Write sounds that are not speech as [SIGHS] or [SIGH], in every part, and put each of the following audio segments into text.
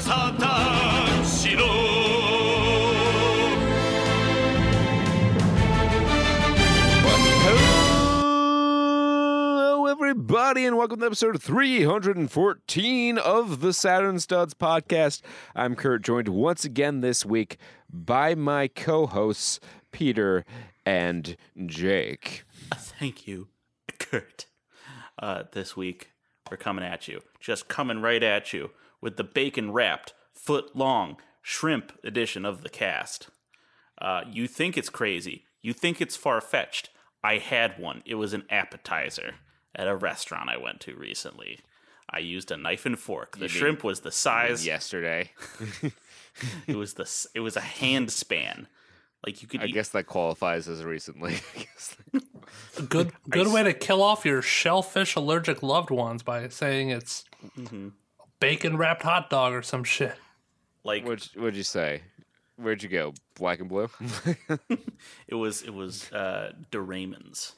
さたしろ Hello, everybody, and welcome to episode 314 of the Saturn Studs podcast. I'm Kurt, joined once again this week by my co hosts, Peter and Jake. Thank you, Kurt. Uh, this week, we're coming at you. Just coming right at you with the bacon wrapped, foot long shrimp edition of the cast. Uh, you think it's crazy. You think it's far fetched. I had one. It was an appetizer at a restaurant I went to recently. I used a knife and fork. The mean- shrimp was the size. Yesterday. [LAUGHS] It was the. It was a hand span. Like you could. I eat, guess that qualifies as recently. [LAUGHS] I. Good good way to kill off your shellfish allergic loved ones by saying it's bacon wrapped hot dog or some shit. like What'd, what'd you say? Where'd you go? Black and blue? [LAUGHS] it was. It was uh, De Raymond's.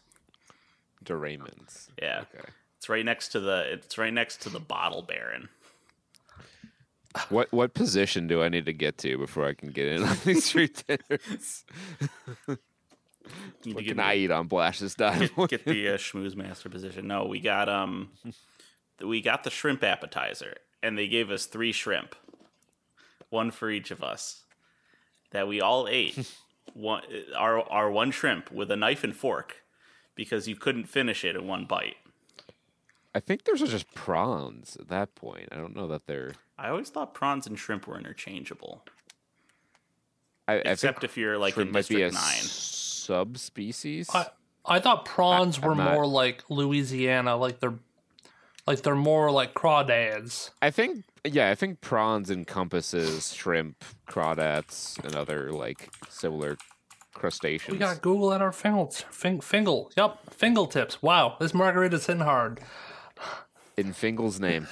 to Raymond's. Yeah. Okay. It's right next to the it's right next to the bottle baron. What what position do I need to get to before I can get in on these street [LAUGHS] dinners? You What can get, I eat on Blash's Dynamite? get, get [LAUGHS] the uh, schmooze master position. No, we got um we got the shrimp appetizer and they gave us 3 shrimp. One for each of us. That we all ate. [LAUGHS] one our our one shrimp with a knife and fork because you couldn't finish it in one bite. I think those are just prawns at that point. I don't know that they're. I always thought prawns and shrimp were interchangeable. I, I Except think if you're like shrimp in might be a District 9. subspecies. I I thought prawns I- were not- more like Louisiana, like they're like they're more like crawdads. I think yeah, I think prawns encompasses shrimp, crawdads, and other like similar crustaceans. We got Google at our fingles. Fing, fingle. Yep. Fingertips. Wow. This margarita's hitting hard. in Fingal's name.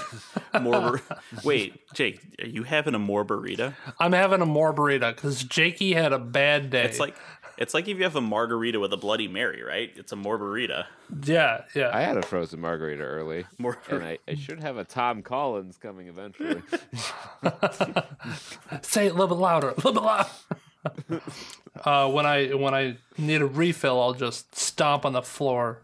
[LAUGHS] More Wait, Jake, are you having a more burrito? I'm having a margarita because Jakey had a bad day. It's like it's like if you have a margarita with a Bloody Mary, right? It's a margarita. yeah, yeah. I had a frozen margarita early, More and I, I should have a Tom Collins coming eventually. [LAUGHS] Say it a little bit louder. A little bit louder. [LAUGHS] uh, when I when I need a refill, I'll just stomp on the floor.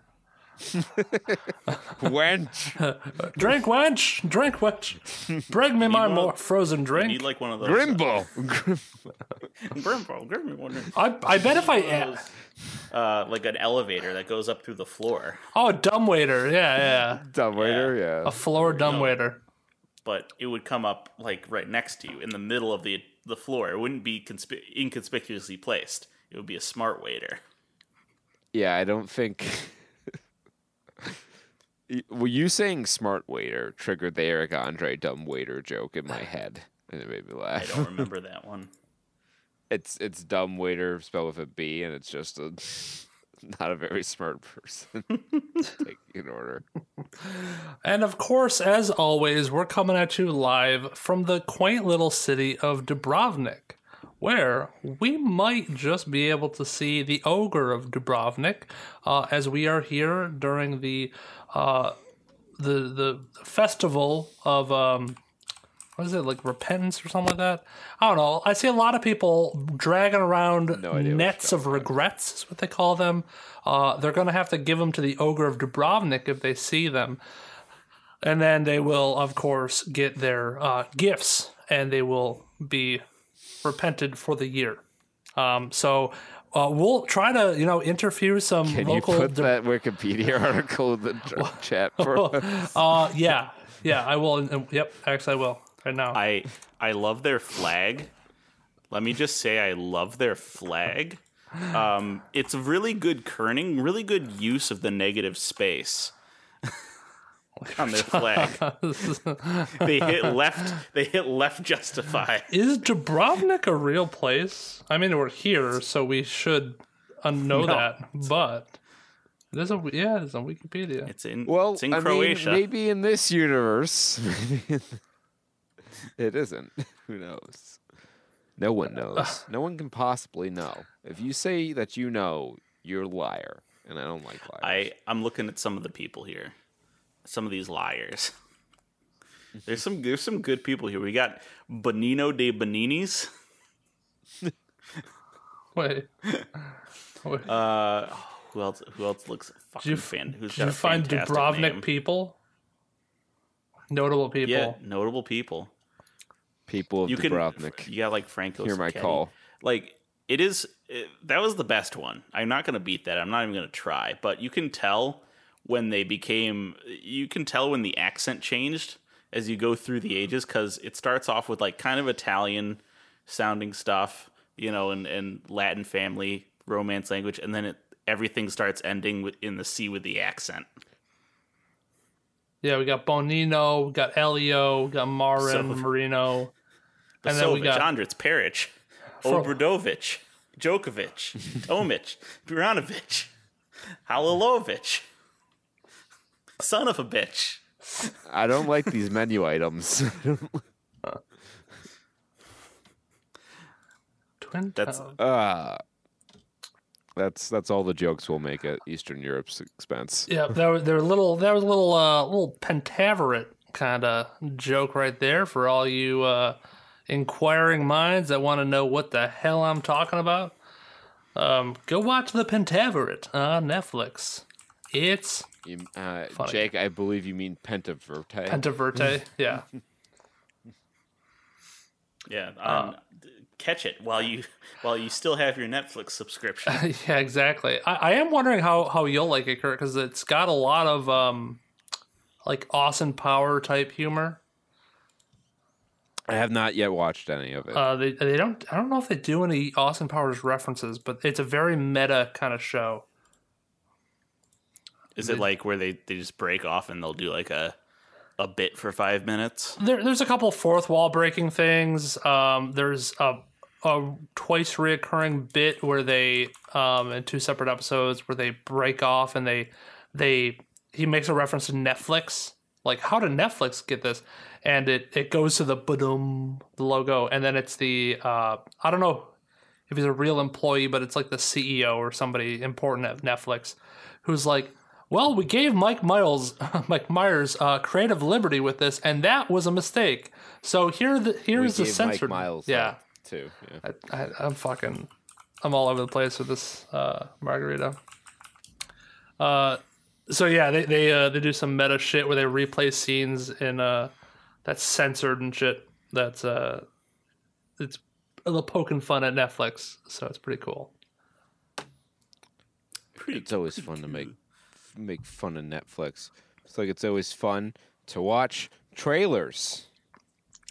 [LAUGHS] Wench, Drink, wench. Drink, wench. Bring me my more frozen you drink. need like one of those. Grimble. [LAUGHS] Grimbo, Grimbo, I, I bet if I uh, like an elevator that goes up through the floor. oh dumbwaiter yeah yeah Dumbwaiter, yeah. a floor dumbwaiter but it would come up like right next to you in the middle of the the floor. It wouldn't be conspi- inconspicuously placed. It would be a smart waiter. Yeah, I don't think. Well, you saying smart waiter triggered the Eric Andre dumb waiter joke in my head, and it made me laugh. I don't remember that one. It's it's dumb waiter spelled with a B, and it's just a not a very smart person [LAUGHS] taking an order. and of course as always we're coming at you live from the quaint little city of dubrovnik where we might just be able to see the ogre of dubrovnik uh, as we are here during the uh, the the festival of um, what is it like repentance or something like that? I don't know. I see a lot of people dragging around No nets of regrets, is what they call them. Uh, they're going to have to give them to the ogre of Dubrovnik if they see them, and then they will, of course, get their uh, gifts, and they will be repented for the year. Um, so. Uh, we'll try to, you know, interview some Can you local. put Dub- that Wikipedia [LAUGHS] article in the chat [LAUGHS] for us? uh, yeah, yeah, I will. and- Yep, actually, I will right now. I I love their flag. Let me just say I love their flag. Um, it's really good kerning, really good use of the negative space on their flag. [LAUGHS] they hit left. They hit left. Justify. Is Dubrovnik a real place? I mean, we're here, so we should uh, know No. that. But there's a yeah, it's on Wikipedia. It's in. Well, it's in I Croatia. mean, maybe in this universe, [LAUGHS] it isn't. Who knows? No one knows. no one can possibly know. If you say that you know, you're a liar, and I don't like liars. I I'm looking at some of the people here. Some of these liars. [LAUGHS] There's some there's some good people here. We got Bonino de Boninis. [LAUGHS] Wait. [LAUGHS] Wait. Uh, who else? Who else looks fucking did you, fan? Who's did you find Dubrovnik name? people? Notable people. Yeah, notable people. People of You can. Dubrovnik. You got like Franco. Hear my call. Like it is. It, that was the best one. I'm not gonna beat that. I'm not even gonna try. But you can tell when they became. You can tell when the accent changed as you go through the ages because it starts off with like kind of Italian sounding stuff, you know, and, and Latin family romance language, and then it everything starts ending with, in the C with the accent. Yeah, we got Bonino, we got Elio, we got Marin, So- Marino. And then we got Andric, Peric, Obradovic, Djokovic, [LAUGHS] Tomic, Buranovic, Halilovic, son of a bitch. I don't like these menu items. [LAUGHS] Twin That's- uh, that's that's all the jokes we'll make at Eastern Europe's expense. Yeah, that was they're a little that was a little uh little pentaveret kind of joke right there for all you uh inquiring minds that want to know what the hell I'm talking about. Um, go watch the Pentaveret on Netflix. It's You, uh, Funny. Jake, I believe you mean Pentaverte. Pentaverte. [LAUGHS] yeah. Yeah, um, catch it while you while you still have your Netflix subscription. [LAUGHS] yeah, exactly. I, I am wondering how how you'll like it, Kurt, because it's got a lot of um, like Austin Power type humor. I have not yet watched any of it. Uh, they they don't. I don't know if they do any Austin Powers references, but it's a very meta kind of show. Is it like where they, they just break off and they'll do like a a bit for five minutes? There, there's a couple fourth wall breaking things. Um, there's a a twice reoccurring bit where they um in two separate episodes where they break off and they they he makes a reference to Netflix. Like, how did Netflix get this? And it it goes to the boom the logo, and then it's the uh I don't know if he's a real employee, but it's like the CEO or somebody important at Netflix who's like, "Well, we gave Mike Miles, [LAUGHS] Mike Myers, uh, creative liberty with this, and that was a mistake. So here, the here's the censored. Mike Miles yeah, too. Yeah. I, I, I'm fucking, I'm all over the place with this uh, margarita. Uh, so yeah, they they uh, they do some meta shit where they replay scenes in uh that's censored and shit. That's uh, it's a little poking fun at Netflix, so it's pretty cool. It's always fun to make make fun of Netflix. It's like it's always fun to watch trailers.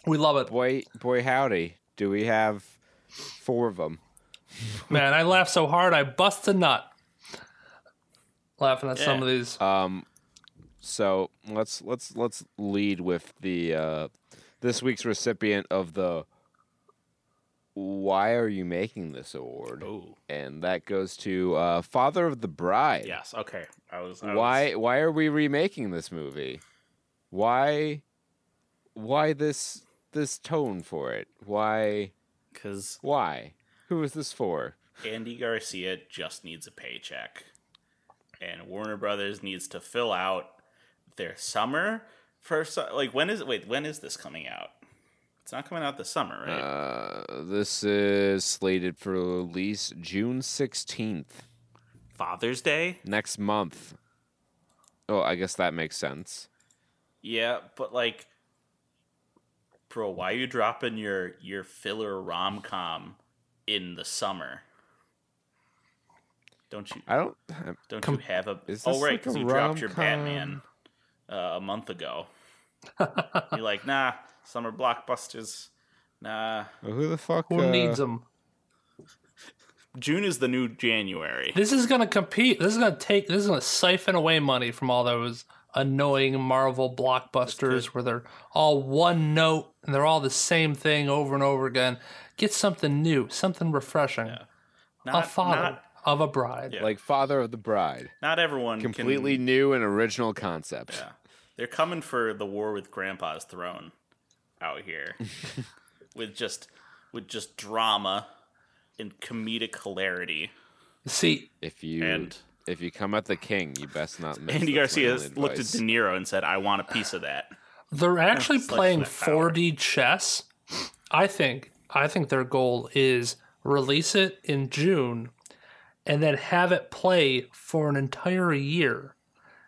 We love it. Boy, boy, howdy, do we have four of them? [LAUGHS] Man, I laughed so hard I bust a nut. Laughing at some of these. Um, So let's let's let's lead with the uh, this week's recipient of the Why are you making this award? Oh, And that goes to uh, Father of the Bride. yes. Okay, I was. I Why why are we remaking this movie? Why why this this tone for it? Why Because why? Who is this for? Andy Garcia just needs a paycheck, and Warner Brothers needs to fill out their summer for su- like when is wait when is this coming out? It's not coming out this summer, right? Uh, this is slated for release June 16th, Father's Day. next month. Oh, I guess that makes sense. Yeah, but like, bro, why are you dropping your your filler rom com in the summer? Don't you I don't don't you have a? is Oh right, like because a you dropped your? Batman uh, a month ago. [LAUGHS] You're like, nah, summer blockbusters. Nah, who the fuck Who uh, needs them? June is the new January. This is gonna compete. This is gonna take. This is gonna siphon away money from all those annoying Marvel blockbusters where they're all one note and they're all the same thing over and over again. Get something new, something refreshing. a Not, father not, of a bride. Yeah. like Father of the Bride? not everyone Completely Can, new and original concept. yeah, they're coming for the war with Grandpa's throne out here [LAUGHS] with just with just drama and comedic hilarity. See, If you And- if you come at the king, you best not miss. Andy Garcia looked at. De Niro and said, "I want a piece of that." They're actually Sledge playing that 4D chess. I think I think their goal is release it in June and then have it play for an entire year.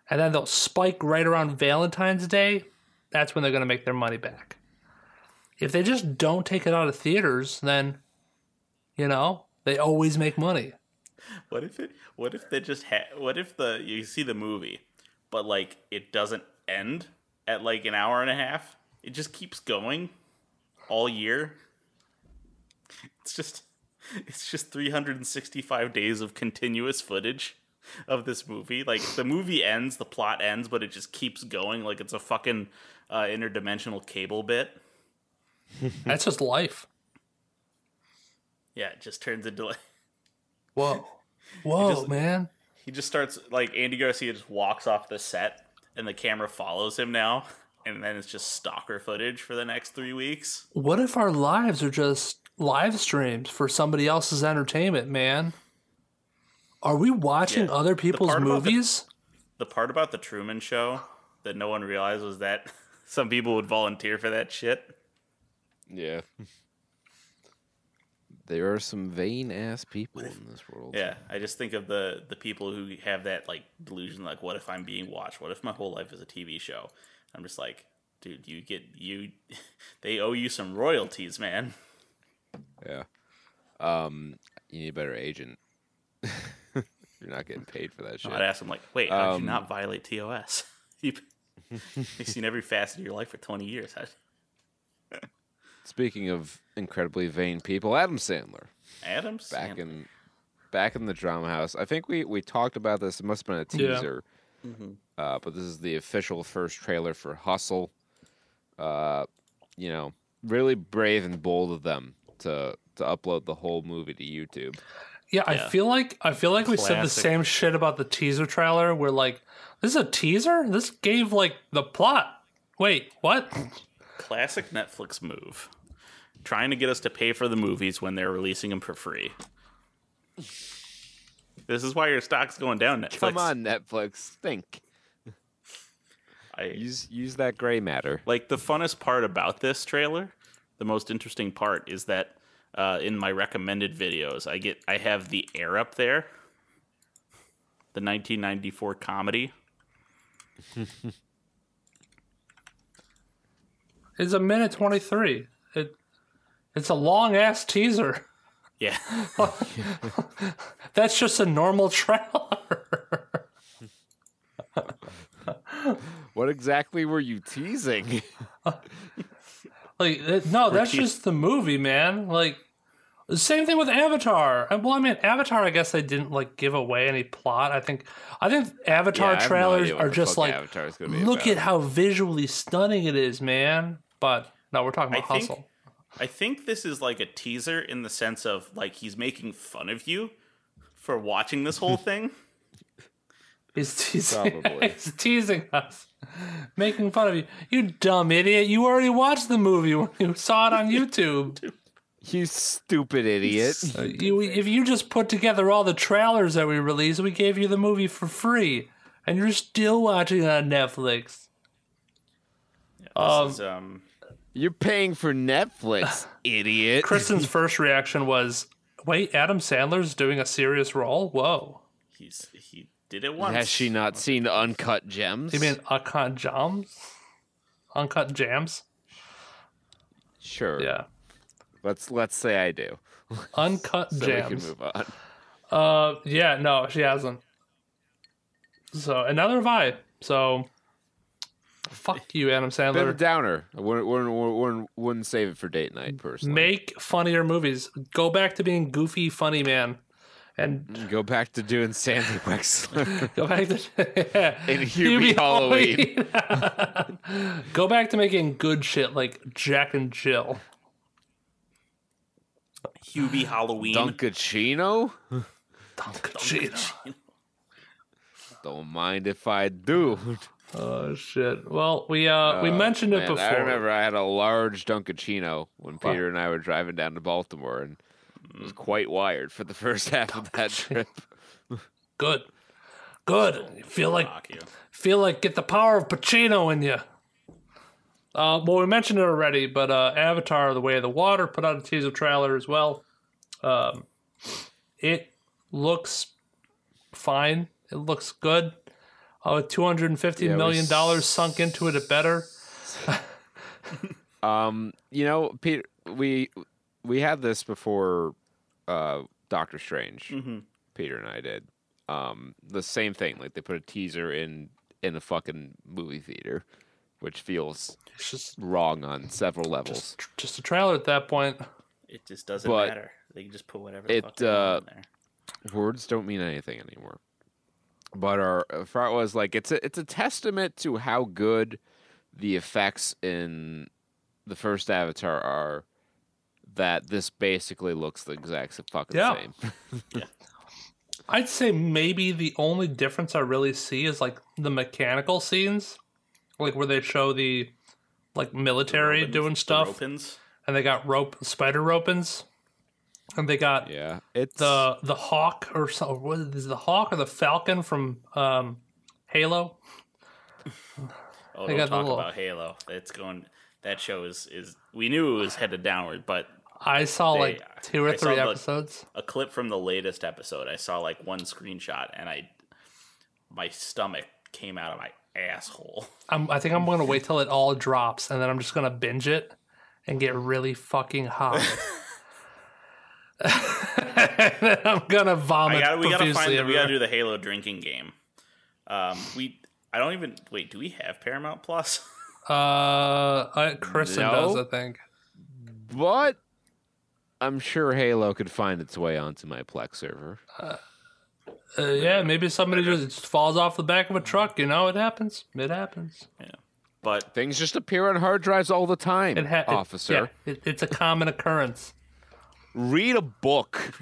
And then they'll spike right around Valentine's Day. That's when they're going to make their money back. If they just don't take it out of theaters, then you know, they always make money. What if it? What if they just ha- What if the you see the movie, but like it doesn't end at like an hour and a half? It just keeps going all year. It's just it's just 365 days of continuous footage of this movie. Like the movie ends, the plot ends, but it just keeps going like it's a fucking uh, interdimensional cable bit. [LAUGHS] That's just life. Yeah, it just turns into like [LAUGHS] Whoa. Whoa, just- man. he just starts like Andy Garcia just walks off the set and the camera follows him now and then it's just stalker footage for the next three weeks. What if our lives are just live streams for somebody else's entertainment, man? Are we watching Yeah. other people's part about the- movies? The part about the Truman Show that no one realized was that [LAUGHS] some people would volunteer for that shit. Yeah. [LAUGHS] There are some vain ass people in this world. Yeah, I just think of the the people who have that like delusion, like, what if I'm being watched? What if my whole life is a TV show? I'm just like, dude, you get you, [LAUGHS] they owe you some royalties, man. Yeah. Um, you need a better agent. [LAUGHS] You're not getting paid for that shit. I'd ask them like, wait, how did Um, you not violate TOS? you, you've seen every facet of your life for 20 years. How, Speaking of incredibly vain people, Adam Sandler Adams? back in back in the drama house. I think we we talked about this. It must have been a Yeah. teaser, uh, but this is the official first trailer for Hustle. Uh, you know, really brave and bold of them to to upload the whole movie to YouTube. Yeah, I feel like I feel like we said the same shit about the teaser trailer. We're like, this is a teaser. This gave like the plot. Wait, what? Classic Netflix move. Trying to get us to pay for the movies when they're releasing them for free. This is why your stock's going down, Netflix. Come on, Netflix, think. I, Use use that gray matter. like the funnest part about this trailer the most interesting part is that uh, in my recommended videos i get i have the air up there the 1994 comedy [LAUGHS] It's a minute twenty three. It it's a long ass teaser. yeah [LAUGHS] That's just a normal trailer. What exactly were you teasing? [LAUGHS] like uh, no, that's just the movie, man. Like the same thing with Avatar. Uh, well, I mean, Avatar. I guess they didn't like give away any plot. I think I think Avatar Yeah, have no trailers are just like Avatar's gonna be look about. at how visually stunning it is, man. But no, we're talking about I think- hustle. i think this is like a teaser in the sense of like he's making fun of you for watching this whole [LAUGHS] thing He's teasing, Probably. [LAUGHS] he's teasing us, making fun of you. You dumb idiot! You already watched the movie when you saw it on [LAUGHS] YouTube. You stupid idiot. You, if you just put together all the trailers that we released, we gave you the movie for free, and you're still watching it on Netflix. this Um, is um You're paying for Netflix, [LAUGHS] idiot. Kristen's [LAUGHS] first reaction was, "Wait, Adam Sandler's doing a serious role? Whoa! he's he did it once Has she not seen Uncut Gems? You mean Uncut Jams? Uncut Jams? sure. Yeah, Let's let's say I do. [LAUGHS] Uncut So we can move on. Uh, yeah, no, she hasn't. So and neither have I. So fuck you, Adam Bit of a Sandler. downer. I wouldn't, wouldn't, wouldn't, wouldn't save it for date night personally. Make funnier movies. Go back to being goofy, funny man, and Go back to doing Sandy Wexler. [LAUGHS] go back to In Hubie [LAUGHS] Halloween. Halloween. [LAUGHS] go back to making good shit like Jack and Jill. hubie halloween Dunkaccino? Dunkaccino. Don't mind if I do. Oh shit. Well, we uh we mentioned it Man, before. I remember I had a large Dunkaccino when Peter and I were driving down to Baltimore and Mm. was quite wired for the [LAUGHS] first half of that trip. Good. Good. You feel like you. feel like get the power of Pacino in you. Uh, well, we mentioned it already, but uh, Avatar: The Way of the Water put out a teaser trailer as well. Um, it looks fine. It looks good. With two hundred and fifty Yeah, we million dollars sunk into it, it better. [LAUGHS] Um, you know, Peter, we we had this before uh Doctor Strange. Mm-hmm. Peter and I did. Um, the same thing. Like they put a teaser in in a fucking movie theater, which feels It's just wrong on several levels. just, just a trailer at that point. It just doesn't But matter. They can just put whatever the it, fuck they want uh, in there. Words don't mean anything anymore. But our uh, thought was like it's a it's a testament to how good the effects in the first Avatar are. That this basically looks the exact s- fucking Yeah. same. [LAUGHS] I'd say maybe the only difference I really see is like the mechanical scenes, like where they show the like military Ropins- doing stuff, Ropins. and they got rope spider ropins, and they got yeah, it's the the hawk or so what is it, the hawk or the falcon from um, Halo. Oh, They don't got the talk little- about Halo. It's going. That show is is. We knew it was headed downward, but I saw They- like two or I saw three the- episodes. a clip from the latest episode, I saw like one screenshot, and I, my stomach came out of my asshole. I'm, I think I'm gonna wait till it all drops, and then I'm just gonna binge it and get really fucking hot. [LAUGHS] and [LAUGHS] then I'm gonna vomit. I got. We gotta find. The, we gotta do the Halo drinking game. Um, we. I don't even wait. Do we have Paramount Plus? [LAUGHS] Uh, I, Kristen does, I think. but I'm sure Halo could find its way onto my Plex server. Uh, yeah, maybe somebody just falls off the back of a truck. You know, it happens. It happens. Yeah But Things just appear on hard drives all the time, It ha- it- officer. yeah, it, it's a common occurrence. Read a book,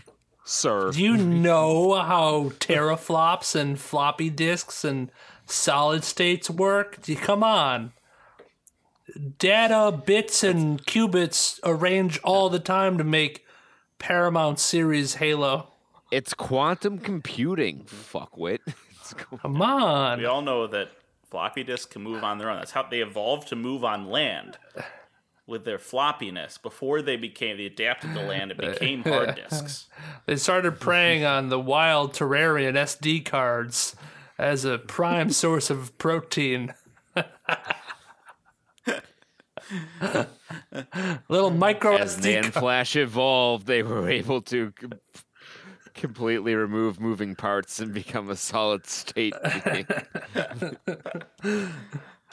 sir. Do you know how teraflops and floppy disks and solid states work? Come on. Data bits and qubits arrange all the time to make Paramount Series Halo. It's quantum computing, fuckwit. [LAUGHS] It's co- Come on. we all know that floppy disks can move on their own. That's how they evolved to move on land with their floppiness before they became they adapted the land and [LAUGHS] became [LAUGHS] hard disks. They started preying on the wild Terrarian SD cards as a prime [LAUGHS] source of protein. Little micro As SD NAND card. Flash evolved, they were able to com- completely remove moving parts and become a solid state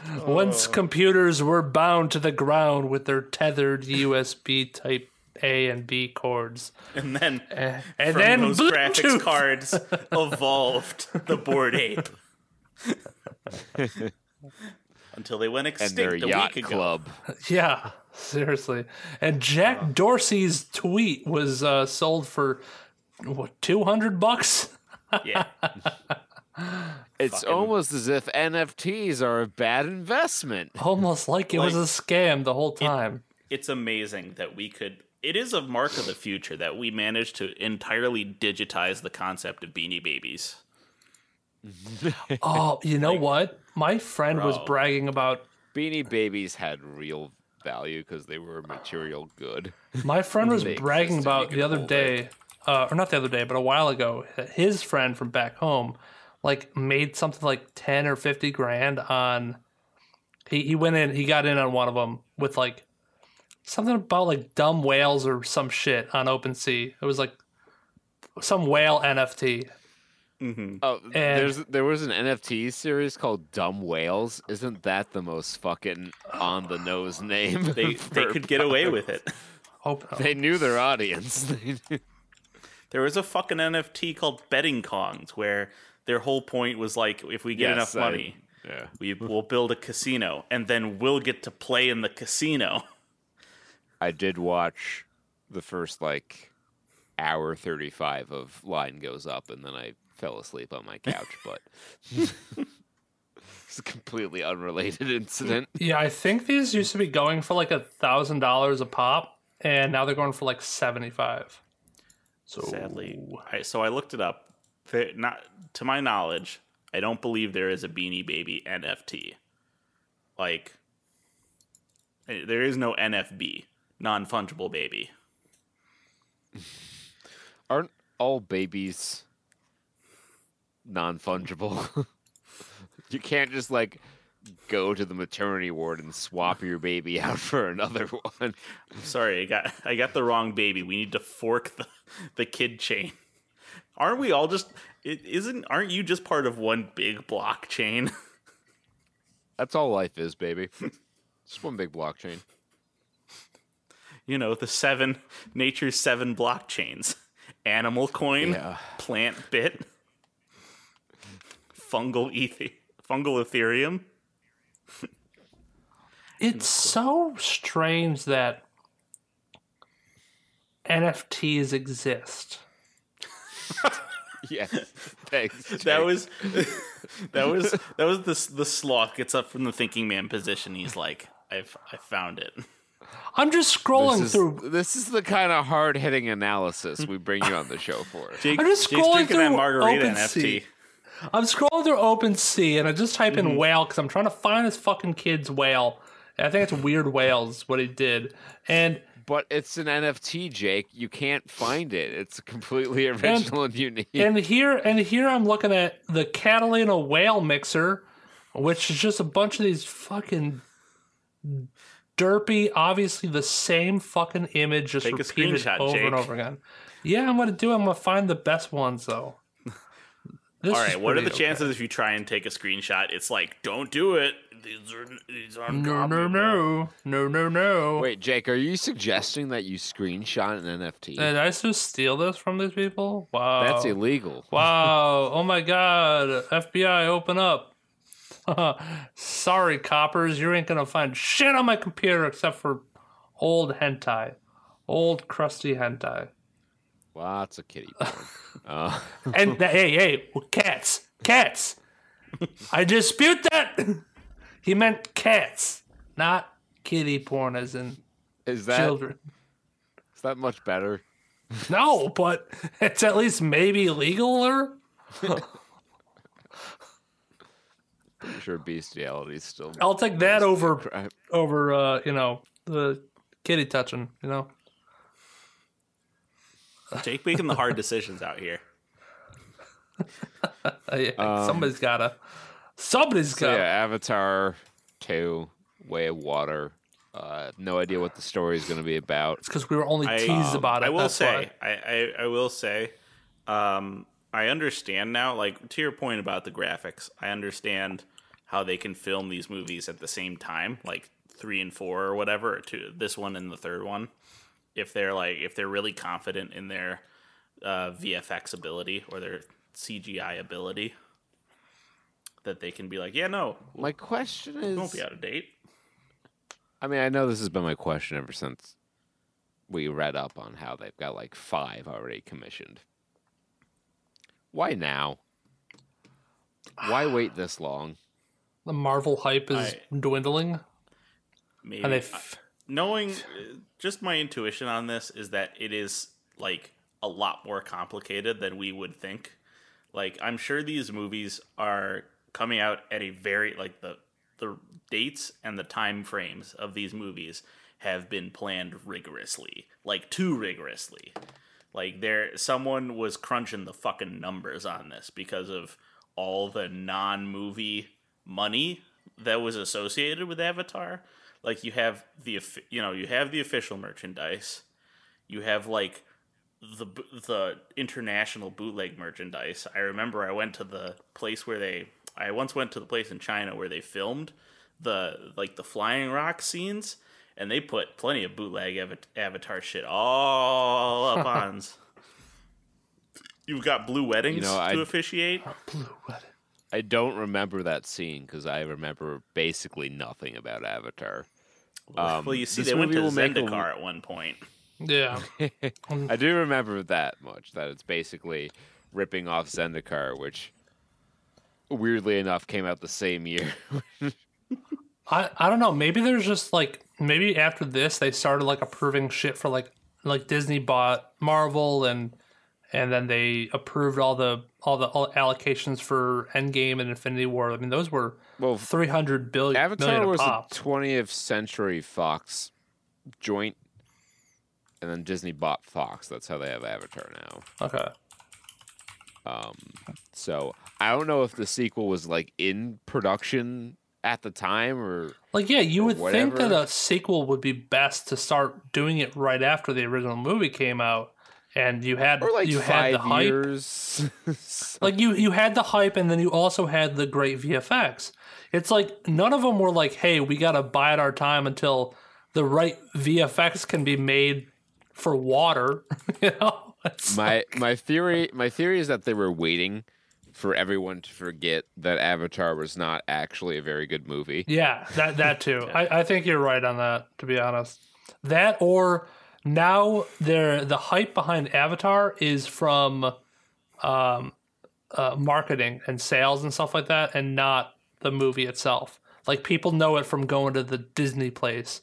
being. Once computers were bound to the ground with their tethered USB Type A and B cords, And then and from then those Bluetooth. graphics cards [LAUGHS] evolved the Bored Ape. Until they went extinct and extinct their a yacht week ago. club. [LAUGHS] Yeah, seriously. And Jack Dorsey's tweet was uh, sold for what two hundred bucks. Yeah. [LAUGHS] It's Fucking- almost as if NFTs are a bad investment. [LAUGHS] Almost like it was a scam the whole time. it's amazing that we could it is a mark of the future that we managed to entirely digitize the concept of beanie babies [LAUGHS] oh, you know what? My friend was bragging about. Beanie Babies had real value because they were material good. [LAUGHS] My friend was bragging about the other day, uh, or not the other day, but a while ago. His friend from back home, like, made something like ten or fifty grand on. He he went in. He got in on one of them with like something about like dumb whales or some shit on OpenSea. It was like some whale NFT. Mm-hmm. Oh, And- there's there was an NFT series called Dumb Whales. Isn't that the most fucking on the nose name? they [LAUGHS] they could get away with it Hope [LAUGHS] They knew their audience. [LAUGHS] They knew- there was a fucking nft called betting kongs where their whole point was like if we get Yes, enough I- money yeah. we will build a casino and then we'll get to play in the casino [LAUGHS] I did watch the first like hour 35 of line goes up and then I fell asleep on my couch, [LAUGHS] but [LAUGHS] it's a completely unrelated incident. Yeah, I think these used to be going for like a thousand dollars a pop, and now they're going for like seventy five. So sadly I, so i looked it up There- not to my knowledge i don't believe there is a beanie baby nft like eh, There is no NFB, non fungible baby. [LAUGHS] Aren't all babies non fungible? [LAUGHS] you can't just like go to the maternity ward and swap your baby [LAUGHS] out for another one. Sorry, I got I got the wrong baby. We need to fork the the kid chain. Aren't we all just? It isn't. Aren't you just part of one big blockchain? [LAUGHS] That's all life is, baby. Just one big blockchain. you know the seven nature's seven blockchains: animal coin, Yeah. plant bit, fungal ethi- fungal Ethereum. [LAUGHS] It's so strange that NFTs exist. [LAUGHS] Yes. Thanks. That was [LAUGHS] that was that was the the sloth gets up from the thinking man position. He's like, I've I found it. I'm just scrolling This is, through. this is the kind of hard hitting analysis we bring you on the show for. [LAUGHS] Jake, I'm just Jake's scrolling drinking that through margarita OpenSea. NFT. I'm scrolling through Open OpenSea and I just type Mm-hmm. in whale because I'm trying to find this fucking kid's whale. And I think it's Weird Whales what he did. And But it's an NFT, Jake. You can't find it. It's completely [LAUGHS] original and, unique. and here and here I'm looking at the Catalina whale mixer, which is just a bunch of these fucking derpy, obviously the same fucking image just Take a repeated screenshot, over and over again. Yeah, I'm gonna do. it. I'm gonna find the best ones though. [LAUGHS] This All is right, what are the okay. chances if you try and take a screenshot? It's like, don't do it. These are these are No, no, no, no, no, no. Wait, Jake, are you suggesting that you screenshot an NFT? Did I just steal this from these people? Wow. That's illegal. Wow. [LAUGHS] Oh my god. FBI, open up. [LAUGHS] Sorry, coppers. You ain't gonna find shit on my computer except for old hentai. Old crusty hentai. Lots of kitty porn. [LAUGHS] uh, And hey, hey, cats. Cats. I dispute that. He meant cats, not kitty porn as in is that children. is that much better? [LAUGHS] No, but it's at least maybe legaler. Pretty sure bestiality is still. I'll take that over crime. over uh, you know, the kitty touching, you know. Jake making the hard decisions out here. [LAUGHS] Yeah, somebody's gotta. Somebody's So gotta. yeah, Avatar two, Way of Water. Uh, no idea what the story is going to be about. It's because we were only I, teased um, about it. I will that's say. I, I, I will say, um, I understand now. Like to your point about the graphics, I understand how they can film these movies at the same time, like three and four or whatever, or two, this one and the third one. If they're like, if they're really confident in their uh, VFX ability or their CGI ability, that they can be like, yeah, no, My question is, won't be out of date. I mean, I know this has been my question ever since we read up on how they've got like five already commissioned. Why now? Why [SIGHS] wait this long? the Marvel hype is I- dwindling, Maybe and they. I- F- knowing uh, just my intuition on this is that it is like a lot more complicated than we would think. Like I'm sure these movies are coming out at a very like the the dates and the time frames of these movies have been planned rigorously, like too rigorously. Like there someone was crunching the fucking numbers on this because of all the non-movie money that was associated with Avatar. Like you have the you know, you have the official merchandise. You have like the the international bootleg merchandise. I remember I went to the place where they I once went to the place in China where they filmed the like the flying rock scenes and they put plenty of bootleg av- avatar shit all up [LAUGHS] on You've got blue weddings You know, to I- officiate. Blue wedding. I don't remember that scene because I remember basically nothing about Avatar. Um, well, you see, they went to will make a- Zendikar at one point. Yeah. [LAUGHS] I do remember that much that it's basically ripping off Zendikar, which weirdly enough came out the same year. [LAUGHS] I, I don't know. Maybe there's just like maybe after this they started like approving shit for like like Disney bought Marvel and and then they approved all the all the all allocations for Endgame and Infinity War. I mean, those were Well, three hundred billion Avatar million was a 20th Century Fox joint, and then Disney bought Fox. That's how they have Avatar now. okay. Um, so I don't know if the sequel was like in production at the time or Like, yeah, you would think that a sequel would be best to start doing it right after the original movie came out, and you had or like you had the hype. years. [LAUGHS] Like you you had the hype, and then you also had the great VFX. It's like none of them were like, "Hey, we got to bide our time until the right VFX can be made for water." [LAUGHS] you know, [LAUGHS] It's my like- my theory my theory is that they were waiting for everyone to forget that Avatar was not actually a very good movie. yeah, that that [LAUGHS] too. I, I think you're right on that. To be honest, that or now there the hype behind Avatar is from um, uh, marketing and sales and stuff like that, and not the movie itself. Like people know it from going to the Disney place,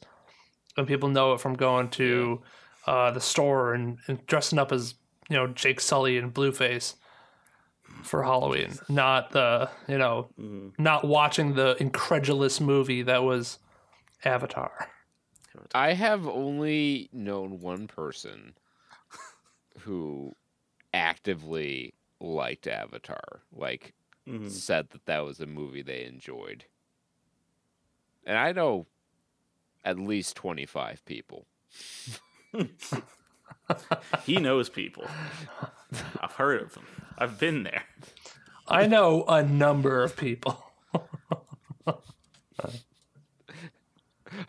and people know it from going to uh, the store and, and dressing up as you know Jake Sully and Blueface for Halloween. Not the you know not watching the incredulous movie that was Avatar. I have only known one person who actively liked Avatar, like Mhm. said that that was a movie they enjoyed. And I know at least 25 people. [LAUGHS] [LAUGHS] He knows people. I've heard of them. I've been there. I know a number of people. [LAUGHS]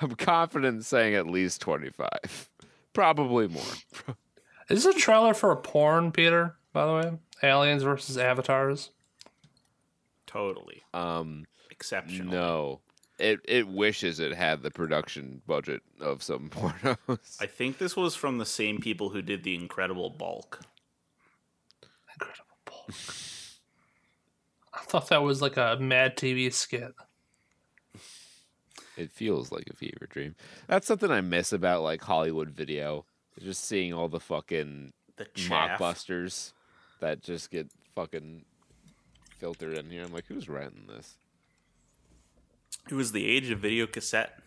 I'm confident in saying at least 25. Probably more. [LAUGHS] Is this a trailer for a porn, Peter? By the way, Aliens versus Avatars. Totally. Um Exceptional. no. It it wishes it had the production budget of some [LAUGHS] pornos. I think this was from the same people who did the Incredible Bulk. Incredible Bulk. I thought that was like a Mad TV skit. It feels like a fever dream. That's something I miss about like Hollywood video. Just seeing all the fucking The chaff. mockbusters that just get fucking filtered in here. I'm like, who's renting this? It was the age of video cassette,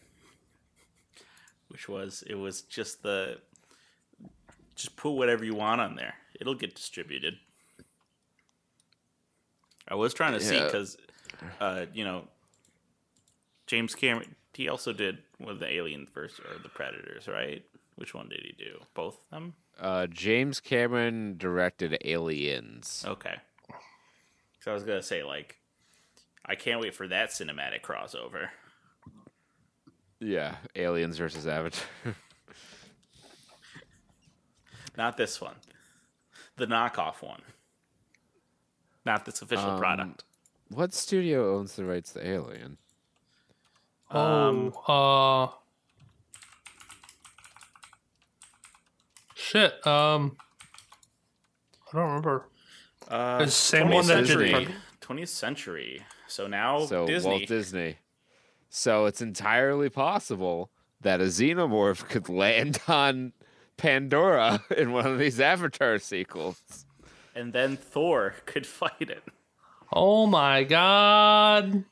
which was it was just the just put whatever you want on there. It'll get distributed. I was trying to see because, uh, you know, James Cameron. He also did one of the Alien first or the Predators, right? Which one did he do? Both of them. Uh, James Cameron directed Aliens. Okay. So I was gonna say like, I can't wait for that cinematic crossover. Yeah, Aliens versus Avatar. Not this one. The knockoff one. Not this official Um, product. what studio owns the rights to Alien? Um, oh, uh, shit. Um, I don't remember. Uh, It's the same one that did 20th Pre- 20th century. So now So Disney. Walt Disney. So it's entirely possible that a xenomorph could land [LAUGHS] on Pandora in one of these Avatar sequels. and then Thor could fight it. Oh my god.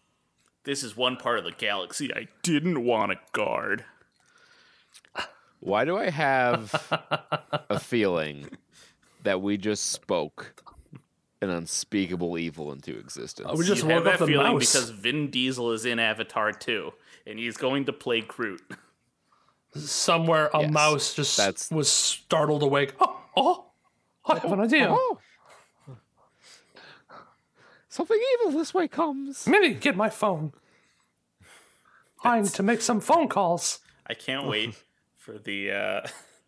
This is one part of the galaxy I didn't want to guard. Why do I have [LAUGHS] a feeling that we just spoke an unspeakable evil into existence? We just you have that feeling mouse. because Vin Diesel is in Avatar 2, and he's going to play Groot. Somewhere a Yes, mouse just that's- was startled awake. Oh, oh, I have an idea. Oh. Something evil this way comes. Minnie, get my phone. I need to make some phone calls. I can't [LAUGHS] wait for the uh,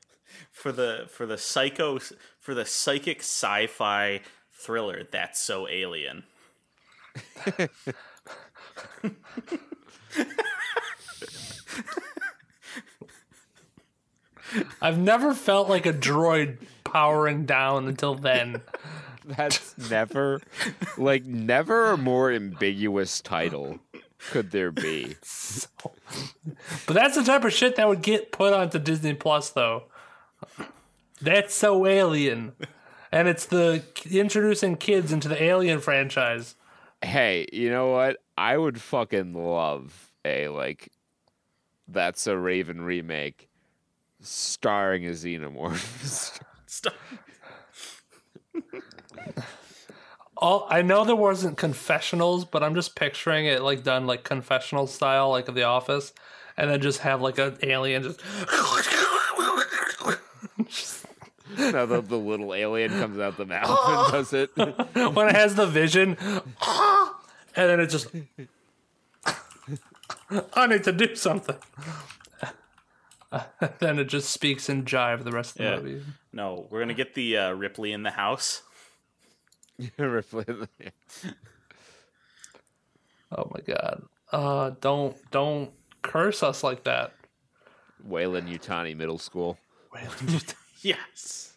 [LAUGHS] for the for the psycho for the psychic sci-fi thriller that's so alien. I've never felt like a droid powering down until then. [LAUGHS] That's never, like, never a more ambiguous title could there be. [LAUGHS] But that's the type of shit that would get put onto Disney Plus, though. That's so alien. And it's the introducing kids into the Alien franchise. Hey, you know what? I would fucking love a like that's a Raven remake starring a xenomorph. [LAUGHS] Stop. All I know there wasn't confessionals, but I'm just picturing it like done like confessional style, like of The Office, and then just have like an alien just. [LAUGHS] [LAUGHS] now the, the little alien comes out the mouth and [LAUGHS] does it. [LAUGHS] when it has the vision, and then it just. I need to do something. then it just speaks in jive the rest of the Yeah. movie. No, we're gonna get the uh, Ripley in the house. Ripley- Oh my god. Uh don't don't curse us like that. Weyland-Yutani Middle School. Yes.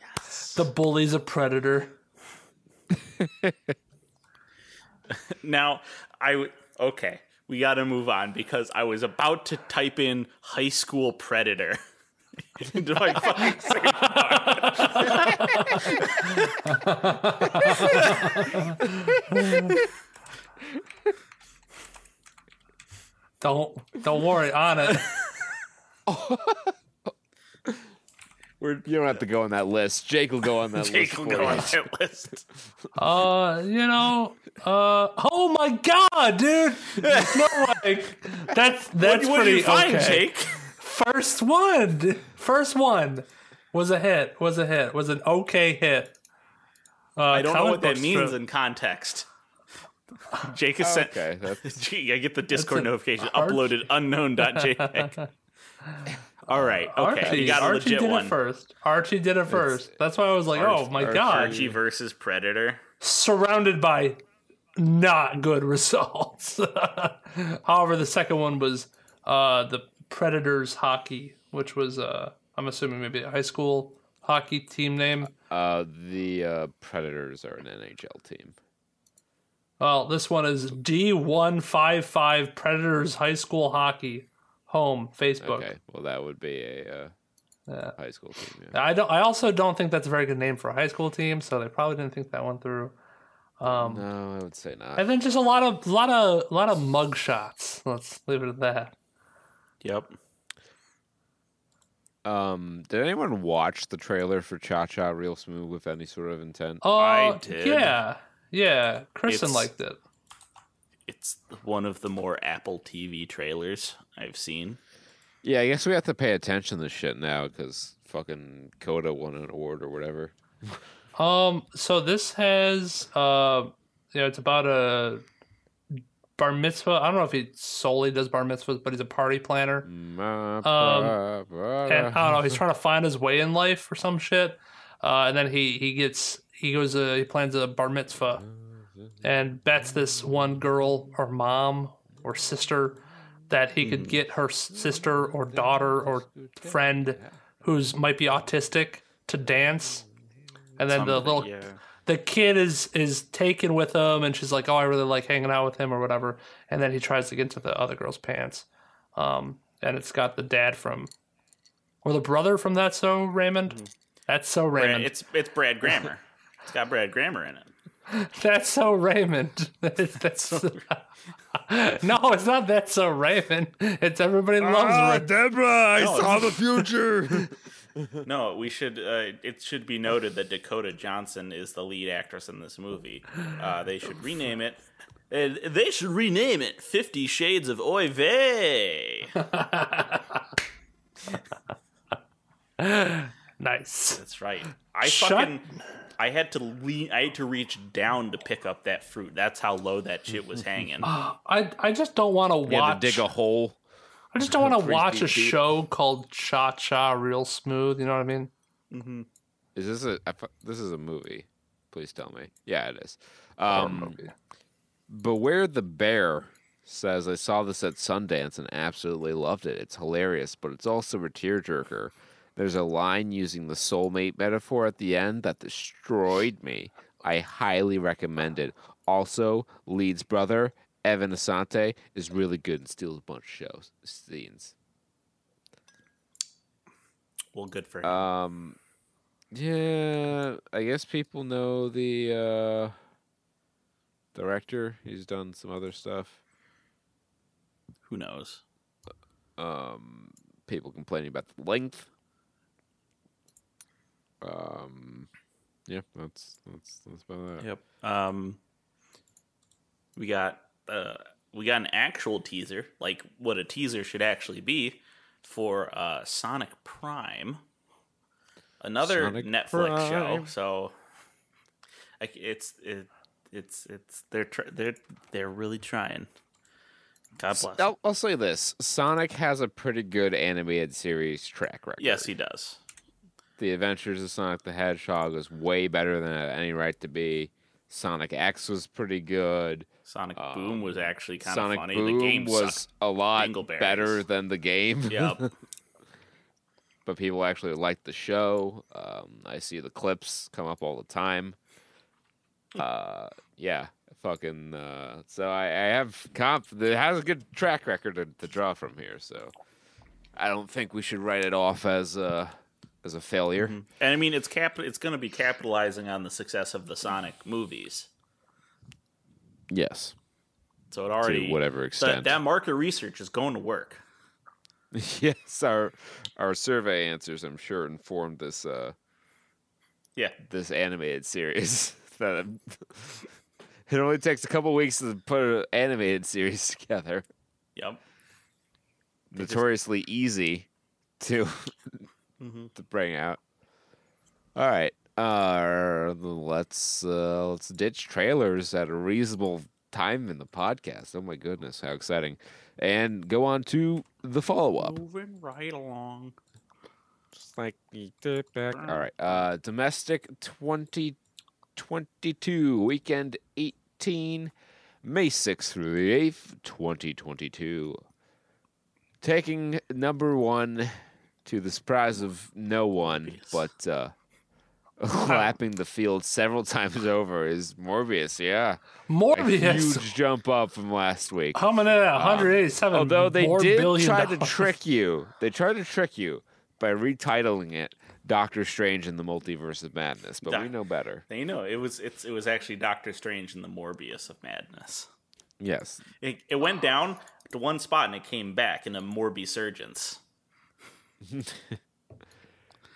Yes. The bully's a predator. [LAUGHS] Now, I w- okay. We got to move on because I was about to type in high school predator [LAUGHS] into my fucking search. [LAUGHS] Don't don't worry on it. We're, you don't have to go on that list. Jake will go on that [LAUGHS] Jake list. Jake will go you. on that list. [LAUGHS] Uh, you know, uh, oh my god, dude! No way. That's that's what pretty did you find, okay. Jake? First one, first one was a hit. Was a hit. Was an okay hit. Uh, I don't know what that means strip. in context. [LAUGHS] Jake is sent. Okay, that's Gee, I get the Discord an notification arch- uploaded unknown.jpg. All right, okay, Archie, you got a Archie legit did one. it first. Archie did it first. That's why I was like, oh my Archie- god. Archie versus Predator. surrounded by not good results. [LAUGHS] However, the second one was uh, the Predators hockey, which was uh, I'm assuming maybe a high school hockey team name. uh, the uh, Predators are an NHL team. Well, this one is D155 Predators High School Hockey Home Facebook. Okay, well that would be a uh, Yeah. high school team. Yeah. I don't. I also don't think that's a very good name for a high school team, so they probably didn't think that one through. Um, No, I would say not. And then just a lot of, lot of, lot of mug shots. Let's leave it at that. Yep. Um, did anyone watch the trailer for Cha Cha Real Smooth with any sort of intent? Oh, I did. Yeah, yeah. Kristen It's- liked it. It's one of the more Apple TV trailers I've seen. Yeah, I guess we have to pay attention to this shit now because fucking Coda won an award or whatever. [LAUGHS] Um, so this has, uh, you know, it's about a bar mitzvah. I don't know if he solely does bar mitzvahs, but he's a party planner. Um, And I don't know, he's trying to find his way in life or some shit. Uh, and then he he gets he goes uh, he plans a bar mitzvah and bets this one girl or mom or sister that he could get her sister or daughter or friend who's might be autistic to dance. And then the little yeah. the kid is is taken with him and she's like oh i really like hanging out with him or whatever and then he tries to get into the other girl's pants um and it's got the dad from or the brother from that so raymond that's so Brad, raymond it's it's Brad Grammer. it's got Brad Grammer in it. [LAUGHS] that's so raymond [LAUGHS] that's [LAUGHS] no it's not that's so raymond it's everybody loves Raymond. Deborah, I No, saw the future. No, we should. Uh, it should be noted that Dakota Johnson is the lead actress in this movie. Uh, they should rename it. Uh, they should rename it Fifty Shades of Oy Vey. nice That's right. I Shut- fucking. I had to lean. I had to reach down to pick up that fruit. That's how low that shit was [LAUGHS] hanging. i i just don't want to watch to dig a hole. i just don't want to watch a deep. show called cha cha real smooth you know what i mean Is this a? I fu- This is a movie. Please tell me. Yeah, it is. Um, Beware the Bear says, I saw this at Sundance and absolutely loved it. It's hilarious, but it's also a tearjerker. There's a line using the soulmate metaphor at the end that destroyed me. I highly recommend it. Also, Lead's brother, Evan Assante, is really good and steals a bunch of shows scenes. Well, good for him. Um, Yeah, I guess people know the uh, director. He's done some other stuff. Who knows? Um, people complaining about the length. Um, yeah, that's that's that's about that. Yep. Um, we got uh, we got an actual teaser, like what a teaser should actually be, for uh, Sonic Prime, another Sonic Netflix show. So, like, it's it, it's it's they're tr- they're they're really trying. God bless. I'll, I'll say this: Sonic has a pretty good animated series track record. Yes, he does. The Adventures of Sonic the Hedgehog was way better than it had any right to be. Sonic X was pretty good. Sonic Boom was actually kind of Um, Sonic funny. Boom the game was a lot better than the game. Yep. [LAUGHS] but people actually liked the show. Um, I see the clips come up all the time. Uh, yeah, fucking. Uh, so I, I have comp. It has a good track record to, to draw from here. So I don't think we should write it off as a as a failure. And I mean, it's cap. It's going to be capitalizing on the success of the Sonic movies. Yes, So it already to whatever that, extent. that market research is going to work. [LAUGHS] yes, our our survey answers, I'm sure, informed this uh, Yeah. this animated series. [LAUGHS] that I'm, [LAUGHS] it only takes a couple weeks to put an animated series together. Yep. Notoriously easy to Mhm. to bring out. All right, uh, let's uh, let's ditch trailers at a reasonable time in the podcast. Oh my goodness, how exciting! And go on to the follow up. Moving right along. Just like you did back. All right. Uh, domestic 2022 weekend 18, May 6th through the 8th, 2022. Taking number one to the surprise of no one, Morbius. but uh, [LAUGHS] [LAUGHS] lapping the field several times over is Morbius. Yeah, a Morbius. huge jump up from last week. Coming in at 187 Although they did try to trick you, they tried to trick you by retitling it Doctor Strange in the Multiverse of Madness, but we know better. They know it was it's it was actually Doctor Strange and the Morbius of Madness. Yes. It, it went down to one spot and it came back in a Morbisurgence.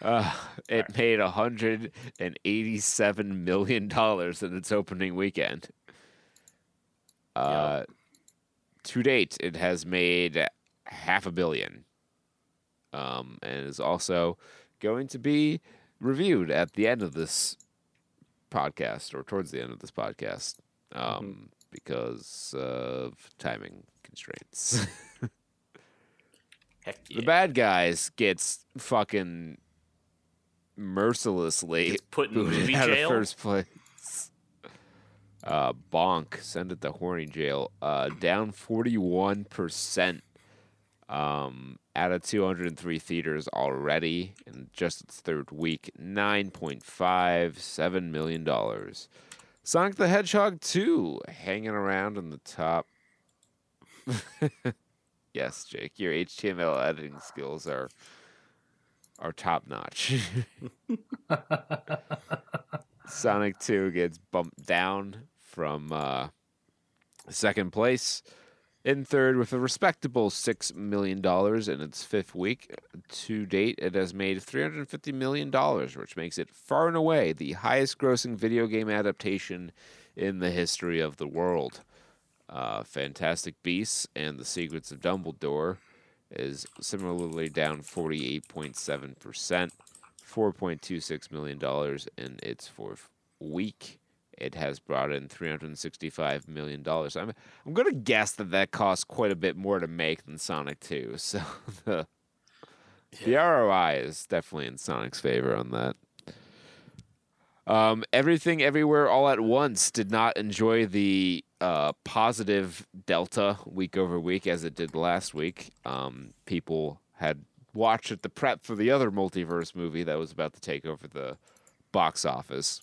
Uh, it made $187 million in its opening weekend. Uh, To date, it has made half a billion. Um, and is also going to be reviewed at the end of this podcast or towards the end of this podcast um, because of timing constraints. [LAUGHS] Yeah. The bad guys gets fucking mercilessly Gets put in movie [LAUGHS] jail? first place. Uh, bonk, send it to horny jail. Uh, down forty one percent. Um, out of two hundred and three theaters already in just its third week, nine point five seven million dollars. Sonic the Hedgehog two hanging around in the top. [LAUGHS] Yes, Jake, your HTML editing skills are are top notch. [LAUGHS] Sonic 2 gets bumped down from uh, second place. In third, with a respectable $6 million in its fifth week. To date, it has made $350 million, which makes it far and away the highest grossing video game adaptation in the history of the world. Uh, Fantastic Beasts and The Secrets of Dumbledore is similarly down 48.7%, $4.26 million in its fourth week. It has brought in $365 million. I'm, I'm going to guess that that costs quite a bit more to make than Sonic 2. [LAUGHS] So the, the ROI is definitely in Sonic's favor on that. Um, Everything Everywhere All at Once did not enjoy the uh, positive delta week over week as it did last week. Um, people had watched it to prep for the other multiverse movie that was about to take over the box office.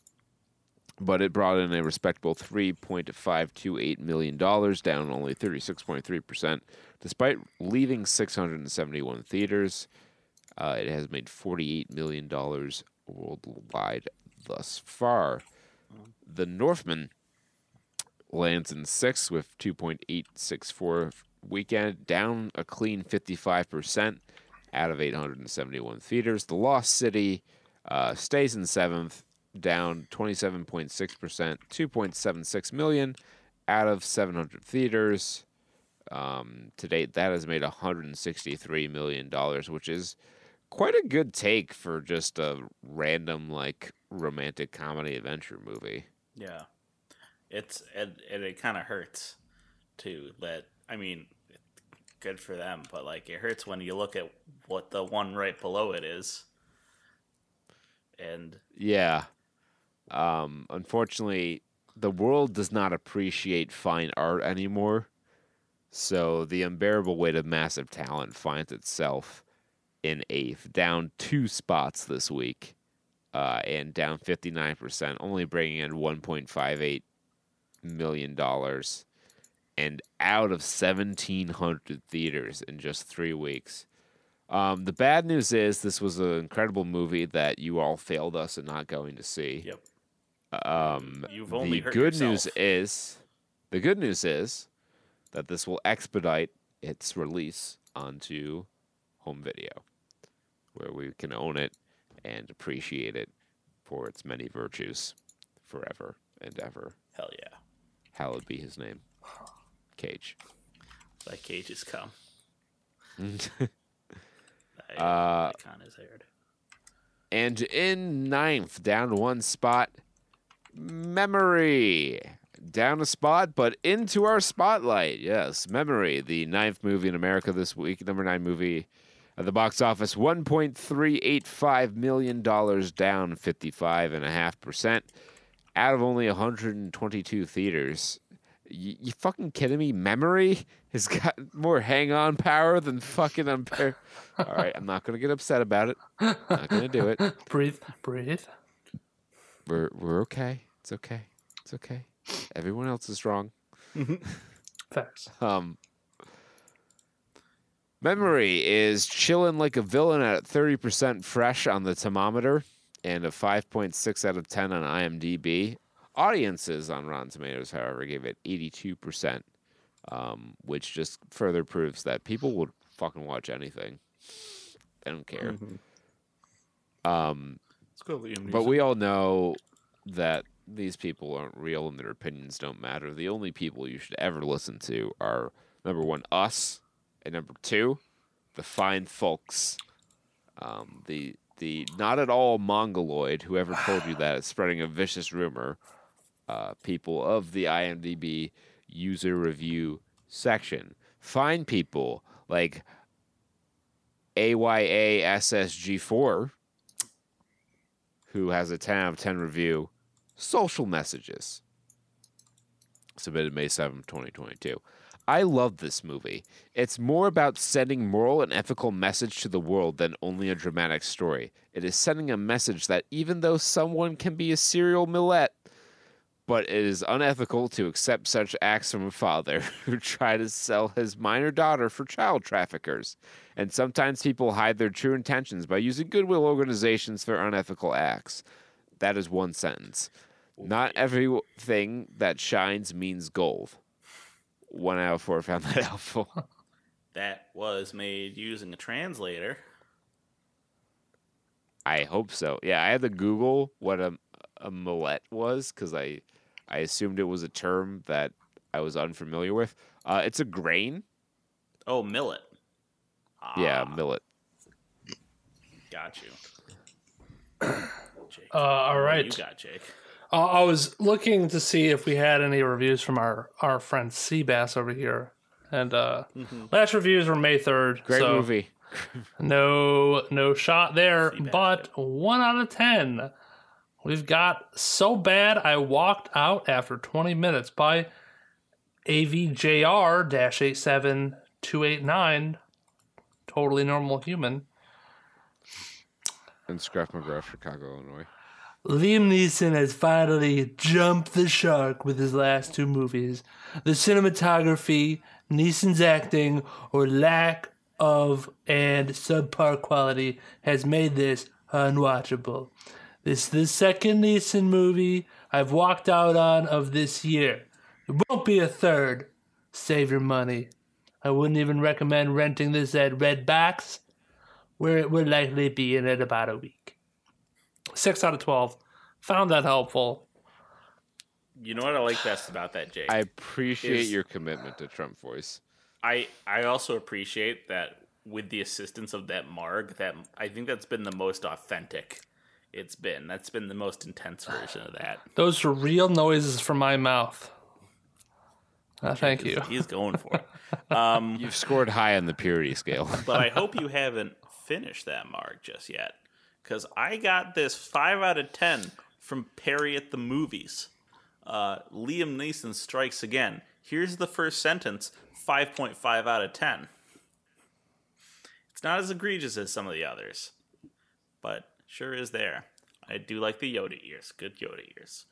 But it brought in a respectable $3.528 million, down only 36.3%. Despite leaving 671 theaters, uh, it has made $48 million worldwide thus far. The Northman lands in sixth with 2.864 weekend, down a clean 55% out of 871 theaters. The Lost City uh, stays in seventh, down 27.6%, 2.76 million out of 700 theaters. Um, to date, that has made 163 million dollars, which is quite a good take for just a random like romantic comedy adventure movie. Yeah, it's and, and it kind of hurts too. That I mean, good for them, but like it hurts when you look at what the one right below it is, and Yeah. Um, unfortunately, the world does not appreciate fine art anymore. So the unbearable weight of massive talent finds itself in eighth, down two spots this week, uh, and down 59%, only bringing in $1.58 million dollars and out of 1,700 theaters in just three weeks. Um, the bad news is this was an incredible movie that you all failed us in not going to see. yep, Um, You've only the good yourself. news is, the good news is that this will expedite its release onto home video, where we can own it and appreciate it for its many virtues, forever and ever. hell yeah, Hallowed be his name, Cage. like cages come. [LAUGHS] I, Uh, icon is aired. And in ninth, down one spot, Memory. Down a spot, but into our spotlight. Yes, Memory, the ninth movie in America this week, number nine movie at the box office, $1.385 million, down 55.5%, out of only 122 theaters. You, you fucking kidding me? Memory has got [LAUGHS] more hang on power than fucking Unpair. All right, I'm not going to get upset about it. Not going to do it. [LAUGHS] Breathe, breathe. We're we're okay. It's okay. It's okay. Everyone else is wrong. [LAUGHS] Facts. Um, memory is chilling like a villain at 30% fresh on the thermometer and a 5.6 out of 10 on IMDb. Audiences on Rotten Tomatoes, however, gave it 82%, um, which just further proves that people would fucking watch anything. They don't care. Um, Let's go, Liam. but we all know that these people aren't real and their opinions don't matter. The only people you should ever listen to are number one, us, and number two, the fine folks. Um, the the not at all mongoloid, whoever told you that, is spreading a vicious rumor. Uh, people of the IMDb user review section. Find people like AYASSG4 who has a 10 out of 10 review, Social Messages, submitted May 7th, 2022. I love this movie. It's more about sending moral and ethical message to the world than only a dramatic story. It is sending a message that even though someone can be a serial millet, but it is unethical to accept such acts from a father [LAUGHS] who try to sell his minor daughter for child traffickers. And sometimes people hide their true intentions by using goodwill organizations for unethical acts. That is one sentence. Not everything that shines means gold. One out of four found that [LAUGHS] helpful. that was made using a translator. I hope so. Yeah, I had to Google what a a millet was because I I assumed it was a term that I was unfamiliar with. Uh, it's a grain. Oh, millet. Yeah, Ah, millet. got you. Jake, Uh, all what you got Jake. Uh, I was looking to see if we had any reviews from our our friend Seabass over here, and uh, last reviews were May third. Great so movie. [LAUGHS] No, no shot there. Seabass, but one out of ten. We've got so bad I walked out after twenty minutes by AVJR dash eight seven two eight nine. Totally normal human. And Scruff McGruff, Chicago, Illinois. Liam Neeson has finally jumped the shark with his last two movies. The cinematography, Neeson's acting, or lack of and subpar quality has made this unwatchable. This is the second Neeson movie I've walked out on of this year. It won't be a third. Save your money. I wouldn't even recommend renting this at Redbox, where it would likely be in at about a week. Six out of twelve. Found that helpful. You know what I like best about that, Jake? I appreciate Is- your commitment to Trump voice. I I also appreciate that with the assistance of that Marg, that I think that's been the most authentic it's been. That's been the most intense version of that. Those are real noises from my mouth. Uh, thank you. He's going for it. [LAUGHS] Um, You've scored high on the purity scale. but I [LAUGHS] hope you haven't finished that Marg just yet, because I got this five out of ten from Perry at the movies. Uh, Liam Neeson strikes again. Here's the first sentence: five point five out of ten. It's not as egregious as some of the others, but sure is there. I do like the Yoda ears. Good Yoda ears.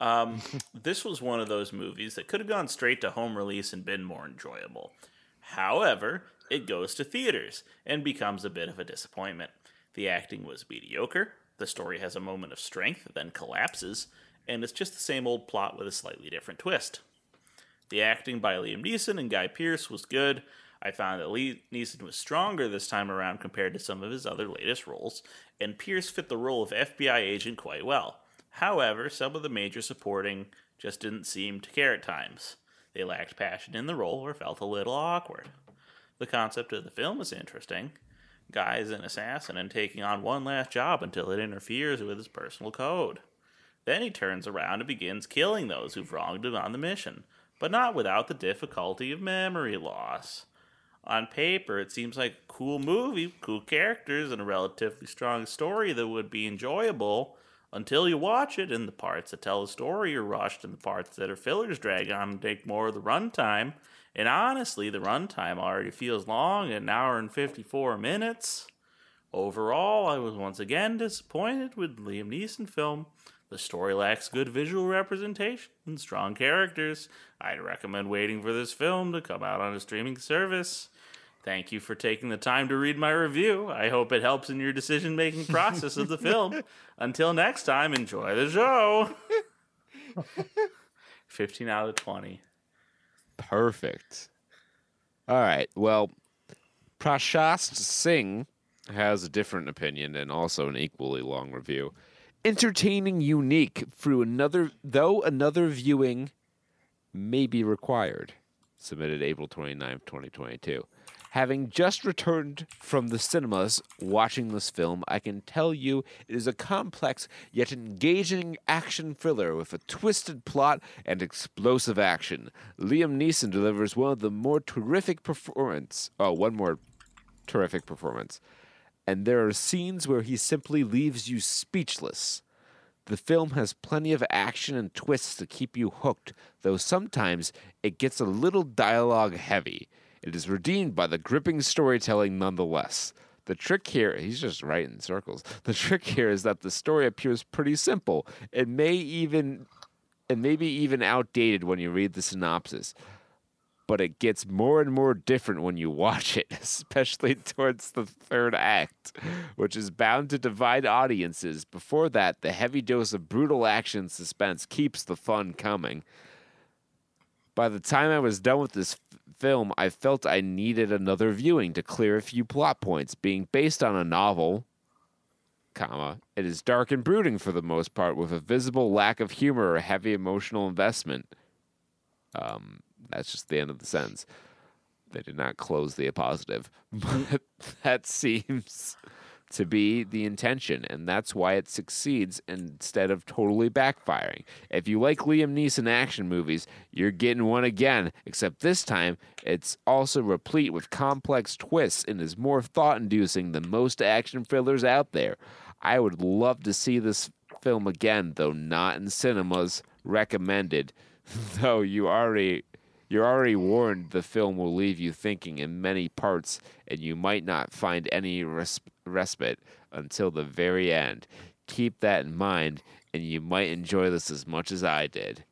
Um, [LAUGHS] this was one of those movies that could have gone straight to home release and been more enjoyable. However, it goes to theaters and becomes a bit of a disappointment. The acting was mediocre, the story has a moment of strength, then collapses, and it's just the same old plot with a slightly different twist. The acting by Liam Neeson and Guy Pearce was good. I found that Lee Neeson was stronger this time around compared to some of his other latest roles, and Pearce fit the role of FBI agent quite well. However, some of the major supporting just didn't seem to care at times. They lacked passion in the role or felt a little awkward. The concept of the film is interesting. Guy is an assassin and taking on one last job until it interferes with his personal code. Then he turns around and begins killing those who've wronged him on the mission, but not without the difficulty of memory loss. On paper, it seems like a cool movie, cool characters, and a relatively strong story that would be enjoyable until you watch it, and the parts that tell the story are rushed, and the parts that are fillers drag on and take more of the runtime. And honestly, the runtime already feels long an hour and 54 minutes. Overall, I was once again disappointed with Liam Neeson film. The story lacks good visual representation and strong characters. I'd recommend waiting for this film to come out on a streaming service. Thank you for taking the time to read my review. I hope it helps in your decision making [LAUGHS] process of the film. Until next time, enjoy the show. [LAUGHS] 15 out of 20. Perfect. All right. Well, Prashast Singh has a different opinion and also an equally long review. Entertaining, unique through another, though another viewing may be required. Submitted April 29th, 2022. Having just returned from the cinemas watching this film, I can tell you it is a complex yet engaging action thriller with a twisted plot and explosive action. Liam Neeson delivers one of the more terrific performance. Oh, one more terrific performance. And there are scenes where he simply leaves you speechless. The film has plenty of action and twists to keep you hooked, though sometimes it gets a little dialogue heavy. It is redeemed by the gripping storytelling nonetheless. The trick here, he's just writing circles. The trick here is that the story appears pretty simple. It may even, it may be even outdated when you read the synopsis, but it gets more and more different when you watch it, [LAUGHS] especially towards the third act, which is bound to divide audiences. Before that, the heavy dose of brutal action suspense keeps the fun coming. By the time I was done with this film, I felt I needed another viewing to clear a few plot points. Being based on a novel, comma, it is dark and brooding for the most part, with a visible lack of humor or heavy emotional investment. Um, that's just the end of the sentence. They did not close the appositive, [LAUGHS] but that seems to be the intention, and that's why it succeeds instead of totally backfiring. If you like Liam Neeson action movies, you're getting one again, except this time it's also replete with complex twists and is more thought inducing than most action thrillers out there. I would love to see this film again, though not in cinemas. Recommended. [LAUGHS] though you already you're already warned the film will leave you thinking in many parts, and you might not find any res- respite until the very end. Keep that in mind, and you might enjoy this as much as I did.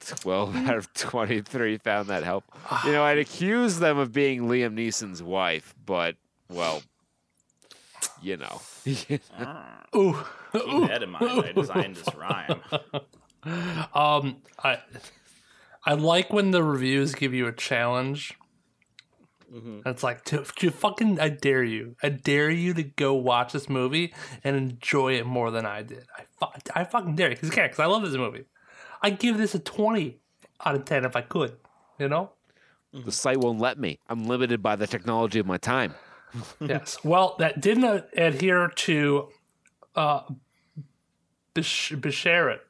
12 out of 23 found that help. You know, I'd accuse them of being Liam Neeson's wife, but, well, you know. [LAUGHS] Ooh. Keep that in mind. I designed this rhyme. [LAUGHS] Um, I I like when the reviews give you a challenge. And It's like, to, to fucking, I dare you, I dare you to go watch this movie and enjoy it more than I did. I, fu- I fucking dare you, because because I love this movie. I give this a twenty out of ten if I could. You know? the site won't let me. I'm limited by the technology of my time. [LAUGHS] yes. Well, that didn't adhere to uh, Bish- Bisharet.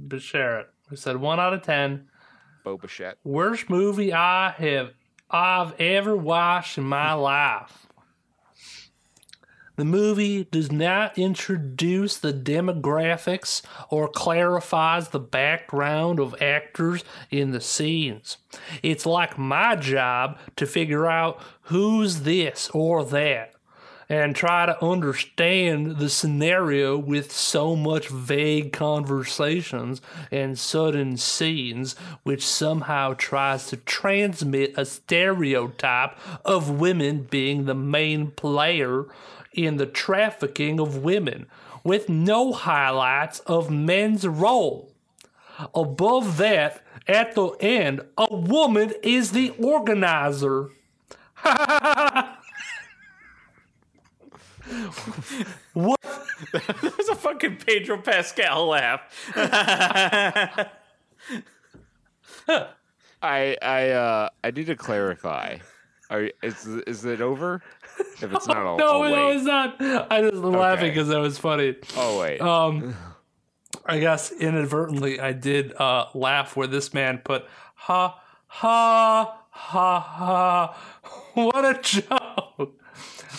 Bisharet. We said one out of ten. Boba Fett. Worst movie I have I've ever watched in my life. The movie does not introduce the demographics or clarifies the background of actors in the scenes. It's like my job to figure out who's this or that and try to understand the scenario with so much vague conversations and sudden scenes, which somehow tries to transmit a stereotype of women being the main player in the trafficking of women, with no highlights of men's role. Above that, at the end, a woman is the organizer. [LAUGHS] [LAUGHS] what? There's a fucking Pedro Pascal laugh. [LAUGHS] I I uh I need to clarify. Are is is it over? If it's not, [LAUGHS] I'll, No, I'll no, it's not. I just laughing because that was funny. Oh wait. Um, I guess inadvertently I did uh, laugh where this man put ha ha ha ha. What a joke!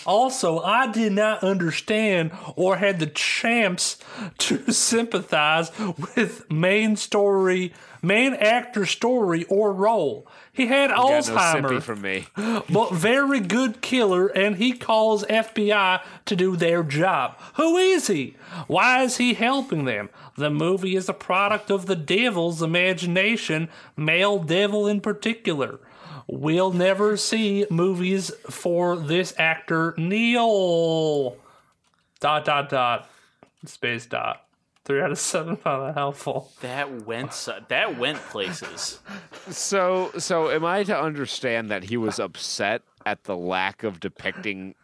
Also, I did not understand or had the chance to [LAUGHS] sympathize with main story, main actor story or role. He had Got no Alzheimer's from me. [LAUGHS] but very good killer, and he calls FBI to do their job. Who is he? Why is he helping them? The movie is a product of the devil's imagination, male devil in particular. We'll never see movies for this actor, Neil. Dot, dot, dot. Space dot. Three out of seven [LAUGHS] found that helpful. That went so, that went places. So so am I to understand that he was upset at the lack of depicting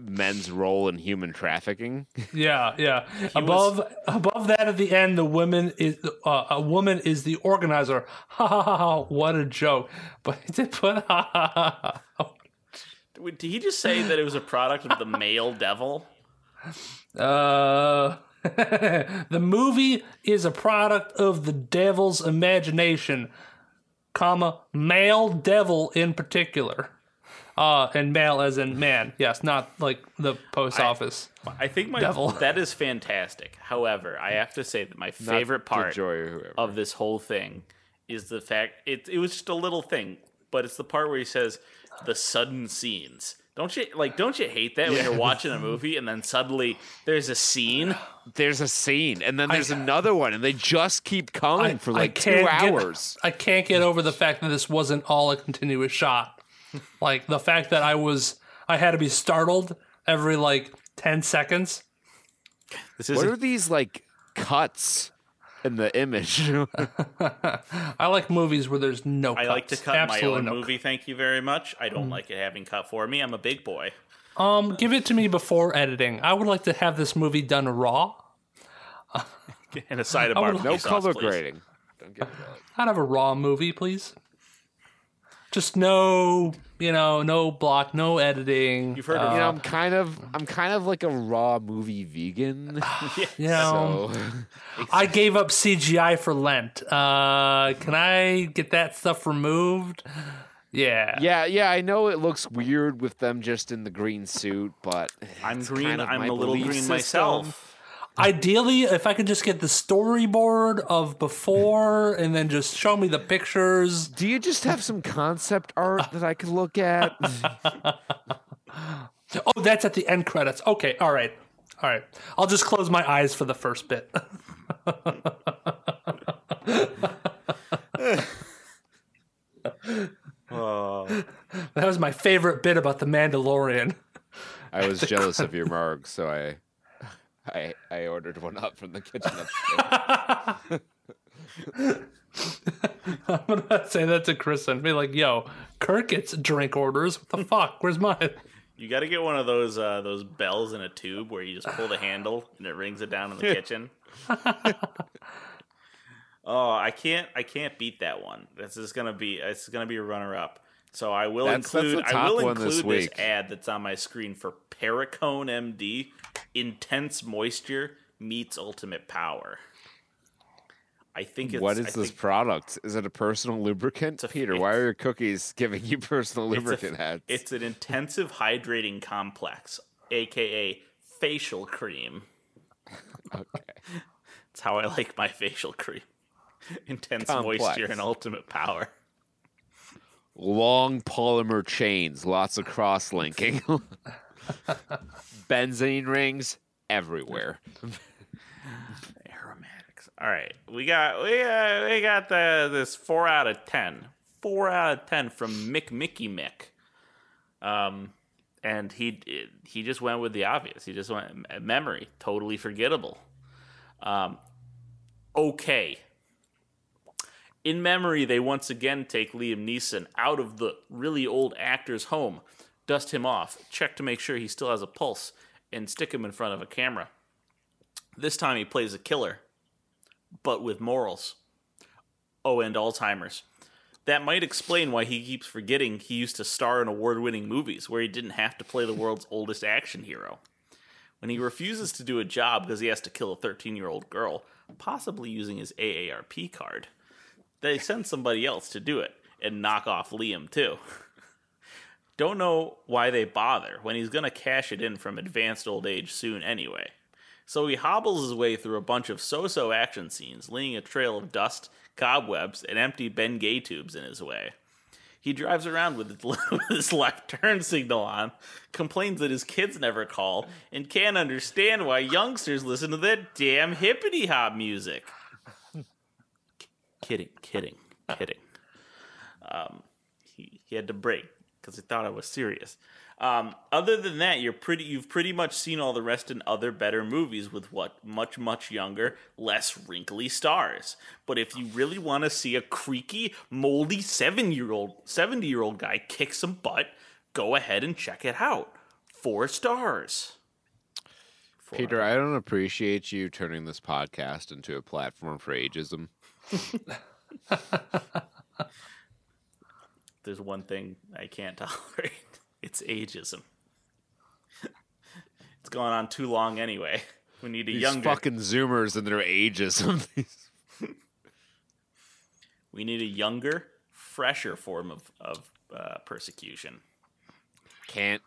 men's role in human trafficking? [LAUGHS] Yeah, yeah. above above that at the end, the woman is uh, a woman is the organizer. [LAUGHS] Ha ha ha! ha. What a joke! But he did put [LAUGHS] ha ha ha. ha. Wait, Did he just say that it was a product of the male devil? Uh, the movie is a product of the devil's imagination, comma male devil in particular. Uh, and male as in man. Yes, not like the post office. I think my Devil. [LAUGHS] that is fantastic. However, I have to say that my favorite part Joy or whoever. of this whole thing is the fact it it was just a little thing, but it's the part where he says the sudden scenes. Don't you like? Don't you hate that when you're watching a movie and then suddenly there's a scene? There's a scene, and then there's another one, and they just keep coming for like two can't get- hours. I can't get over the fact that this wasn't all a continuous shot. Like the fact that I was, I had to be startled every like ten seconds. This What is are these like cuts in the image? [LAUGHS] I like movies where there's no. I like to cuts. cut my Absolutely own no movie. Thank you very much. I don't like it having cut for me. I'm a big boy. Um, give it to me before editing. I would like to have this movie done raw. [LAUGHS] And a side of would barbecue no sauce, color please. grading. Don't get me. I'd have a raw movie, please. Just no, you know, no block, no editing. You've heard You of know, I'm kind of, I'm kind of like a raw movie vegan. [LAUGHS] You know, So [LAUGHS] I gave up CGI for Lent. Uh, can I get that stuff removed? Yeah. yeah, yeah, I know it looks weird with them just in the green suit, but I'm green. kind of I'm a little green system. myself. Ideally, if I could just get the storyboard of before and then just show me the pictures. Do you just have some concept art that I could look at? [LAUGHS] Oh, that's at the end credits. Okay, all right. All right. I'll just close my eyes for the first bit. Oh, [LAUGHS] That was my favorite bit about the Mandalorian. I was [LAUGHS] jealous of your marg, so I, I, I ordered one up from the kitchen upstairs. [LAUGHS] I'm gonna say that to Chris and be like, "Yo, Kirk gets drink orders. What the [LAUGHS] fuck? Where's mine?" You got to get one of those uh, those bells in a tube where you just pull the handle and it rings it down in the kitchen. [LAUGHS] oh, I can't I can't beat that one. This is gonna be it's gonna be a runner up. So I will That's- that's include the I will one this include this, ad that's on my screen for Perricone MD. Intense moisture meets ultimate power. I think it's what is I this think product? Is it a personal lubricant? a- Peter, why are your cookies [LAUGHS] giving you personal it's a- lubricant ads? It's an intensive hydrating complex, aka facial cream. okay. [LAUGHS] That's how I like my facial cream. Intense Complex. moisture and ultimate power. Long polymer chains, lots of cross linking. [LAUGHS] Benzene rings everywhere. [LAUGHS] Aromatics. All right, we got we uh, we got the this four out of ten. Four out of ten from Mick Mickey Mick. Um, and he he just went with the obvious. He just went memory, totally forgettable. Um, okay. In memory, they once again take Liam Neeson out of the really old actor's home, dust him off, check to make sure he still has a pulse, and stick him in front of a camera. This time he plays a killer, but with morals. Oh, and Alzheimer's. That might explain why he keeps forgetting he used to star in award winning movies where he didn't have to play the world's [LAUGHS] oldest action hero. When he refuses to do a job because he has to kill a 13 year old girl, possibly using his AARP card, they send somebody else to do it and knock off Liam, too. [LAUGHS] Don't know why they bother when he's going to cash it in from advanced old age soon anyway. So he hobbles his way through a bunch of so so action scenes, leaving a trail of dust, cobwebs, and empty Bengay tubes in his way. He drives around [LAUGHS] with his, left turn signal on, complains that his kids never call, and can't understand why youngsters listen to that damn hippity hop music. kidding, kidding, kidding. Um, he, he had to break because he thought I was serious. Um, other than that, you're pretty. You've pretty much seen all the rest in other better movies with what much much younger, less wrinkly stars. But if you really want to see a creaky, moldy seven year old, seventy year old guy kick some butt, go ahead and check it out. Four stars. Four Peter, I don't appreciate you turning this podcast into a platform for ageism. [LAUGHS] There's one thing I can't [LAUGHS] tolerate. It's ageism. [LAUGHS] it's gone on too long anyway. We need a These younger. fucking Zoomers and their ageism. [LAUGHS] We need a younger, fresher form of of uh, persecution. Can't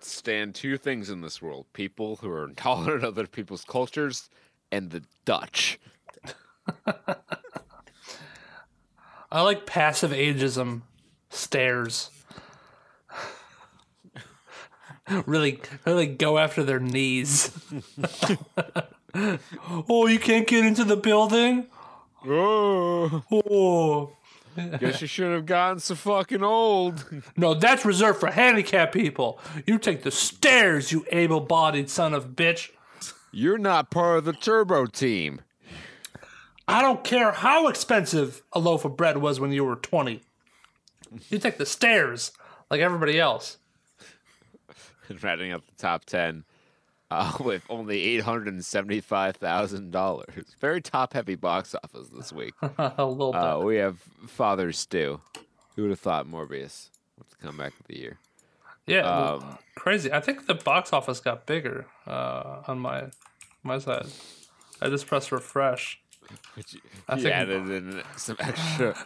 stand two things in this world: people who are intolerant of other people's cultures, and the Dutch. I like passive ageism stares. really, really go after their knees. [LAUGHS] oh, you can't get into the building. Oh, Oh, guess you should have gotten so fucking old. [LAUGHS] no, that's reserved for handicapped people. You take the stairs, you able-bodied son of a bitch. You're not part of the turbo team. I don't care how expensive a loaf of bread was when you were 20. You take the stairs like everybody else. [LAUGHS] Rounding up the top ten uh, [LAUGHS] with only eight hundred and seventy-five thousand dollars. Very top-heavy box office this week. [LAUGHS] a little bit. Uh, we have Father Stu. Who would have thought Morbius was the comeback of the year? yeah, Um, crazy. I think the box office got bigger uh, on my my side. I just pressed refresh. Which you, I you think- added in some extra.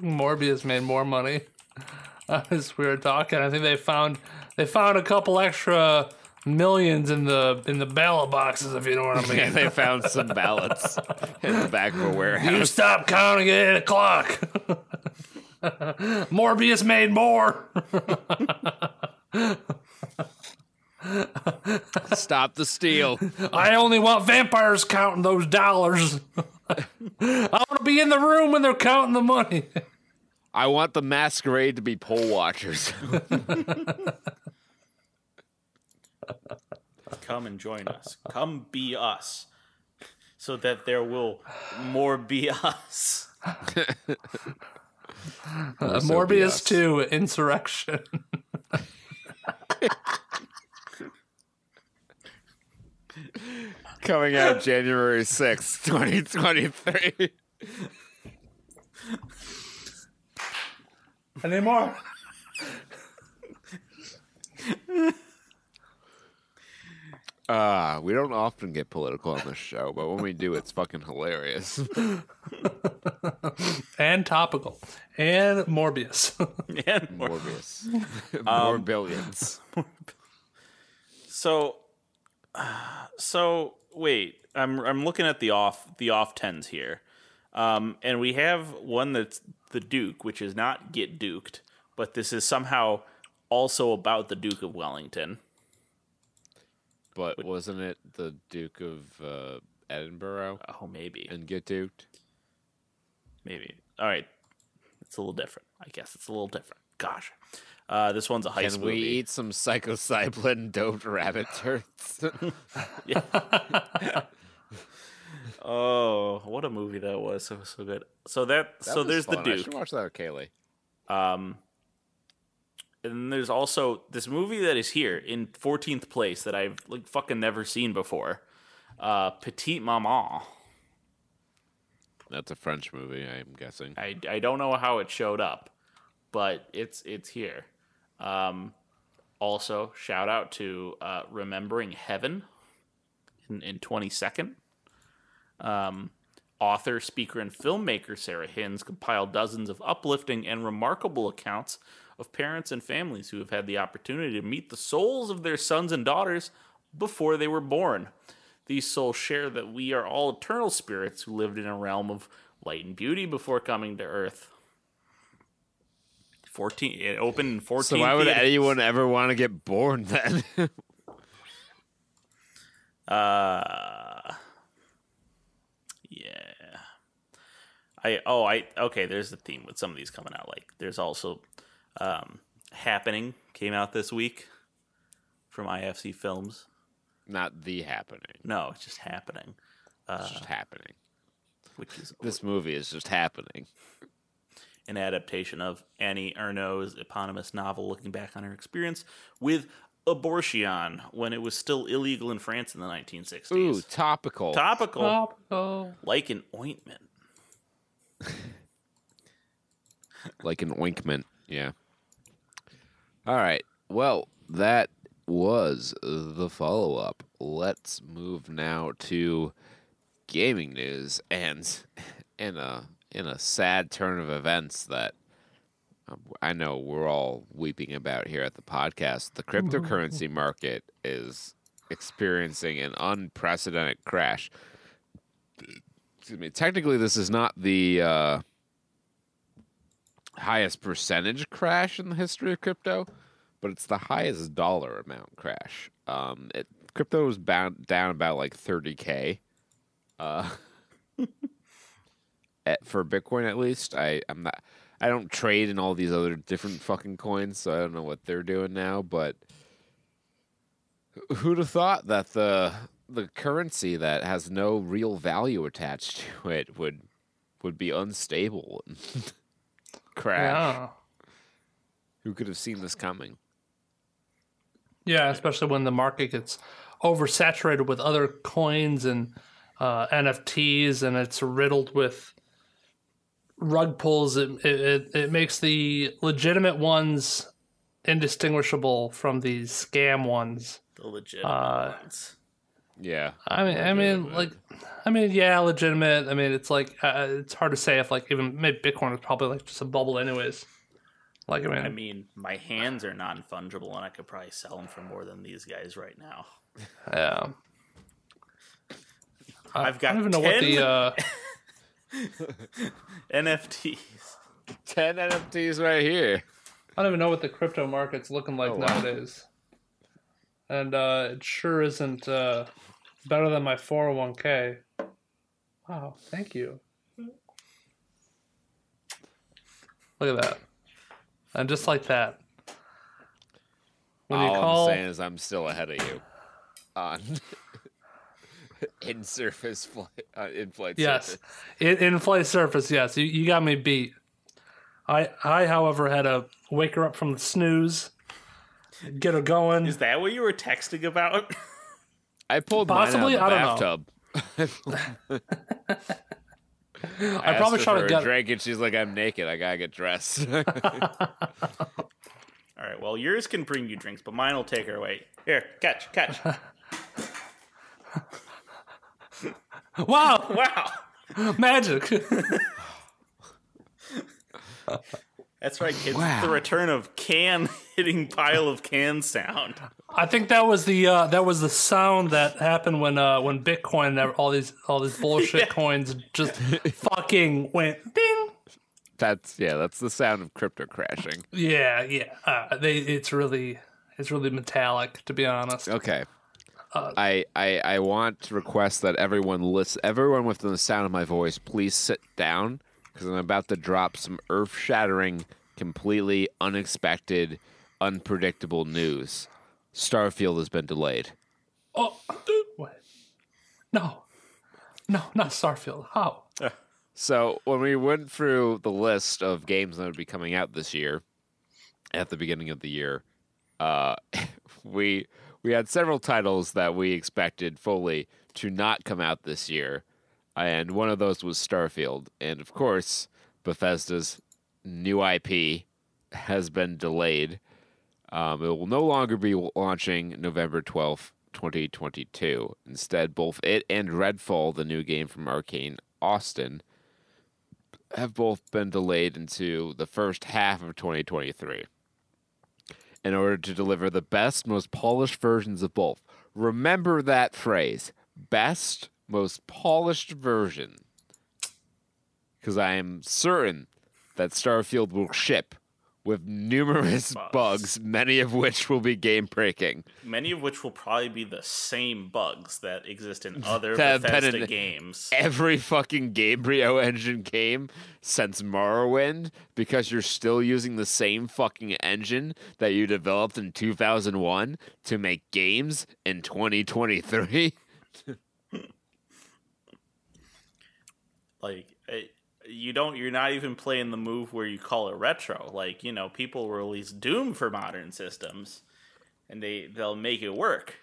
Morbius made more money [LAUGHS] as we were talking. I think they found they found a couple extra millions in the in the ballot boxes, if you know what I [LAUGHS] mean. and they found [LAUGHS] some ballots in the back of a warehouse. You stop counting at eight o'clock. Morbius made more. [LAUGHS] Stop the steal. [LAUGHS] I only want vampires counting those dollars. [LAUGHS] I want to be in the room when they're counting the money. I want the masquerade to be poll watchers. Come and join us. Come be us. So that there will more be us. Uh, Also Morbius BS. 2 Insurrection. Coming out January sixth, 2023. Any more? Uh, we don't often get political on this show, but when we do, it's fucking hilarious. And topical. And Morbius. and more. Morbius. More billions. So, so wait, I'm I'm looking at the off the off tens here, um, and we have one that's the Duke, which is not get duked, but this is somehow also about the Duke of Wellington. But wasn't it the Duke of uh, Edinburgh Oh, maybe, and Get Duked? maybe. All right, it's a little different. I guess it's a little different. Gosh, uh, this one's a heist Can we movie. eat some psilocybin doped rabbit turds? [LAUGHS] [LAUGHS] Oh, what a movie that was! So so good. So that, so there's the I Duke. should watch that with Kaylee. Um, and there's also this movie that is here in 14th place that I've like fucking never seen before. Uh, Petite Maman. That's a French movie, I'm guessing. I, I don't know how it showed up, but it's it's here. Um, also, shout out to uh, Remembering Heaven in, in 22nd. Um, author, speaker, and filmmaker Sarah Hinz compiled dozens of uplifting and remarkable accounts of parents and families who have had the opportunity to meet the souls of their sons and daughters before they were born. These souls share that we are all eternal spirits who lived in a realm of light and beauty before coming to earth. 14 it opened in 14 So why would theaters. anyone ever want to get born then? [LAUGHS] Uh, yeah. I oh I okay. There's the theme with some of these coming out. Like there's also um, happening came out this week from IFC Films. Not the happening. No, it's just happening, It's just happening. which is This movie is just happening. An adaptation of Annie Ernaux's eponymous novel, looking back on her experience with abortion when it was still illegal in France in the 1960s. Ooh, topical. Topical, Topical. like an ointment. [LAUGHS] like an ointment. Yeah. All right. Well, that was the follow up. Let's move now to gaming news and in a uh, in a sad turn of events that um, I know we're all weeping about here at the podcast. The cryptocurrency market is experiencing an unprecedented crash. Excuse me. Technically, this is not the uh, highest percentage crash in the history of crypto, but it's the highest dollar amount crash. Um, it, crypto was bound down about like 30k. Uh, [LAUGHS] at, for Bitcoin, at least, I I'm not. I don't trade in all these other different fucking coins, so I don't know what they're doing now. But who'd have thought that the the currency that has no real value attached [LAUGHS] to it would would be unstable and [LAUGHS] crash? Yeah. Who could have seen this coming? Yeah, especially when the market gets oversaturated with other coins and uh, NFTs, and it's riddled with rug pulls. It, it it- it makes the legitimate ones indistinguishable from these scam ones. The legitimate Uh, ones. Yeah, I mean, I mean, like, I mean, yeah, legitimate. I mean, it's like uh, it's hard to say if like even maybe Bitcoin is probably like just a bubble, anyways. Like, I mean, I mean, my hands are non fungible, and I could probably sell them for more than these guys right now. yeah. I- I've got I don't even know what the uh, [LAUGHS] [LAUGHS] NFTs. ten NFTs right here. I don't even know what the crypto market's looking like Oh, wow. nowadays. And uh, it sure isn't uh, better than my 401k. Wow, thank you. Look at that. And just like that. when you All call I'm saying is I'm still ahead of you on [LAUGHS] in surface flight, uh, in flight. yes, surface. in, in flight surface, yes, you, you got me beat. I I however had to wake her up from the snooze, get her going. Is that what you were texting about? I pulled Possibly? mine out I of don't the bathtub. [LAUGHS] I probably tried to get a drink, and she's like, "I'm naked. I gotta get dressed." [LAUGHS] All right, well, yours can bring you drinks, but mine will take her away. Here, catch, catch. [LAUGHS] wow, [LAUGHS] wow. magic! That's right, kids. Wow. It's the return of can [LAUGHS] hitting pile of can sound. I think that was the uh, that was the sound that happened when uh, when Bitcoin and all these all these bullshit [LAUGHS] Yeah. coins just fucking went ding. that's yeah. That's the sound of crypto crashing. Yeah, yeah. Uh, they it's really it's really metallic to be honest. Okay. Uh, I, I I want to request that everyone listen, everyone within the sound of my voice, please sit down because I'm about to drop some earth-shattering, completely unexpected, unpredictable news. Starfield has been delayed. Oh, what? No, no, not Starfield. How? So when we went through the list of games that would be coming out this year, at the beginning of the year, uh, [LAUGHS] we we had several titles that we expected fully to not come out this year, and one of those was Starfield, and of course Bethesda's new IP has been delayed. Um, it will no longer be launching November twelfth, twenty twenty two. Instead, both it and Redfall, the new game from Arcane Austin, have both been delayed into the first half of 2023 in order to deliver the best, most polished versions of both. Remember that phrase best, most polished version. Because I am certain that Starfield will ship with numerous Bugs. bugs, many of which will be game breaking. Many of which will probably be the same bugs that exist in [LAUGHS] other That Bethesda in- games. every fucking Gamebryo engine game since Morrowind because you're still using the same fucking engine that you developed in 2001 to make games in 2023. [LAUGHS] Like you don't. You're not even playing the move where you call it retro. Like you know, people release Doom for modern systems, and they they'll make it work,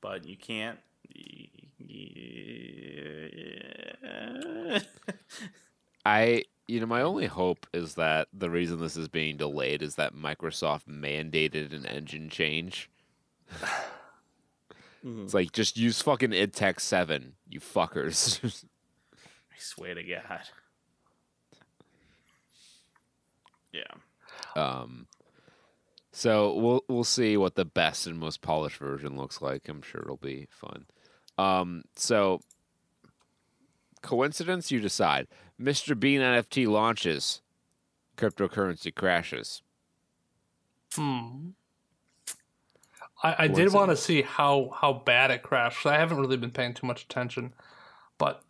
but you can't. [LAUGHS] I, you know, my only hope is that the reason this is being delayed is that Microsoft mandated an engine change. [SIGHS] Mm-hmm. It's like just use fucking id Tech 7, you fuckers. [LAUGHS] I swear to God. Yeah. Um, so we'll we'll see what the best and most polished version looks like. I'm sure it'll be fun. Um, so coincidence, you decide. Mr. Bean NFT launches, cryptocurrency crashes. Hmm. I, I did want to see how how bad it crashed. I haven't really been paying too much attention, but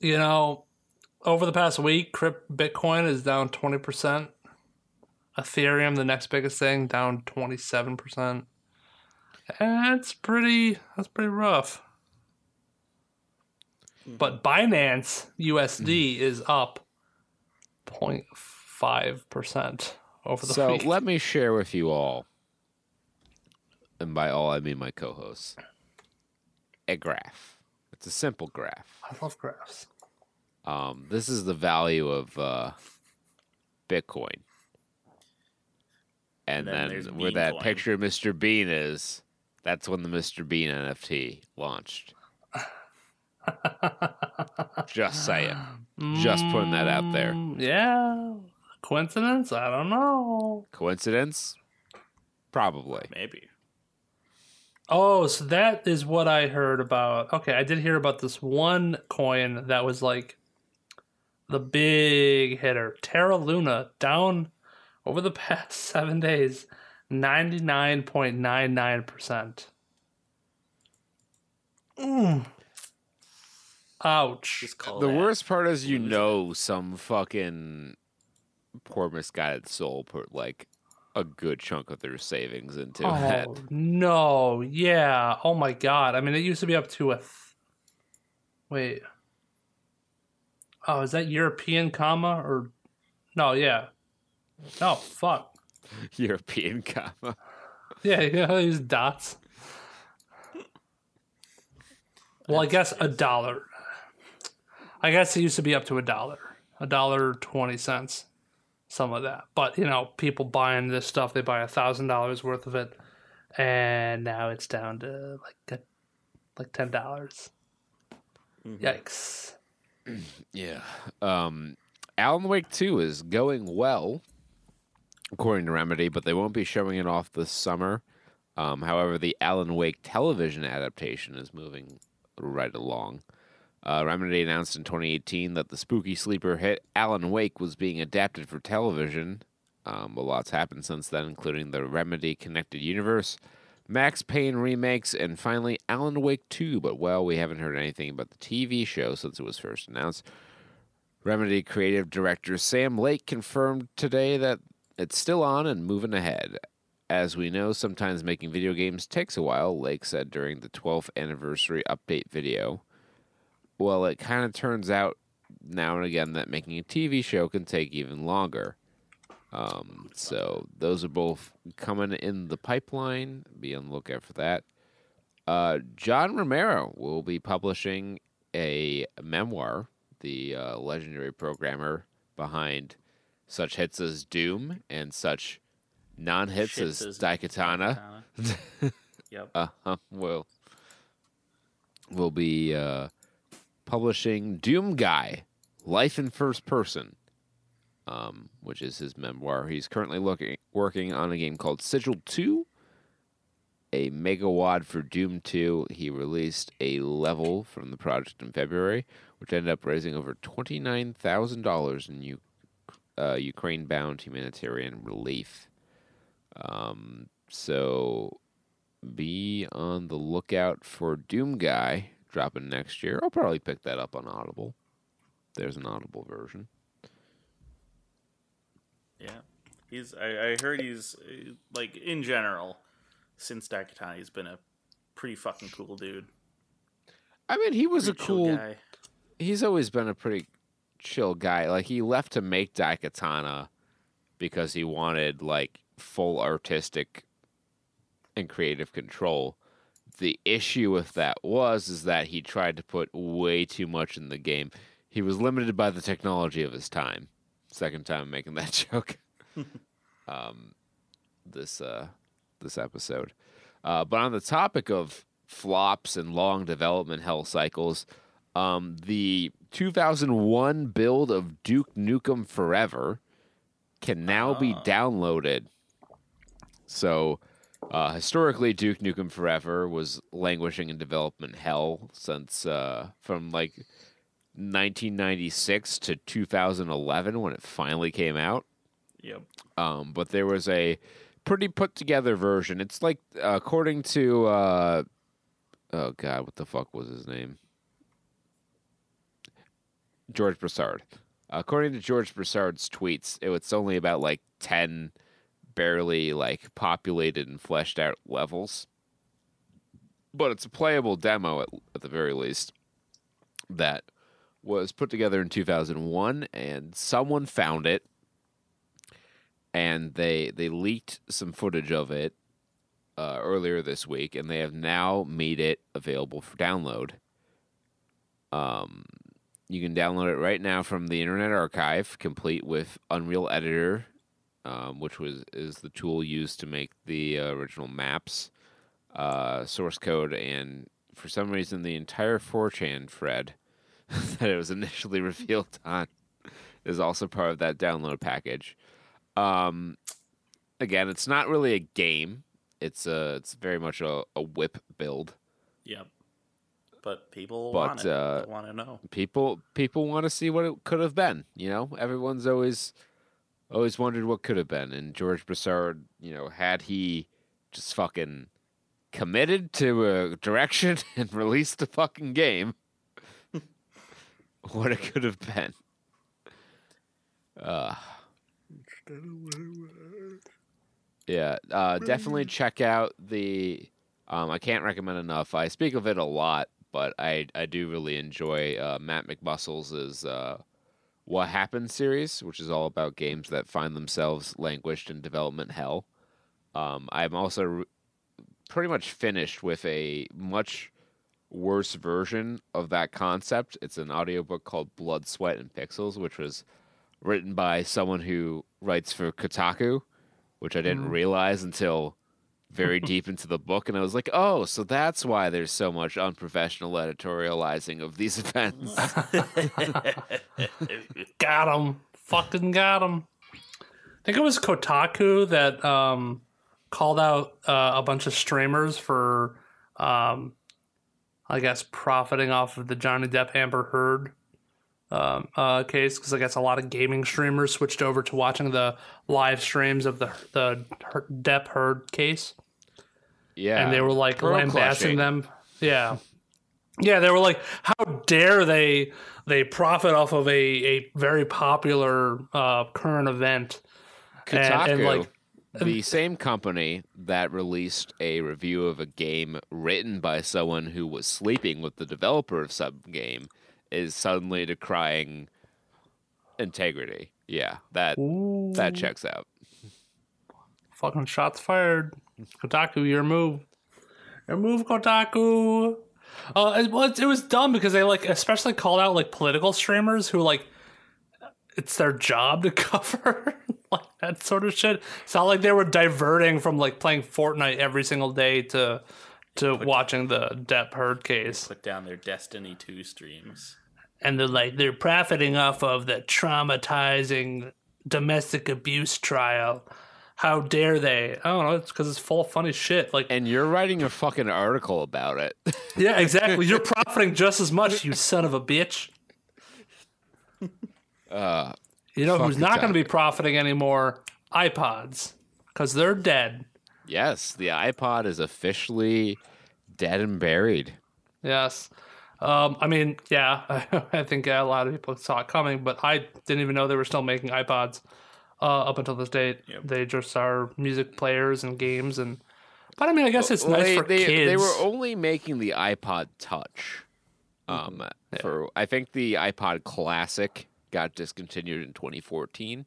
you know, over the past week, crypt Bitcoin is down twenty percent. Ethereum, the next biggest thing, down twenty seven percent. Eh, that's pretty. That's pretty rough. Hmm. But Binance USD hmm. is up 0.5 percent over the So week. let me share with you all, and by all I mean my co-hosts, a graph. It's a simple graph. I love graphs. Um, this is the value of uh, Bitcoin. And, And then then, where that coin. picture of Mr. Bean is, that's when the Mr. Bean NFT launched. [LAUGHS] Just saying. Just putting that out there. Mm, Yeah. Coincidence? I don't know. Coincidence? Probably. Maybe. Oh, so that is what I heard about. Okay, I did hear about this one coin that was like the big hitter. Terra Luna down over the [LAUGHS] past seven days, 99.99%. Mm. Ouch. The that worst part is you know some fucking poor misguided soul put like a good chunk of their savings into Oh it. no, yeah. Oh my god. I mean, it used to be up to a. Th- Wait. Oh, is that European comma or? No, yeah. Oh fuck. [LAUGHS] European comma. Yeah, you know these dots. Well, I guess a dollar. I guess it used to be up to a dollar, a dollar twenty cents, some of that. But you know, people buying this stuff, they buy a thousand dollars worth of it, and now it's down to like a, like ten dollars. Mm-hmm. Yikes! [CLEARS THROAT] Yeah. Um, Alan Wake 2 is going well, according to Remedy, but they won't be showing it off this summer. Um, however, the Alan Wake television adaptation is moving right along. Uh, Remedy announced in 2018 that the spooky sleeper hit Alan Wake was being adapted for television. Um, a lot's happened since then, including the Remedy Connected Universe, Max Payne remakes, and finally Alan Wake 2. But, well, we haven't heard anything about the TV show since it was first announced. Remedy creative director Sam Lake confirmed today that it's still on and moving ahead. As we know, sometimes making video games takes a while, Lake said during the 12th anniversary update video. Well, it kind of turns out now and again that making a TV show can take even longer. Um, so those are both coming in the pipeline. Be on the lookout for that. Uh, John Romero will be publishing a memoir, the uh, legendary programmer behind such hits as Doom and such non-hits as as Daikatana. Daikatana. [LAUGHS] Yep. Uh, will will be uh, publishing Doom Guy, Life in First Person, um, which is his memoir. He's currently looking working on a game called Sigil Two, a megawad for Doom Two. He released a level from the project in February, which ended up raising over twenty nine thousand dollars in U- uh, Ukraine-bound humanitarian relief. Um, so be on the lookout for Doom Guy dropping next year. I'll probably pick that up on Audible. There's an Audible version. Yeah, he's. I, I heard he's like in general, since Daikatana, he's been a pretty fucking cool dude. I mean, he was Pretty a cool. guy. He's always been a pretty chill guy. Like he left to make Daikatana because he wanted like full artistic and creative control. The issue with that was is that he tried to put way too much in the game. He was limited by the technology of his time. Second time making that [LAUGHS] joke. um, this uh, this episode. Uh, but on the topic of flops and long development hell cycles, um, the 2001 build of Duke Nukem Forever can now be downloaded. So, uh, historically, Duke Nukem Forever was languishing in development hell since uh, from like 1996 to 2011 when it finally came out. Yep. Um, but there was a pretty put together version. It's like uh, according to uh, oh god, what the fuck was his name? George Broussard. According to George Broussard's tweets, it was only about like ten barely like populated and fleshed out levels. But it's a playable demo at, at the very least that was put together in 2001 and someone found it and they they leaked some footage of it uh, earlier this week, and they have now made it available for download. Um, you can download it right now from the Internet Archive, complete with Unreal Editor, um, which was is the tool used to make the uh, original maps, uh, source code, and for some reason the entire 4chan thread [LAUGHS] that it was initially [LAUGHS] revealed on is also part of that download package. Um, again, it's not really a game. It's a it's very much a, a whip build. Yep. But people But, want it. uh, want to know. People people want to see what it could have been. You know, everyone's always always wondered what could have been. And George Broussard, you know, had he just fucking committed to a direction [LAUGHS] and released the fucking game, [LAUGHS] what it could have been. Uh, Yeah, uh, definitely check out the. Um, I can't recommend enough. I speak of it a lot, but I I do really enjoy uh, Matt McMuscles' uh, "What Happened" series, which is all about games that find themselves languished in development hell. Um, I'm also re- pretty much finished with a much worse version of that concept. It's an audiobook called Blood, Sweat, and Pixels, which was written by someone who writes for Kotaku, which I didn't realize until very [LAUGHS] deep into the book. And I was like, oh, so that's why there's so much unprofessional editorializing of these [LAUGHS] events. [LAUGHS] Got him. Fucking got him. I think it was Kotaku that um, called out uh, a bunch of streamers for, um, I guess, profiting off of the Johnny Depp Amber Heard um, uh, case because I guess a lot of gaming streamers switched over to watching the live streams of the the Depp Heard case, yeah. and they were like Pearl lambasting clutching. them. Yeah, yeah, they were like, "How dare they they profit off of a a very popular uh, current event?" And- Kotaku, and, like, the same company that released a review of a game written by someone who was sleeping with the developer of some game, is suddenly decrying integrity. Yeah, that that checks out. Fucking shots fired. Kotaku, your move. Your move, Kotaku. Uh, it was it was dumb because they like especially called out like political streamers who like it's their job to [LAUGHS] cover like that sort of shit. It's not like they were diverting from like playing Fortnite every single day to to watching the Depp Heard case. Put down their Destiny 2 streams. and they're like they're profiting off of the traumatizing domestic abuse trial. How dare they? I don't know. It's because it's full of funny shit. Like, And you're writing a fucking article about it. yeah, exactly. You're [LAUGHS] profiting just as much, you son of a bitch. Uh, You know who's not going to be profiting anymore? iPods, because they're dead. yes, the iPod is officially dead and buried. Yes. Um, I mean, yeah, [LAUGHS] I think a lot of people saw it coming, but I didn't even know they were still making iPods uh, up until this date. Yep. They just are music players and games, and but I mean, I guess it's Well, nice they, for they, kids. They were only making the iPod Touch. Um, for I think the iPod Classic got discontinued in 2014,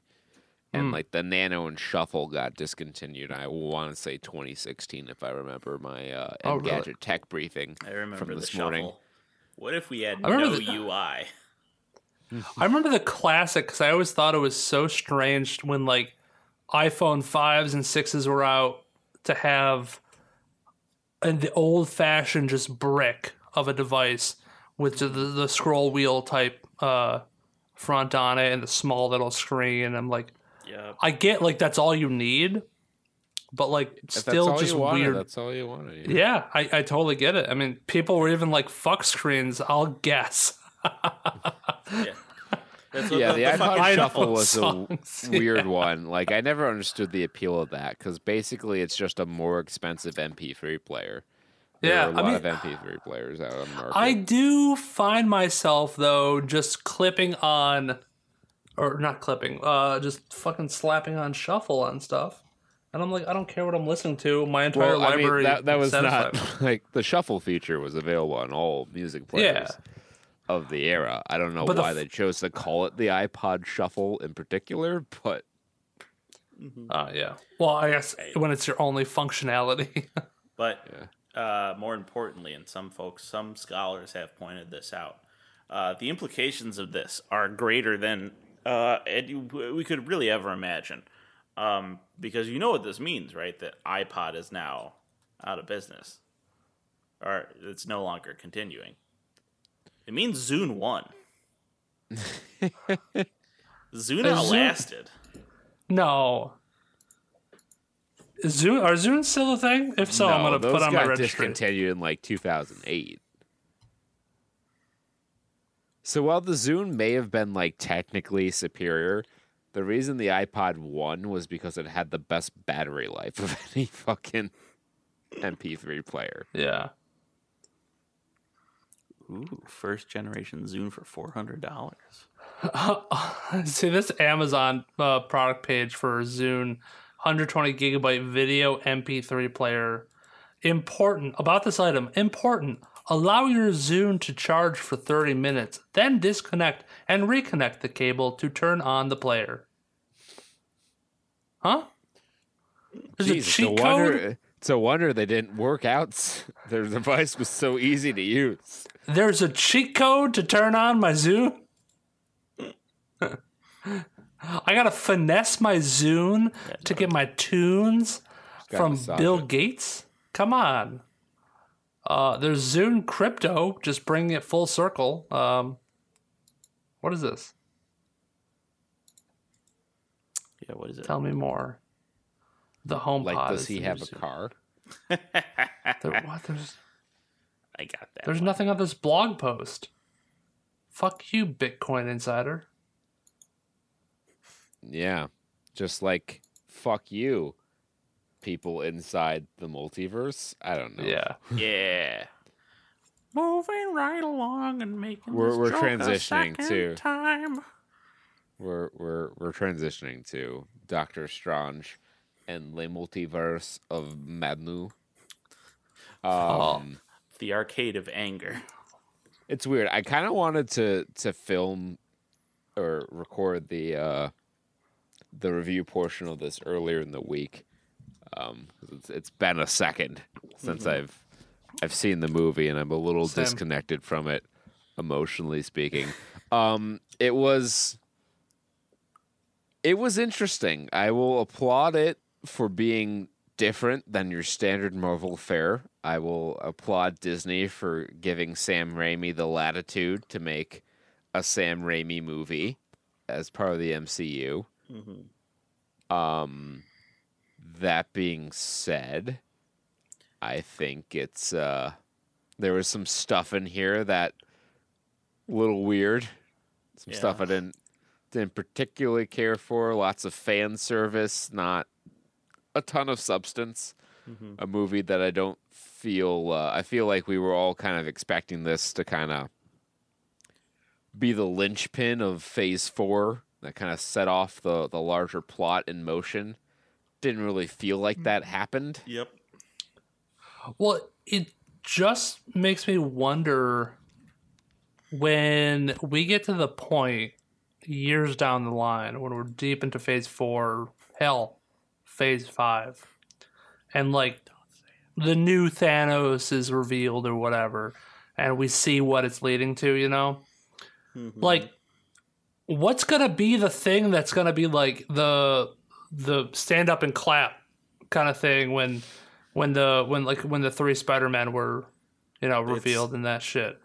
and like the Nano and Shuffle got discontinued. I want to say 2016, if I remember my uh, Oh, really? Engadget tech briefing. I remember from the this shuffle. morning. What if we had I no remember the- UI? [LAUGHS] I remember the classic because I always thought it was so strange when like iPhone fives and sixes were out to have and the old fashioned just brick of a device with the, the scroll wheel type uh, front on it and the small little screen. I'm like, Yeah. I get like that's all you need, but like If still that's just wanted, weird. That's all you wanted. Yeah, I, I totally get it. I mean, people were even like fuck screens. I'll guess. [LAUGHS] Yeah. That's what Yeah, the, the the iPod fucking- I know Shuffle was a songs, [LAUGHS] weird one. Like I never understood the appeal of that because basically it's just a more expensive MP3 player. There Yeah, are a I lot mean- of MP3 players out on the market. I do find myself though just clipping on, or not clipping, uh, just fucking slapping on shuffle on stuff, and I'm like, I don't care what I'm listening to. My entire well, I mean, library. that, that was satisfied. not [LAUGHS] like the shuffle feature was available on all music players Yeah. of the era. I don't know But the why f- they chose to call it the iPod Shuffle in particular, but Uh, yeah. Well, I guess when it's your only functionality. [LAUGHS] But uh, more importantly, and some folks, some scholars have pointed this out, uh, the implications of this are greater than uh, we could really ever imagine. Um, because you know what this means, right? That iPod is now out of business, or it's no longer continuing. It means Zune won. [LAUGHS] Zune outlasted. no. Is Zune, are Zune still a thing? If so, I'm gonna put on my got registry. discontinued in like 2008. So while the Zune may have been like technically superior, the reason the iPod won was because it had the best battery life of [LAUGHS] any fucking MP3 player. Yeah. Ooh, first generation Zune for four hundred dollars. [LAUGHS] See this Amazon uh, product page for Zune 120 gigabyte video MP3 player. Important about this item. Important. Allow your Zune to charge for 30 minutes, then disconnect and reconnect the cable to turn on the player. Huh? There's a Jeez, it's a cheat code. wonder. It's a wonder they didn't work out. Their device was so easy to use. There's a cheat code to turn on my Zune. [LAUGHS] I gotta finesse my Zune to get my tunes from Bill it. Gates. Come on. Uh, there's Zune Crypto, just bringing it full circle. Um, what is this? Yeah, what is it? Tell me more. The HomePod. Like, does he have a Zune. car? There, [LAUGHS] what? There's I got that. there's one. nothing on this blog post. Fuck you, Bitcoin Insider. Yeah, just like fuck you, people inside the multiverse. I don't know. Yeah. [LAUGHS] Yeah. Moving right along and making We're- this we're joke transitioning second to- time. we're we're we're transitioning to Doctor Strange and the multiverse of Madnu. Um, The arcade of anger. it's weird. I kind of wanted to to film or record the uh the review portion of this earlier in the week. Um, it's it's been a second since I've I've seen the movie and I'm a little Same. disconnected from it emotionally speaking. Um, it was it was interesting. I will applaud it for being different than your standard Marvel fare. I will applaud Disney for giving Sam Raimi the latitude to make a Sam Raimi movie as part of the MCU. Um, that being said, I think it's uh, there was some stuff in here that a little weird. Some stuff I didn't didn't particularly care for. Lots of fan service, not a ton of substance. A movie that I don't feel. Uh, I feel like we were all kind of expecting this to kind of be the linchpin of Phase Four that kind of set off the the larger plot in motion. Didn't really feel like hmm. that happened. Yep. Well, it just makes me wonder when we get to the point years down the line when we're deep into phase four, hell, phase five, and like the new Thanos is revealed or whatever, and we see what it's leading to, you know? Mm-hmm. Like, what's gonna be the thing that's gonna be like the the stand up and clap kind of thing when when the when like when the three Spider Men were you know revealed and that shit.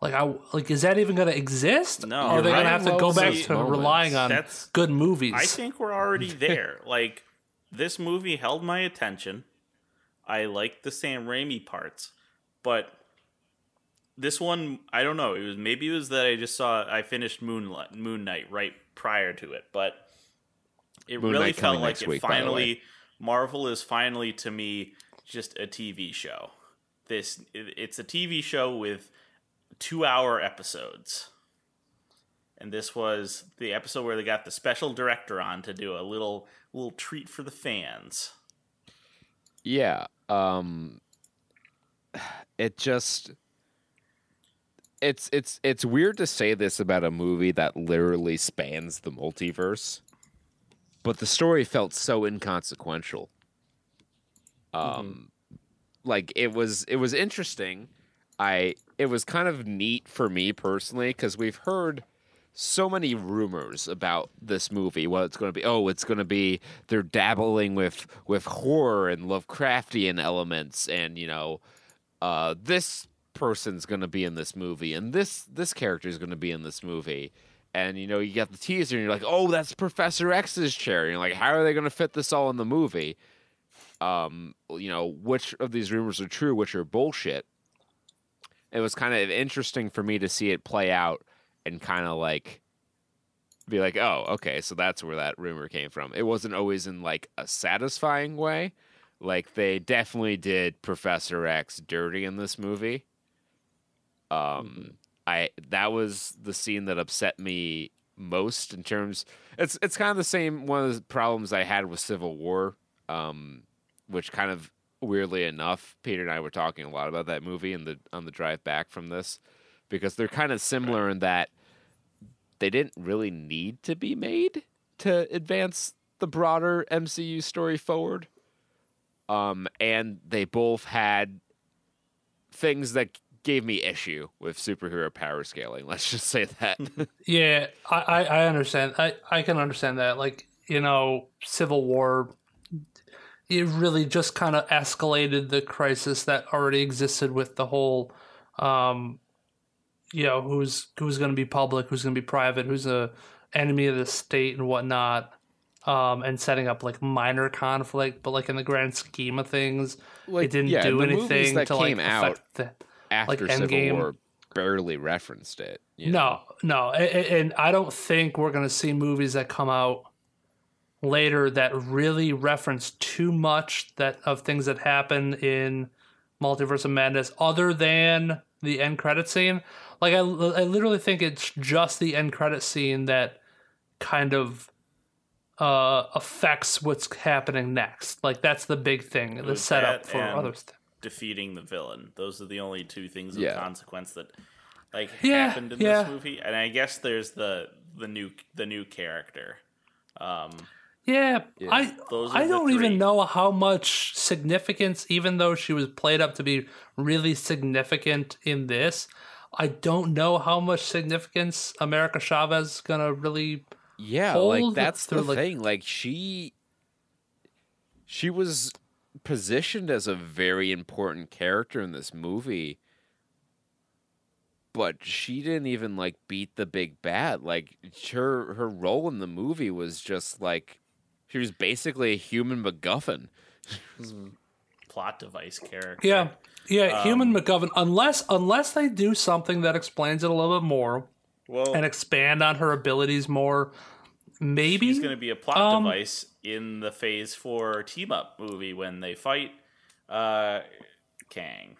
Like I like is that even gonna exist? No, Or are they gonna have to go back to moments. relying on That's- good movies? I think we're already [LAUGHS] there. like this movie held my attention. I liked the Sam Raimi parts, but this one I don't know. It was maybe it was that I just saw I finished Moonlight, Moon Knight right prior to it, but it Moon really Knight felt like it week, by the way. finally Marvel is finally to me just a TV show. This it's a TV show with 2-hour episodes. And this was the episode where they got the special director on to do a little little treat for the fans. Yeah. Um [SIGHS] it just it's it's it's weird to say this about a movie that literally spans the multiverse. But the story felt so inconsequential. Um like it was it was interesting. I it was kind of neat for me personally cuz we've heard so many rumors about this movie. What it's going to be? Oh, it's going to be they're dabbling with with horror and Lovecraftian elements, and you know, uh, this person's going to be in this movie, and this this character is going to be in this movie. And you know, you get the teaser, and you're like, "Oh, that's Professor X's chair." And you're like, "How are they going to fit this all in the movie?" Um, you know, which of these rumors are true, which are bullshit. It was kind of interesting for me to see it play out and kind of like be like, oh, okay, so that's where that rumor came from. It wasn't always in like a satisfying way. Like they definitely did Professor X dirty in this movie. Um, I that was the scene that upset me most in terms. It's it's kind of the same one of the problems I had with Civil War um, which kind of weirdly enough, Peter and I were talking a lot about that movie in the on the drive back from this because they're kind of similar in that they didn't really need to be made to advance the broader MCU story forward. Um, and they both had things that gave me issue with superhero power scaling. Let's just say that. [LAUGHS] [LAUGHS] Yeah, I, I, I understand. I, I can understand that. Like, you know, Civil War, it really just kind of escalated the crisis that already existed with the whole, um, you know, who's who's going to be public, who's going to be private, who's a enemy of the state and whatnot, um, and setting up like minor conflict. But like in the grand scheme of things, Like, it didn't yeah, do the anything that to like out affect the, After Like Civil Endgame. War, barely referenced it. you know? No, no, a- a- and I don't think we're gonna see movies that come out later that really reference too much that of things that happen in Multiverse of Madness, other than the end credit scene. Like I, I literally think it's just the end credit scene that kind of uh affects what's happening next. Like that's the big thing, the setup for and- other stuff. Defeating the villain. Those are the only two things of Yeah. consequence that like Yeah, happened in yeah. this movie. And I guess there's the the new the new character. Um Yeah, I Those are I don't three. even know how much significance, even though she was played up to be really significant in this. I don't know how much significance America Chavez is gonna really. Yeah, like that's the through, like- thing. Like she she was positioned as a very important character in this movie. But she didn't even like beat the big bad. Like her her role in the movie was just like she was basically a human MacGuffin. plot device character. Yeah, yeah, Um, human McGovern. Unless unless they do something that explains it a little bit more Well, and expand on her abilities more, maybe. he's going to be a plot Um, device in the Phase Four team up movie when they fight uh, Kang.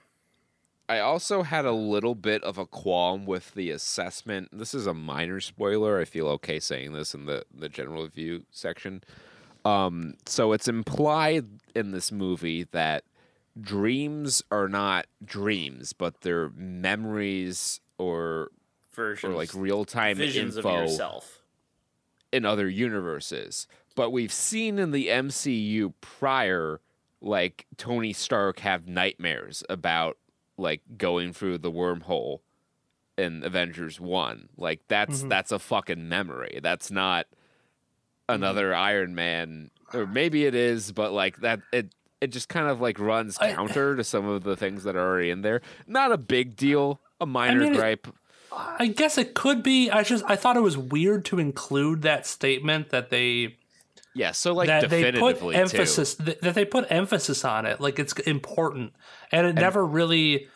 I also had a little bit of a qualm with the assessment. This is a minor spoiler. I feel okay saying this in the the general review section. Um, so it's implied in this movie that dreams are not dreams, but they're memories or versions, or like real time visions info of yourself. In other universes. But we've seen in the MCU prior, like Tony Stark have nightmares about like going through the wormhole in Avengers One. Like that's mm-hmm. that's a fucking memory. That's not another mm-hmm. Iron Man, or maybe it is, but like that it. It just kind of like runs I- counter to some of the things that are already in there. Not a big deal, a minor mean, it- gripe. I guess it could be. I just I thought it was weird to include that statement that they Yeah, so like that they put emphasis th- that they put emphasis on it. Like it's important. And it never really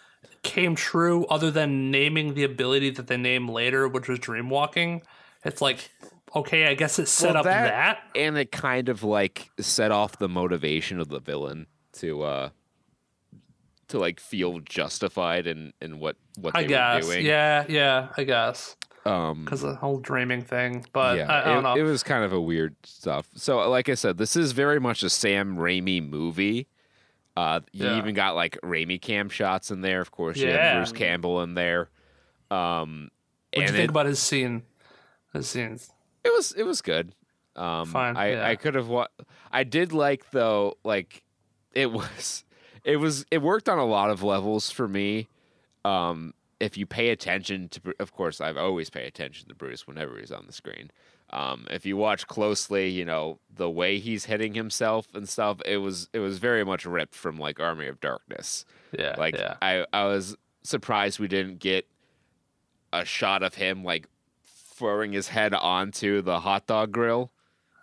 came true other than naming the ability that they name later which was dream walking it's like okay i guess it set Well, up that, and it kind of like set off the motivation of the villain to uh to like feel justified in in what what they i were doing. yeah yeah i guess Um because the whole dreaming thing but yeah, I, I don't it, know it was kind of a weird stuff. So like I said, this is very much a Sam Raimi movie. Uh you Yeah. even got like Raimi cam shots in there, of course. You Yeah. have Bruce Campbell in there. Um what do you think it- about his scene his scenes It was it was good. Um, Fine, I yeah. I could have wa- I did like though like it [LAUGHS] was it was it worked on a lot of levels for me. Um, if you pay attention to, of course, I've always pay attention to Bruce whenever he's on the screen. Um, if you watch closely, you know the way he's hitting himself and stuff. It was it was very much ripped from like Army of Darkness. yeah Like yeah I I was surprised we didn't get a shot of him like throwing his head onto the hot dog grill,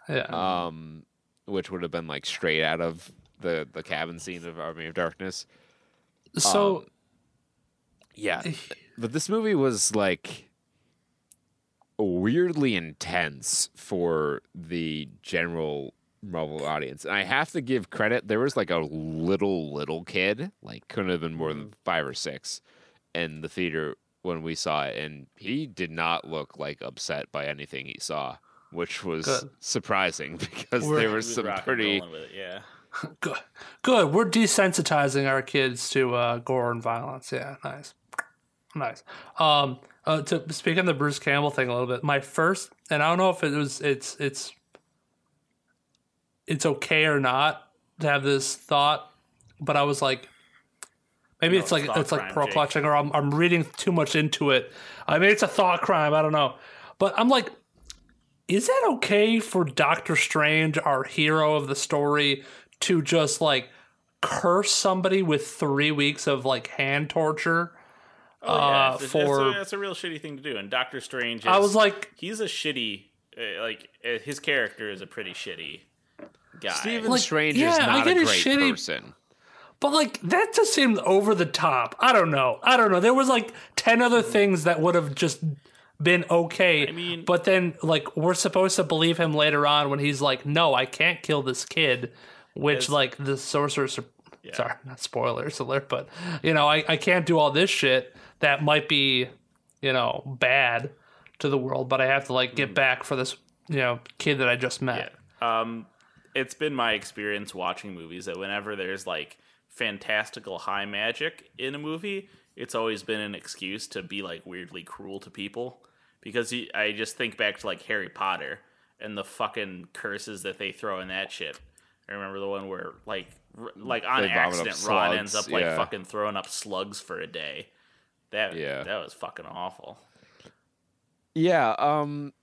yeah um, which would have been like straight out of the the cabin scene of Army of Darkness. so um, Yeah, but this movie was like weirdly intense for the general Marvel audience. And I have to give credit. There was like a little little kid, like couldn't have been more than five or six, in the theater when we saw it, and he did not look like upset by anything he saw, which was Good. surprising [LAUGHS] because We're- there He was some pretty it, yeah. [LAUGHS] Good. Good. We're desensitizing our kids to uh, gore and violence. Yeah, nice. Nice. Um uh, to speak on the Bruce Campbell thing a little bit, my first and I don't know if it was it's it's it's okay or not to have this thought, but I was like maybe No, it's like it's like pearl clutching or I'm I'm reading too much into it. I mean it's a thought crime, I don't know. But I'm like is that okay for Doctor Strange, our hero of the story, to just like curse somebody with three weeks of like hand torture? Oh, yeah, uh, it's for- that's, a, that's a real shitty thing to do. And Doctor Strange, is, I was like, he's a shitty, uh, like uh, his character is a pretty shitty guy. Stephen Like, Strange yeah, is I not get a his great shitty- person. but like that just seemed over the top. I don't know. I don't know. There was like ten other things that would have just been okay. I mean- but then like we're supposed to believe him later on when he's like, "No, I can't kill this kid," which As- like the sorcerer. Sorry, not spoilers alert, but you know, I I can't do all this shit that might be, you know, bad to the world, but I have to like get Mm. back for this, you know, kid that I just met. Um, it's been my experience watching movies that whenever there's like fantastical high magic in a movie, it's always been an excuse to be like weirdly cruel to people. Because he, I just think back to like Harry Potter and the fucking curses that they throw in that shit. I remember the one where like r- like on They vomit up accident Ron ends up like yeah. fucking throwing up slugs for a day. That Yeah. that was fucking awful. Yeah, um,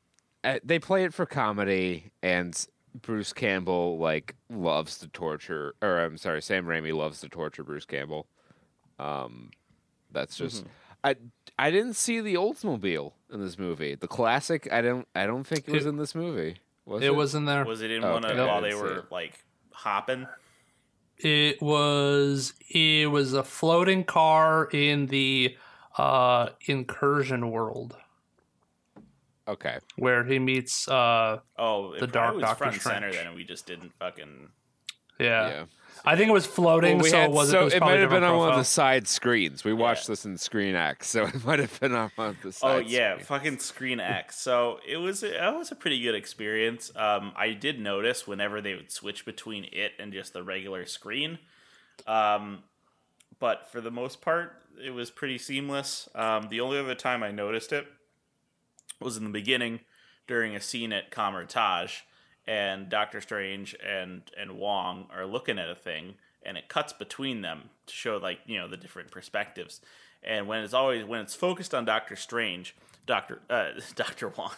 uh, they play it for comedy, and Bruce Campbell like loves to torture, or I'm sorry, Sam Raimi loves to torture Bruce Campbell. Um, that's just I I didn't see the Oldsmobile in this movie, the classic. I don't I don't think it was It- in this movie. Was It was in there. Was it in Oh, one of okay. while they were it. like hopping? It was it was a floating car in the uh incursion world okay. where he meets uh Oh, The Dark was Doctor front and center then, and we just didn't fucking. yeah. Yeah. I think it was floating Well, we so had- it wasn't so it, was it might have been different on one of the side screens. We watched this in Screen X, [LAUGHS] so it might have been on one of the side. Oh yeah, screens. fucking Screen X. So it was it was a pretty good experience. Um, I did notice whenever they would switch between it and just the regular screen. Um, but for the most part, it was pretty seamless. Um, the only other time I noticed it was in the beginning during a scene at Kamar-Taj, and Doctor Strange and and Wong are looking at a thing, and it cuts between them to show like you know the different perspectives. And when it's always when it's focused on Doctor Strange, Doctor uh, [LAUGHS] Doctor Wong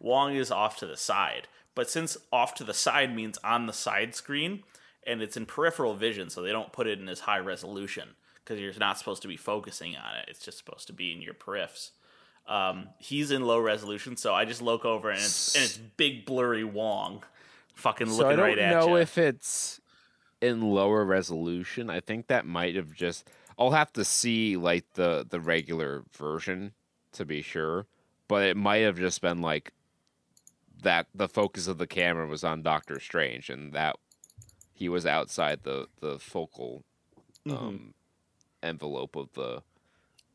Wong is off to the side. But since off to the side means on the side screen, and it's in peripheral vision, so they don't put it in as high resolution because you're not supposed to be focusing on it. It's just supposed to be in your periffs. Um, he's in low resolution, so I just look over and it's and it's big blurry Wong, fucking looking So I looking don't right at know if it's in lower resolution. I think that might have just. I'll have to see like the the regular version to be sure, but it might have just been like that. The focus of the camera was on Doctor Strange, and that he was outside the the focal um, envelope of the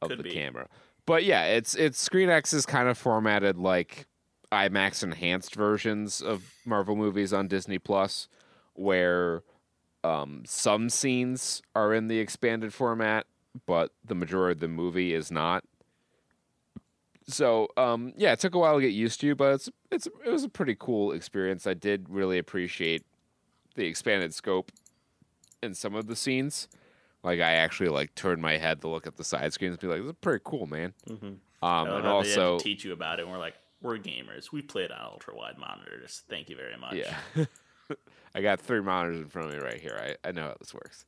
of Could the be. camera. But yeah, it's it's Screen X is kind of formatted like IMAX enhanced versions of Marvel movies on Disney Plus, where um, some scenes are in the expanded format, but the majority of the movie is not. So um, yeah, it took a while to get used to, but it's it's it was a pretty cool experience. I did really appreciate the expanded scope in some of the scenes. Like I actually like turned my head to look at the side screens and be like, "This is pretty cool, man." Mhm. Um, and also, to teach you about it, and we're like, we're gamers. We played on ultra wide monitors. Thank you very much. yeah, [LAUGHS] I got three monitors in front of me right here. I, I know how this works.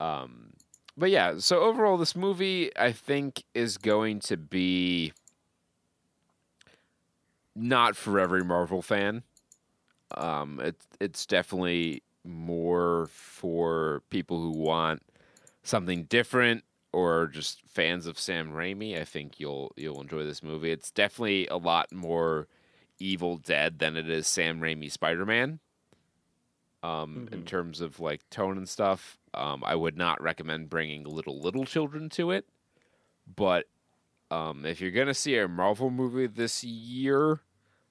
Um, but yeah, so overall, this movie I think is going to be not for every Marvel fan. Um, it, it's definitely more for people who want something different or just fans of Sam Raimi. I think you'll you'll enjoy this movie. It's definitely a lot more Evil Dead than it is Sam Raimi Spider Man. Um, in terms of like tone and stuff, um, I would not recommend bringing little little children to it. But um, if you're gonna see a Marvel movie this year,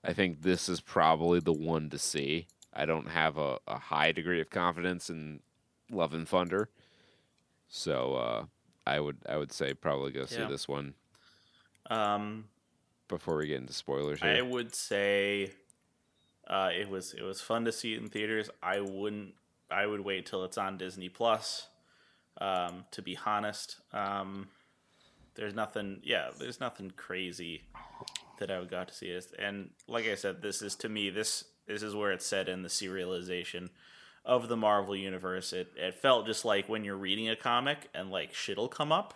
I think this is probably the one to see. I don't have a, a high degree of confidence in Love and Thunder. So uh, I would I would say probably go see Yeah. this one Um, before we get into spoilers here. I would say uh, it was it was fun to see it in theaters. I wouldn't. I would wait till it's on Disney Plus. Um, to be honest, um, there's nothing. Yeah, there's nothing crazy that I would got to see it. And like I said, this is to me this this is where it's set in the serialization of the Marvel universe. It it felt just like when you're reading a comic and like shit'll come up.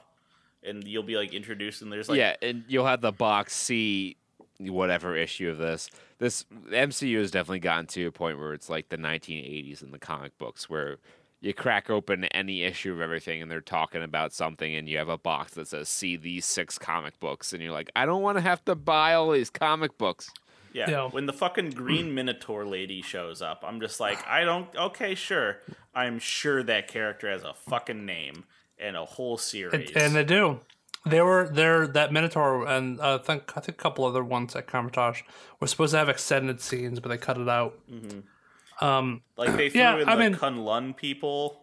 And you'll be like introduced, and there's like yeah, and you'll have the box C whatever issue of this. This MCU has definitely gotten to a point where it's like the 1980s in the comic books where you crack open any issue of everything and they're talking about something and you have a box that says see these six comic books and you're like I don't want to have to buy all these comic books. Yeah. Yeah. When the fucking green [CLEARS THROAT] minotaur lady shows up, I'm just like, I don't. Okay, sure. I'm sure that character has a fucking name and a whole series. And, and they do. They were there. That Minotaur and uh, I think I think a couple other ones at Kamar-Taj were supposed to have extended scenes, but they cut it out. Um, like they threw Yeah, in I the mean- Kunlun people,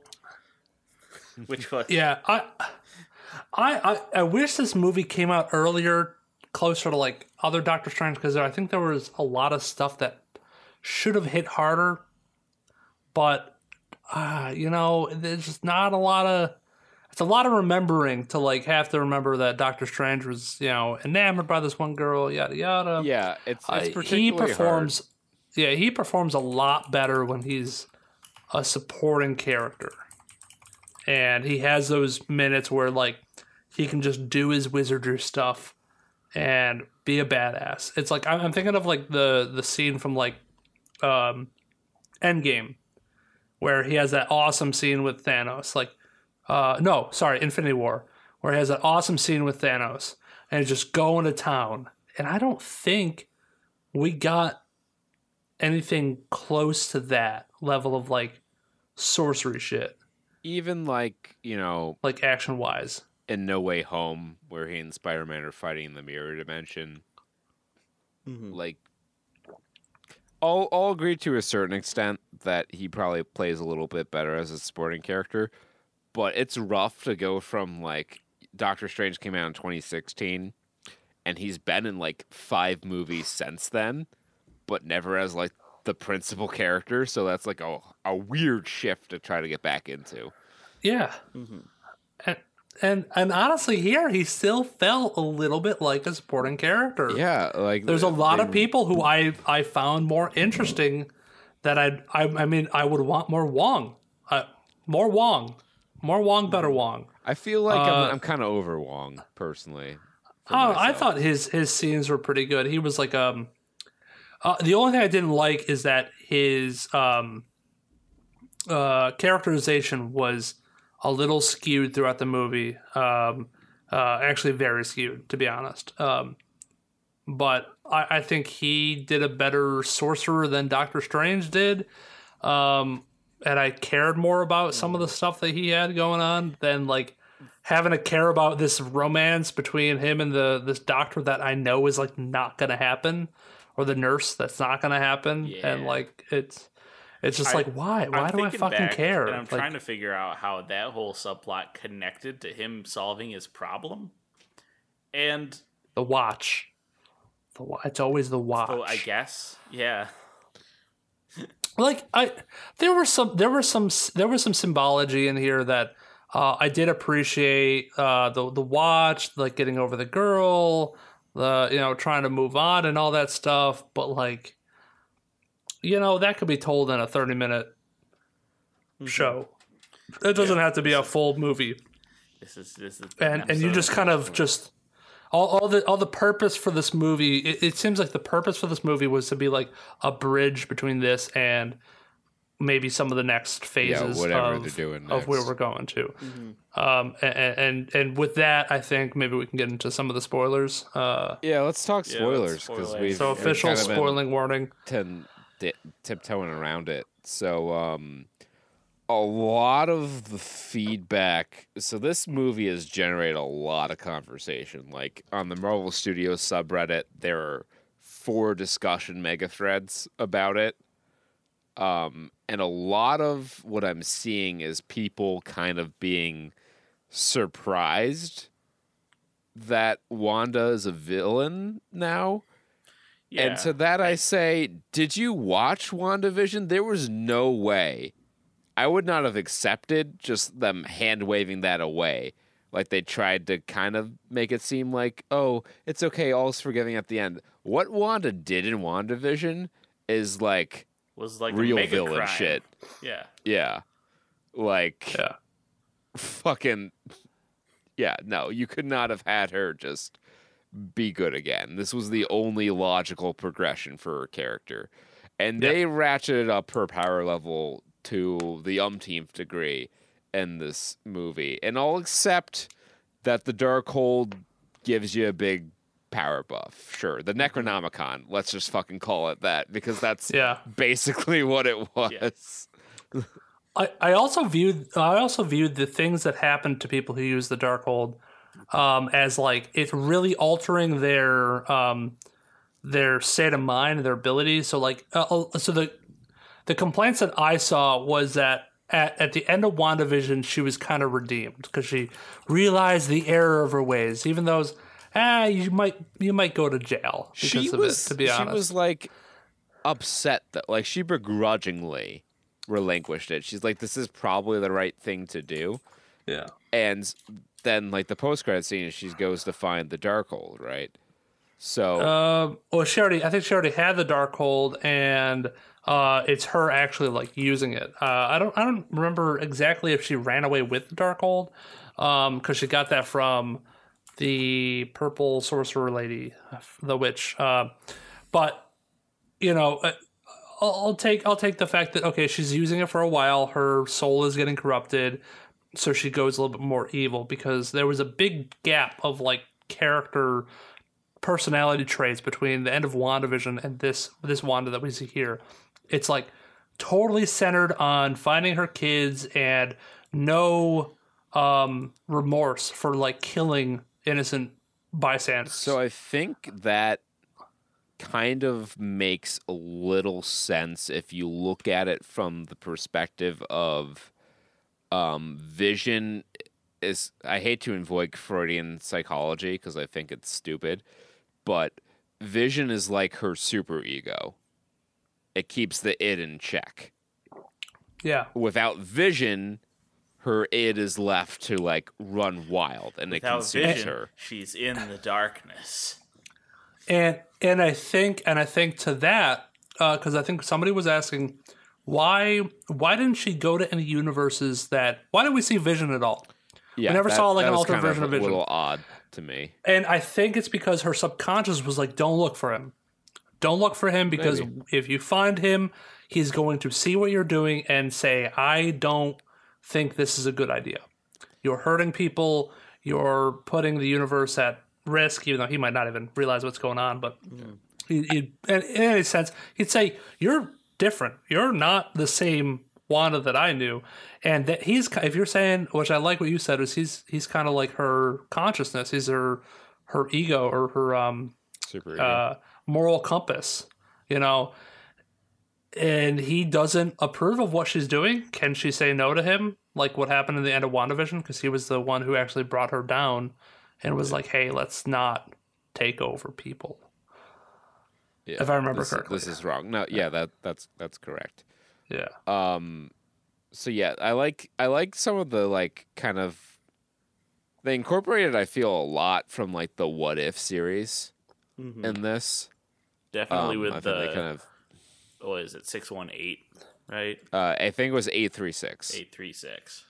which was yeah, I, I, I, I wish this movie came out earlier, closer to like other Doctor Strange, because I think there was a lot of stuff that should have hit harder, but uh, you know, there's just not a lot of. It's a lot of remembering to like have to remember that Doctor Strange was you know enamored by this one girl, yada yada. Yeah, it's, it's Uh, it's he particularly performs yeah he performs a lot better when he's a supporting character and he has those minutes where like he can just do his wizardry stuff and be a badass. It's like i'm, I'm thinking of like the the scene from like um endgame where he has that awesome scene with thanos like uh no sorry infinity war where he has that awesome scene with thanos and he's just going to town. And i don't think we got anything close to that level of like sorcery shit, even like you know like action wise. In No Way Home where he and Spider Man are fighting in the mirror dimension. Mhm. like I'll, I'll agree to a certain extent that he probably plays a little bit better as a supporting character, but it's rough to go from like Doctor Strange came out in 2016 and he's been in like five movies since then, but never as like the principal character. So that's like a, a weird shift to try to get back into. Yeah, Mhm. And and honestly, here he still felt a little bit like a supporting character. Yeah, like there's a lot they- of people who I I found more interesting that I I I mean I would want more Wong, uh, more Wong, more Wong, better Wong. I feel like Uh, I'm, I'm kind of over Wong personally. Oh, I thought his his scenes were pretty good. He was like um uh, the only thing I didn't like is that his um uh characterization was a little skewed throughout the movie. Um uh actually very skewed to be honest. Um but I, I think he did a better sorcerer than Doctor Strange did. Um and I cared more about some of the stuff that he had going on than like having to care about this romance between him and the this doctor that I know is like not gonna happen, or the nurse that's not gonna happen, and like it's it's just I- like why why I'm do I fucking care? And I'm Like, trying to figure out how that whole subplot connected to him solving his problem. And the watch, the it's always the watch. oh, I guess, yeah. like I there were some there were some there was some symbology in here that uh, I did appreciate uh, the the watch like getting over the girl the you know trying to move on and all that stuff but like you know that could be told in a 30 minute mm-hmm. show it doesn't yeah. have to be a full movie this is this is and and you just kind of just all, all the all the purpose for this movie it, it, seems like the purpose for this movie was to be like a bridge between this and maybe some of the next phases yeah, whatever of, they're doing next. of where we're going to mm-hmm. um, and, and, and with that i think maybe we can get into some of the spoilers uh, yeah let's talk spoilers because yeah, we so official spoiling warning 10 it, tiptoeing around it. So, um, a lot of the feedback. So, this movie has generated a lot of conversation. Like on the Marvel Studios subreddit, there are four discussion mega threads about it. Um, and a lot of what I'm seeing is people kind of being surprised that Wanda is a villain now yeah. And to that I say, did you watch WandaVision? There was no way. I would not have accepted just them hand waving that away. Like they tried to kind of make it seem like, oh, it's okay, all's forgiving at the end. What Wanda did in WandaVision is like was like real mega villain crime. shit. Yeah. Yeah. Like Yeah. fucking yeah, no, you could not have had her just be good again. This was the only logical progression for her character. And Yep. they ratcheted up her power level to the umpteenth degree in this movie. And I'll accept that the Darkhold gives you a big power buff. Sure. The Necronomicon, let's just fucking call it that because that's Yeah. basically what it was. [LAUGHS] I, I also viewed I also viewed the things that happened to people who use the Darkhold um, as like it's really altering their um, their state of mind, and their abilities. So like uh, uh, so the the complaints that I saw was that at, at the end of WandaVision she was kind of redeemed because she realized the error of her ways, even though it's, ah you might you might go to jail because she of was it. To be honest, she was like upset that like she begrudgingly relinquished it. She's like, this is probably the right thing to do. yeah. And then like the post credit scene, she goes to find the Darkhold, right? So Um, well, she already, I think she already had the Darkhold, and uh, it's her actually like using it. Uh, I don't, I don't remember exactly if she ran away with the Darkhold, um, because she got that from the purple sorcerer lady, the witch. Uh, but you know, uh, I'll, I'll take, I'll take the fact that okay, she's using it for a while. Her soul is getting corrupted, so she goes a little bit more evil because there was a big gap of like character personality traits between the end of WandaVision and this this Wanda that we see here. It's like totally centered on finding her kids and no um remorse for like killing innocent bystanders. So I think that kind of makes a little sense if you look at it from the perspective of um, Vision is I hate to invoke Freudian psychology because I think it's stupid, but Vision is like her super ego. It keeps the id in check. yeah. Without Vision, her id is left to like run wild and it Without consumes vision, her. she's in the darkness. And and I think and I think to that because I think somebody was asking why why didn't she go to any universes that why didn't we see Vision at all? Yeah, never saw, like, an alternate version of a Vision. little odd to me. And I think it's because her subconscious was like, don't look for him. Don't look for him because Maybe. if you find him, he's going to see what you're doing and say, I don't think this is a good idea. You're hurting people. You're putting the universe at risk, even though he might not even realize what's going on. But mm. he, he, in any sense, he'd say, You're different. You're not the same Wanda that I knew. And that he's, if you're saying, which I like what you said, is he's he's kind of like her consciousness. He's her her ego or her um Super. uh, moral compass, you know. And he doesn't approve of what she's doing. Can she say no to him? Like what happened in the end of WandaVision? Because he was the one who actually brought her down and was like, hey, let's not take over people. Yeah. if I remember this, correctly. This is wrong. No, yeah, that that's that's correct. Yeah. Um, so yeah, I like I like some of the like kind of they incorporated. I feel a lot from like the What If series Mhm. in this. Definitely Um, with think the they kind of. what is it six one eight right Uh, I think it was eight three six. eight three six.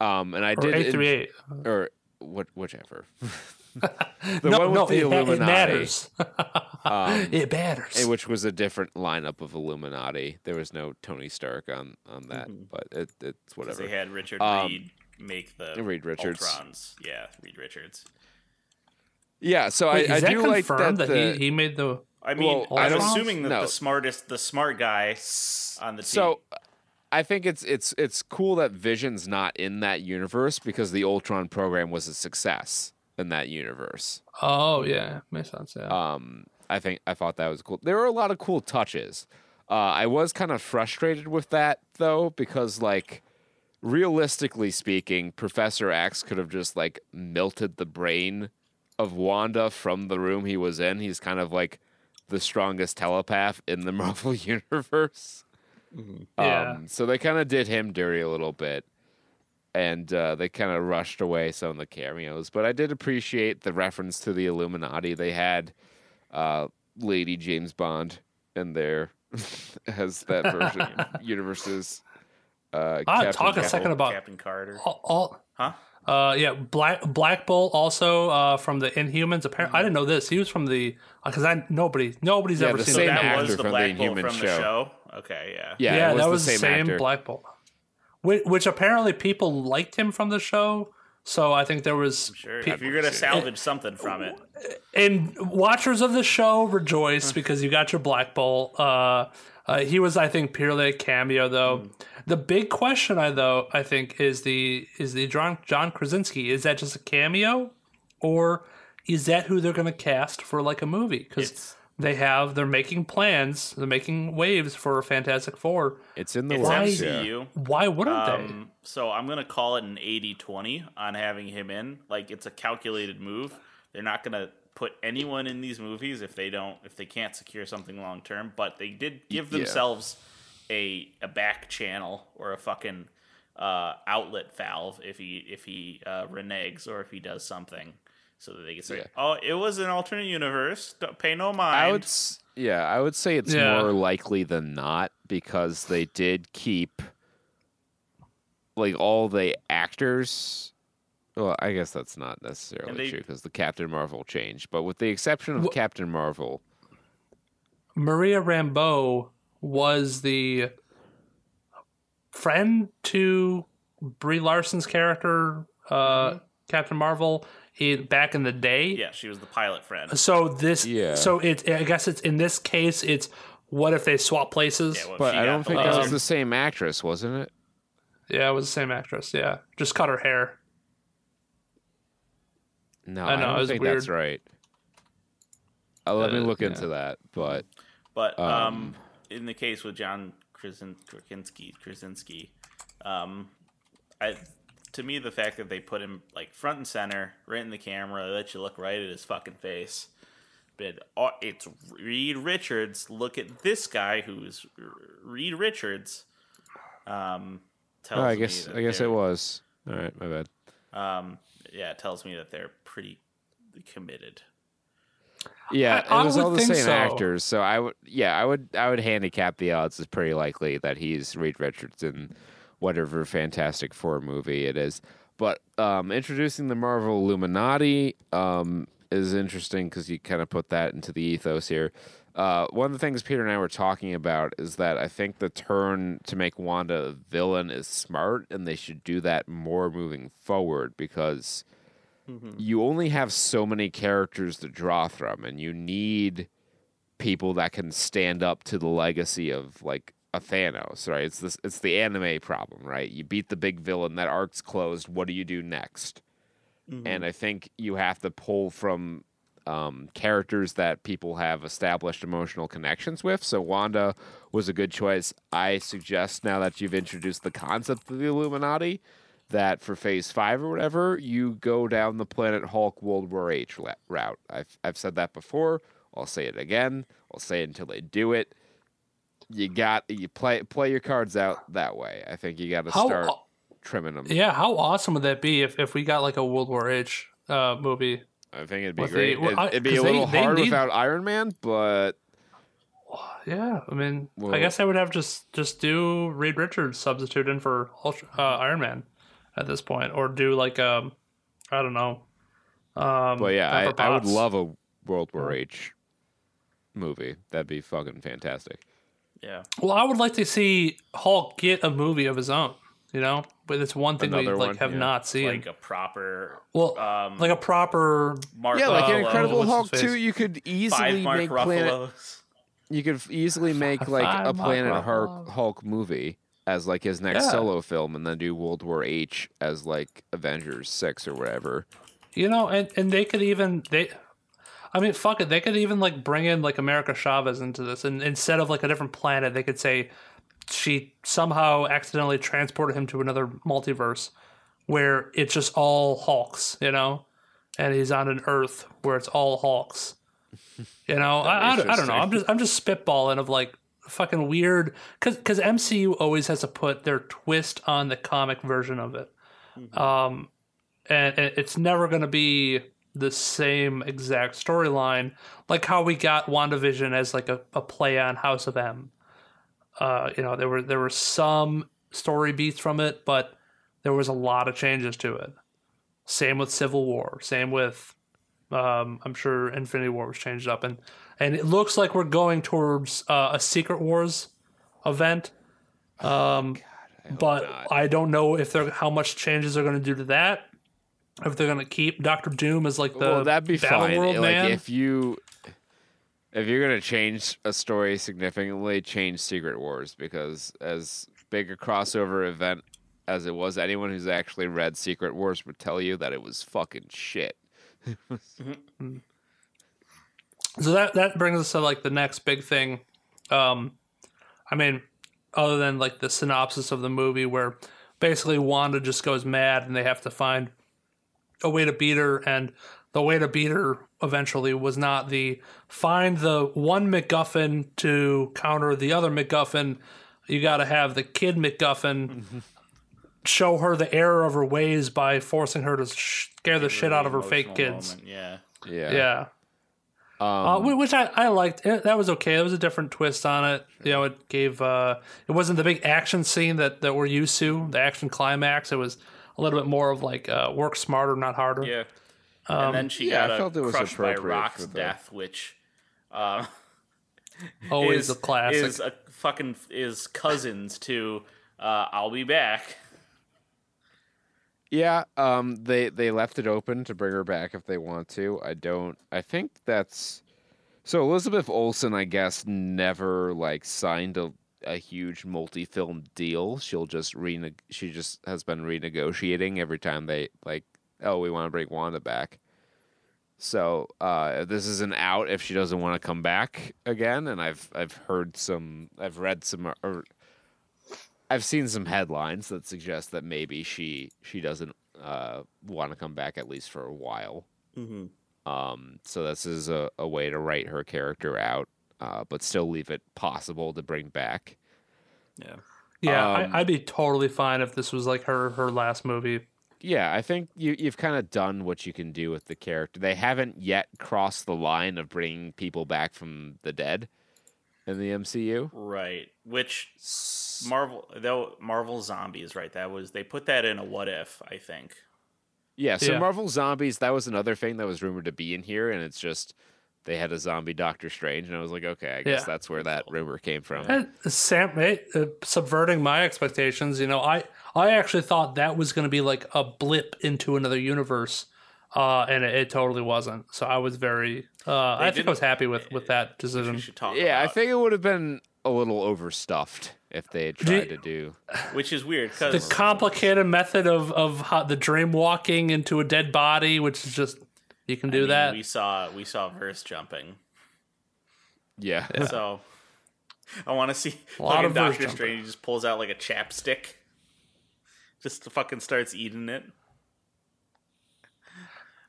Um, and I Or did 838. or what whichever. [LAUGHS] [LAUGHS] the no, one with no, the it, ma- it Illuminati, matters. [LAUGHS] um, it matters. which was a different lineup of Illuminati. There was no Tony Stark on on that, Mhm. but it, it's 'Cause whatever. They had Richard Um, Reed make the Reed Richards. Ultrons. Yeah, Reed Richards. Yeah, so Wait, I, I that do like that. that, the, he, he made the. I mean, Well, I'm assuming that no. the smartest, the smart guy on the team. So I think it's it's it's cool that Vision's not in that universe because the Ultron program was a success in that universe. Oh, yeah. Makes sense. Yeah. Um, I think I thought that was cool. There were a lot of cool touches. Uh, I was kind of frustrated with that though, because like realistically speaking, Professor X could have just like melted the brain of Wanda from the room he was in. He's kind of like the strongest telepath in the [LAUGHS] Marvel universe. Yeah. Um, so they kind of did him dirty a little bit, and uh, they kind of rushed away some of the cameos. But I did appreciate the reference to the Illuminati. They had uh, Lady James Bond in there [LAUGHS] as that version of [LAUGHS] universes. Uh, Ah, Captain talk a second about Captain Carter. all. all Huh? uh, yeah, Black Black Bolt also uh, from the Inhumans. Apparently, I didn't know this. He was from the because I nobody nobody's Yeah, ever the seen same the that actor was the from the Black Bolt from show. the show. Okay, yeah. Yeah, Yeah, it was that the was the same actor. Black Bolt. Which, apparently people liked him from the show. So I think there was Sure. pe- if you're gonna salvage something from it, and watchers of the show rejoice because you got your Black Bolt. Uh, uh, he was, I think, purely a cameo, though. The big question, I though, I think, is the is the John John Krasinski. Is that just a cameo, or is that who they're going to cast for like a movie? Because they have they're making plans, they're making waves for Fantastic Four. It's in the it's works. MCU. Why wouldn't Um, so I'm gonna call it an 80-20 on having him in. Like it's a calculated move. They're not gonna put anyone in these movies if they don't if they can't secure something long term. But they did give Yeah. themselves a a back channel or a fucking uh, outlet valve if he if he uh, reneges or if he does something, so that they can say, Yeah. "Oh, it was an alternate universe. Don't pay no mind." I would, yeah, I would say it's Yeah. more likely than not because they did keep like all the actors. Well, I guess that's not necessarily they- true because the Captain Marvel changed, but with the exception of Wh- Captain Marvel. Maria Rambeau was the friend to Brie Larson's character, uh, Captain Marvel, in, back in the day. yeah, she was the pilot friend. So this, Yeah. So it, I guess it's in this case, it's what if they swap places? Yeah, well, but I don't think that was the same actress, wasn't it? Yeah, it was the same actress. Yeah, just cut her hair. No, I I, know, don't it was think that's weird. right. Uh, let me Uh, look yeah. into that, but But um, Um, in the case with John Krasin- Krasinski, Krasinski, um, I, to me, the fact that they put him like front and center, right in the camera, they let you look right at his fucking face. But it's Reed Richards. Look at this guy who's Reed Richards. Um, tells oh, I me guess that I guess it was. All right, my bad. Um, yeah, it tells me that they're pretty committed. Yeah, I- I it was all the same so. actors, so I would, yeah, I would, I would handicap the odds as pretty likely that he's Reed Richards in whatever Fantastic Four movie it is. But um, introducing the Marvel Illuminati um, is interesting because you kind of put that into the ethos here. Uh, one of the things Peter and I were talking about is that I think the turn to make Wanda a villain is smart, and they should do that more moving forward because you only have so many characters to draw from, and you need people that can stand up to the legacy of like a Thanos, right? It's this it's the anime problem, right? You beat the big villain, that arc's closed. What do you do next? And I think you have to pull from um, characters that people have established emotional connections with. So Wanda was a good choice. I suggest now that you've introduced the concept of the Illuminati, that for Phase Five or whatever, you go down the Planet Hulk World War H route. I've I've said that before. I'll say it again. I'll say it until they do it. You got you play play your cards out that way. I think you got to How- start trimming them. Yeah, how awesome would that be if, if we got like a World War H uh, movie? I think it'd be the- great. well, it'd, it'd be a little they hard need- without Iron Man, but [SIGHS] Yeah, I mean, I guess I would have just just do Reed Richards substitute in for Ultra, uh, Iron Man at this point, or do like um, I don't know. Um, but yeah, I, I would love a World War H movie. That'd be fucking fantastic. Yeah. Well, I would like to see Hulk get a movie of his own. You know, but it's one thing we like one, have yeah. not seen. Like a proper well, um, like a proper Mark yeah, like an Incredible Hulk his two, you could five easily Mark make Planet. You could easily make like Five a Mark Planet Hulk, Ruffalo. Hulk movie as like his next Yeah. solo film, and then do World War H as like Avengers six or whatever. You know, and and they could even they. I mean, fuck it. They could even like bring in like America Chavez into this, and instead of like a different planet, they could say she somehow accidentally transported him to another multiverse where it's just all Hulks, you know, and he's on an Earth where it's all Hulks. You know, [LAUGHS] I, I, don't- I don't know. I'm just I'm just spitballing of like fucking weird because because MCU always has to put their twist on the comic version of it, um, and, and it's never going to be the same exact storyline like how we got WandaVision as like a, a play on House of M. Uh, you know, there were there were some story beats from it, but there was a lot of changes to it. Same with Civil War. Same with um, I'm sure Infinity War was changed up, and and it looks like we're going towards uh, a Secret Wars event. Um, but not. I don't know if they're how much changes they're going to do to that. If they're going to keep Doctor Doom as like the well, that'd be Battle fine. World like man. if you if you're gonna change a story significantly, change Secret Wars because as big a crossover event as it was, anyone who's actually read Secret Wars would tell you that it was fucking shit. So that that brings us to like the next big thing. Um, I mean, other than like the synopsis of the movie, where basically Wanda just goes mad and they have to find a way to beat her, and the way to beat her eventually was not the find the one MacGuffin to counter the other MacGuffin. You got to have the kid MacGuffin show her the error of her ways by forcing her to sh- scare the shit out of her fake kids. moment, Yeah. Yeah. Yeah. Um, Uh, which I, I liked. It, that was okay. It was a different twist on it. You know, it gave. Uh, it wasn't the big action scene that, that we're used to. The action climax. It was a little bit more of like uh, work smarter, not harder. Yeah. Um, and then she yeah, I got felt it was crushed by Rock's death, which uh, [LAUGHS] Always is, a classic. is a fucking is cousins to uh, "I'll be back." Yeah, um, they they left it open to bring her back if they want to. I don't. I think that's so. Elizabeth Olsen, I guess, never like signed a a huge multi-film deal. She'll just rene- She just has been renegotiating every time they like. Oh, we want to bring Wanda back. So uh, this is an out if she doesn't want to come back again. And I've I've heard some. I've read some. Or, I've seen some headlines that suggest that maybe she she doesn't uh, want to come back at least for a while. Mm-hmm. Um, so this is a, a way to write her character out, uh, but still leave it possible to bring back. Yeah. yeah, um, I, I'd be totally fine if this was like her her last movie. Yeah, I think you you've kind of done what you can do with the character. They haven't yet crossed the line of bringing people back from the dead in the MCU. Right. Which Marvel though Marvel Zombies, right? That was they put that in a what if, I think. Yeah, so Yeah. Marvel Zombies, that was another thing that was rumored to be in here, and it's just they had a zombie Doctor Strange, and I was like, okay, I guess Yeah. that's where that rumor came from. And Sam, hey, uh, subverting my expectations. You know, I I actually thought that was going to be like a blip into another universe, uh, and it, it totally wasn't. So I was very. Uh, I think I was happy with with that decision. should talk Yeah, I think it would have been a little overstuffed if they had Do you- tried to do. which is weird because The complicated method of of how, the dream walking into a dead body, which is just you can do that. we saw we saw verse jumping. Yeah, So [LAUGHS] I want to see A lot fucking of verse Doctor jumping. Strange just pulls out like a chapstick, just fucking starts eating it.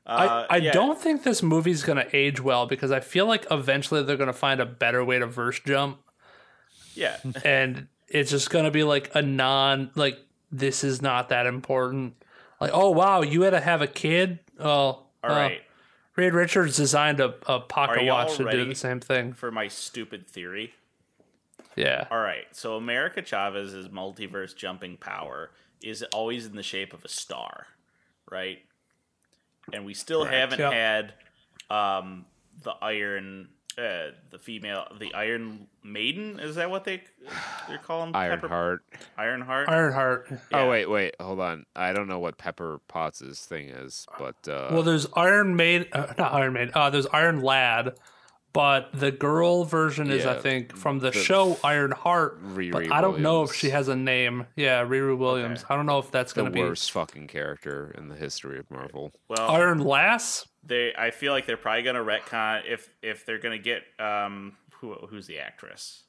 Uh, I, I yeah, don't think this movie's gonna age well because I feel like eventually they're gonna find a better way to verse jump, Yeah, [LAUGHS] and it's just gonna be like a non like this is not that important. Like oh wow, you had to have a kid. Oh, all uh, right. Reed Richards designed a, a pocket watch to do the same thing. For my stupid theory. Yeah, All right, so America Chavez's multiverse jumping power is always in the shape of a star, right? And we still haven't Yep. had um, the Iron, uh, the female, the Iron Maiden. Is that what they they're calling Pepper- Ironheart. Ironheart. Ironheart. Yeah. Oh wait, wait, hold on. I don't know what Pepper Potts' thing is, but uh, Well, there's Iron Maid, uh, not Iron Maid. Uh, there's Iron Lad, but the girl version is I think from the, show Iron Heart. Riri but I don't know if she has a name. Yeah, Riri Williams. I don't know if that's going to be worst fucking character in the history of Marvel. Well, Iron Lass. They I feel like they're probably gonna retcon if if they're gonna get um who who's the actress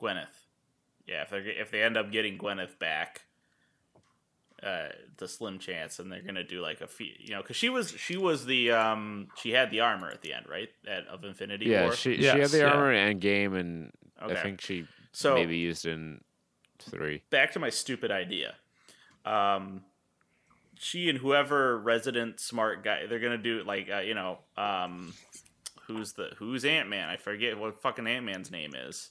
Gwyneth yeah if they are if they end up getting Gwyneth back uh the slim chance and they're gonna do like a fe- you know because she was she was the um she had the armor at the end right at of Infinity Yeah, War she she had Yes, the yeah. armor in Endgame, and I think she So- maybe used in three. back to my stupid idea. Um, she and whoever resident smart guy, they're gonna do like uh, you know, um, who's the who's Ant Man? I forget what fucking Ant Man's name is.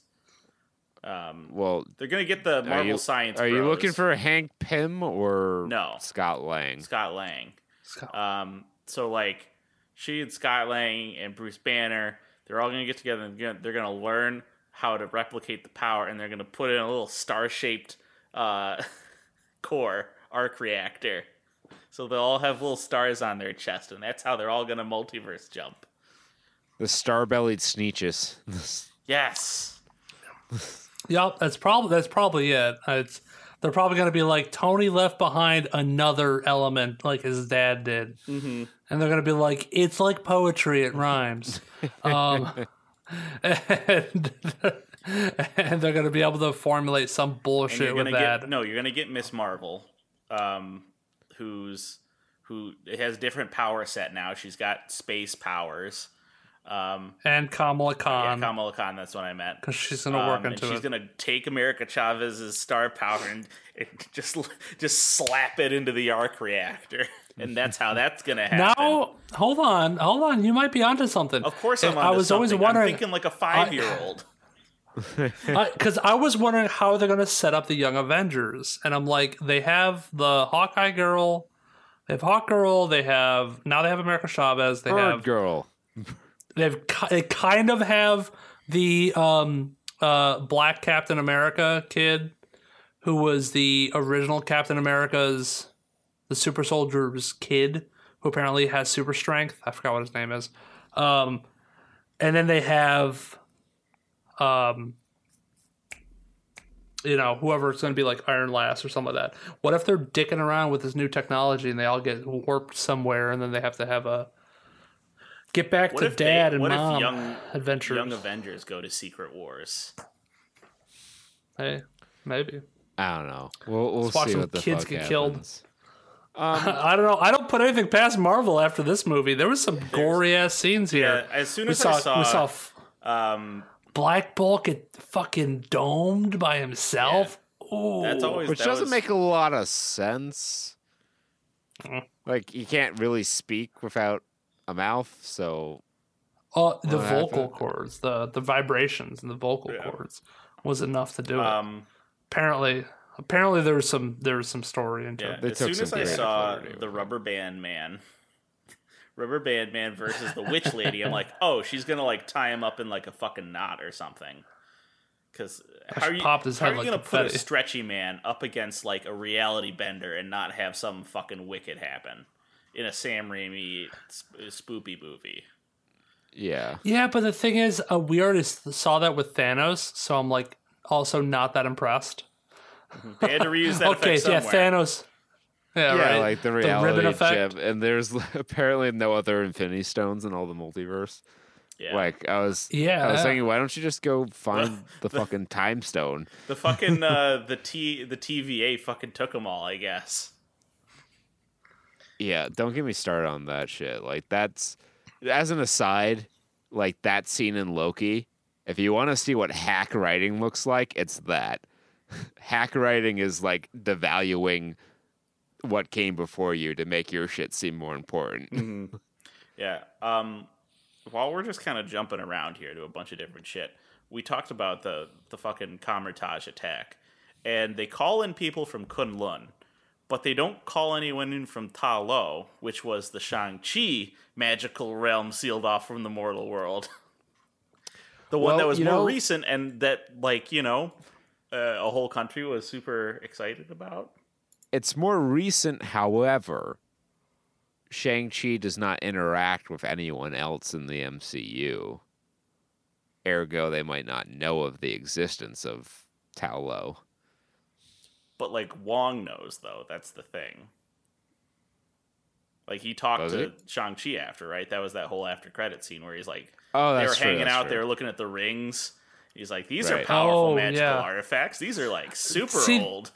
Um, Well, they're gonna get the Marvel are you, Science. Are you looking for Hank Pym or No. Scott Lang? Scott Lang? Scott- Um, so like she and Scott Lang and Bruce Banner, they're all gonna get together and they're gonna learn how to replicate the power, and they're gonna put in a little star-shaped uh, [LAUGHS] core arc reactor. So they'll all have little stars on their chest, and that's how they're all gonna multiverse jump. The star-bellied Sneetches. Yes. Yep, that's probably that's probably it. It's they're probably going to be like Tony left behind another element like his dad did, mm-hmm. and they're going to be like, it's like poetry, it rhymes, [LAUGHS] um, and and they're going to be able to formulate some bullshit with gonna that. get no, you're gonna get Miss Marvel, um, who's who has different power set now. She's got space powers. Um, and Kamala yeah, Khan, Kamala Khan. That's what I meant. because she's going to work Um, into she's it. She's gonna take America Chavez's star power and, and [LAUGHS] just just slap it into the arc reactor, [LAUGHS] and that's how that's gonna happen. Now, hold on, hold on. You might be onto something. of course, I'm. I was always something. wondering I'm thinking like a five year old. [LAUGHS] because I was wondering how they're going to set up the Young Avengers, and I'm like, they have the Hawkeye girl, they have Hawk Girl, they have now they have America Chavez, they Bird have Girl. they've they kind of have the um uh Black Captain America kid, who was the original Captain America's the Super Soldier's kid, who apparently has super strength. I forgot what his name is. Um, and then they have, um, you know, whoever it's going to be like Iron Last or something like that. What if they're dicking around with this new technology and they all get warped somewhere, and then they have to have a get back What to if they- dad and what if mom young- adventures? Young Avengers go to Secret Wars. hey, maybe. I don't know. We'll, we'll Let's watch see some what the kids fuck get killed. happens. [LAUGHS] I don't know. I don't put anything past Marvel after this movie. There was some gory ass scenes here. Yeah, as soon we as saw, I saw, we saw f- um, Black Bolt get fucking domed by himself. Ooh. that's always Which that doesn't was- make a lot of sense. Mm. Like you can't really speak without a mouth, so Uh, the vocal happened? cords, the the vibrations and the vocal Yeah. cords was enough to do it. Um, apparently, apparently there was some there was some story into yeah, it. They as soon as I saw the. Rubber Band Man, Rubber Band Man versus the Witch Lady, I'm like, oh, she's gonna like tie him up in like a fucking knot or something. Because how are you, popped his how head are you like gonna put a stretchy man up against like a reality bender and not have some fucking wicked happen in a Sam Raimi sp- spoopy movie? yeah. Yeah, but the thing is, uh, we already saw that with Thanos, so I'm like also not that impressed. They had to reuse that [LAUGHS] okay, effect yeah. Thanos. [LAUGHS] Yeah, Yeah, right. like the ribbon reality effect. gem, and there's [LAUGHS] apparently no other Infinity Stones in all the multiverse. Yeah. Like I was, Yeah. I was thinking, why don't you just go find [LAUGHS] the fucking time stone? The fucking uh, the T the TVA fucking took them all, I guess. Yeah, don't get me started on that shit. Like that's as an aside, like that scene in Loki. If you want to see what hack writing looks like, it's that. hack writing is like devaluing what came before you to make your shit seem more important. [LAUGHS] Yeah. Um, while we're just kind of jumping around here to a bunch of different shit, we talked about the the fucking Kamar-Taj attack, and they call in people from Kunlun, but they don't call anyone in from Ta Lo, which was the Shang Chi magical realm sealed off from the mortal world. [LAUGHS] the one Well, that was more know- recent and that, like you know, uh, a whole country was super excited about. It's more recent, however. Shang-Chi does not interact with anyone else in the MCU. Ergo, they might not know of the existence of Ta Lo. But like Wong knows though, that's the thing. Like he talked Does to Shang Chi after, right? That was that whole after credit scene where he's like, Oh, they were true, hanging that's out, true. they were looking at the rings. He's like, these are powerful Oh, magical yeah. artifacts. These are like super See- old.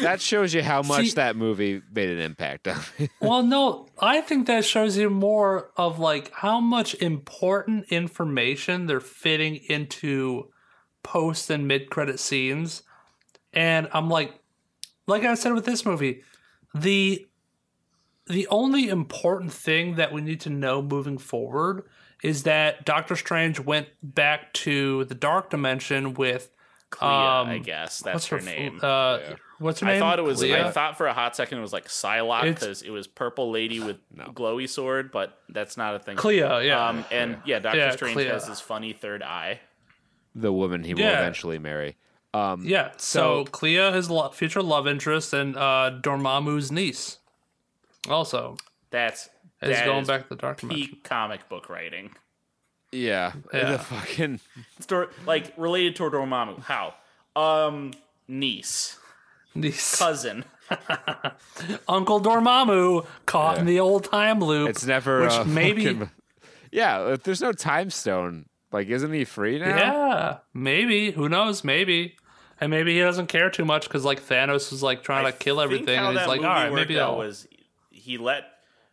That shows you how much See- that movie made an impact on me. [LAUGHS] Well, no, I think that shows you more of like how much important information they're fitting into post and mid credit scenes. And I'm like like I said with this movie, the the only important thing that we need to know moving forward is that Doctor Strange went back to the dark dimension with Clea, um, I guess that's what's her, name. Uh, What's her I thought it was. Clea? I thought for a hot second it was like Psylocke because it was purple lady with [SIGHS] glowy sword, but that's not a thing. Clea, yeah. Um, and yeah, Doctor Yeah, Strange Clea. has his funny third eye. the woman he will Yeah. eventually marry. Um, Yeah, so, So- Clea, his lo- future love interest, and uh, Dormammu's niece, also That's is that going is back to the dark dimension. peak comic book writing. yeah, Yeah. the fucking Stor- like related to Dormammu. How? Um, niece, Niece. cousin. [LAUGHS] Uncle Dormammu caught in the old time loop. It's never Which uh, [LAUGHS] maybe- fucking- yeah, if there's no time stone, like isn't he free now? yeah, maybe. Who knows? Maybe. And maybe he doesn't care too much because like Thanos was like trying to kill everything, how and he's that like, all movie worked maybe out I'll. was he let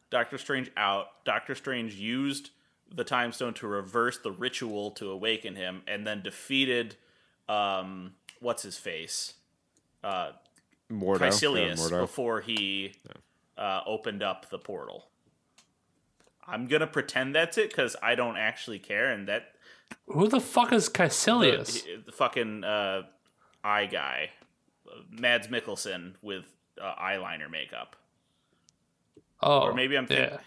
Doctor Strange out. Doctor Strange used the time stone to reverse the ritual to awaken him, and then defeated um, what's his face, uh, Mordo. Kaecilius, Yeah, Mordo. before he uh, opened up the portal. I'm gonna pretend that's it because I don't actually care, and that Who the fuck is the, Kaecilius? the fucking uh, eye guy, uh, Mads Mikkelsen with uh, eyeliner makeup, oh, or maybe I'm thinking,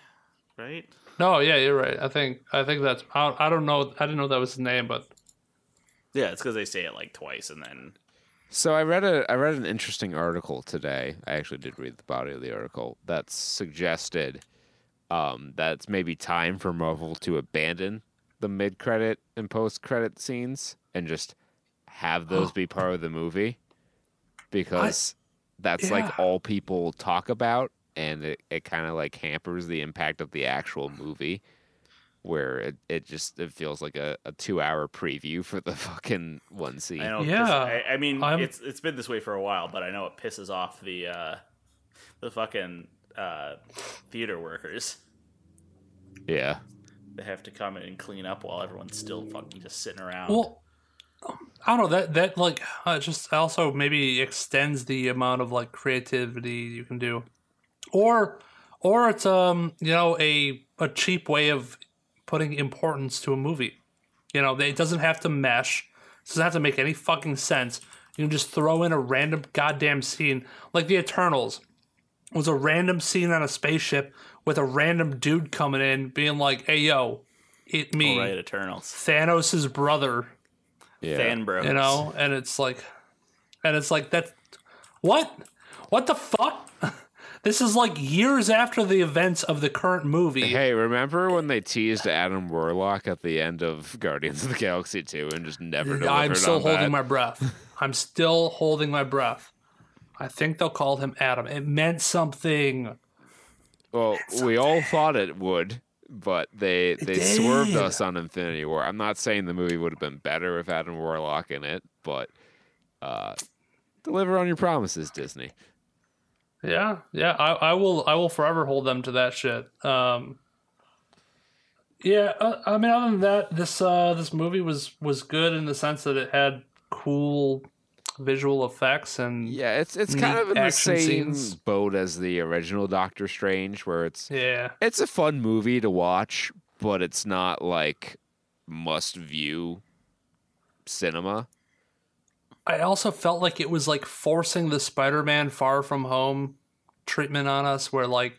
yeah. right? No, yeah, you're right. I think I think that's. I, I don't know. I didn't know that was his name, but Yeah, it's because they say it like twice, and then So I read a I read an interesting article today. I actually did read the body of the article that suggested um, that it's maybe time for Marvel to abandon the mid credit and post credit scenes and just have those [GASPS] be part of the movie because that's like all people talk about and it, it kind of like hampers the impact of the actual movie where it, it just it feels like a, a two hour preview for the [LAUGHS] fucking one scene I know. 'cause Yeah, I, I mean, I'm- it's it's been this way for a while, but I know it pisses off the uh, the fucking uh, theater workers. yeah They have to come in and clean up while everyone's still fucking just sitting around. well, I don't know that that like uh, just also maybe extends the amount of like creativity you can do, or or it's um you know a a cheap way of putting importance to a movie. You know, it doesn't have to mesh. It doesn't have to make any fucking sense. You can just throw in a random goddamn scene, like the Eternals was a random scene on a spaceship with a random dude coming in, being like, "Hey, yo, it me, All right, Eternals, Thanos' brother," yeah fan bros. you know, and it's like, and it's like that. What? What the fuck? [LAUGHS] this is like years after the events of the current movie. Hey, remember when they teased Adam Warlock at the end of Guardians of the Galaxy 2 and just never delivered I'm still holding that? my breath. I'm still holding my breath. I think they'll call him Adam. It meant something. Well, we all thought it would, but they they swerved us on Infinity War. I'm not saying the movie would have been better with Adam Warlock in it, but uh, deliver on your promises, Disney. Yeah, yeah. I, I will. I will forever hold them to that shit. Um, yeah. Uh, I mean, other than that, this uh, this movie was was good in the sense that it had cool visual effects and Yeah, it's it's kind of in the same scenes. boat as the original Doctor Strange, where it's yeah. it's a fun movie to watch, but it's not like must view cinema. I also felt like it was like forcing the Spider-Man Far From Home treatment on us, where like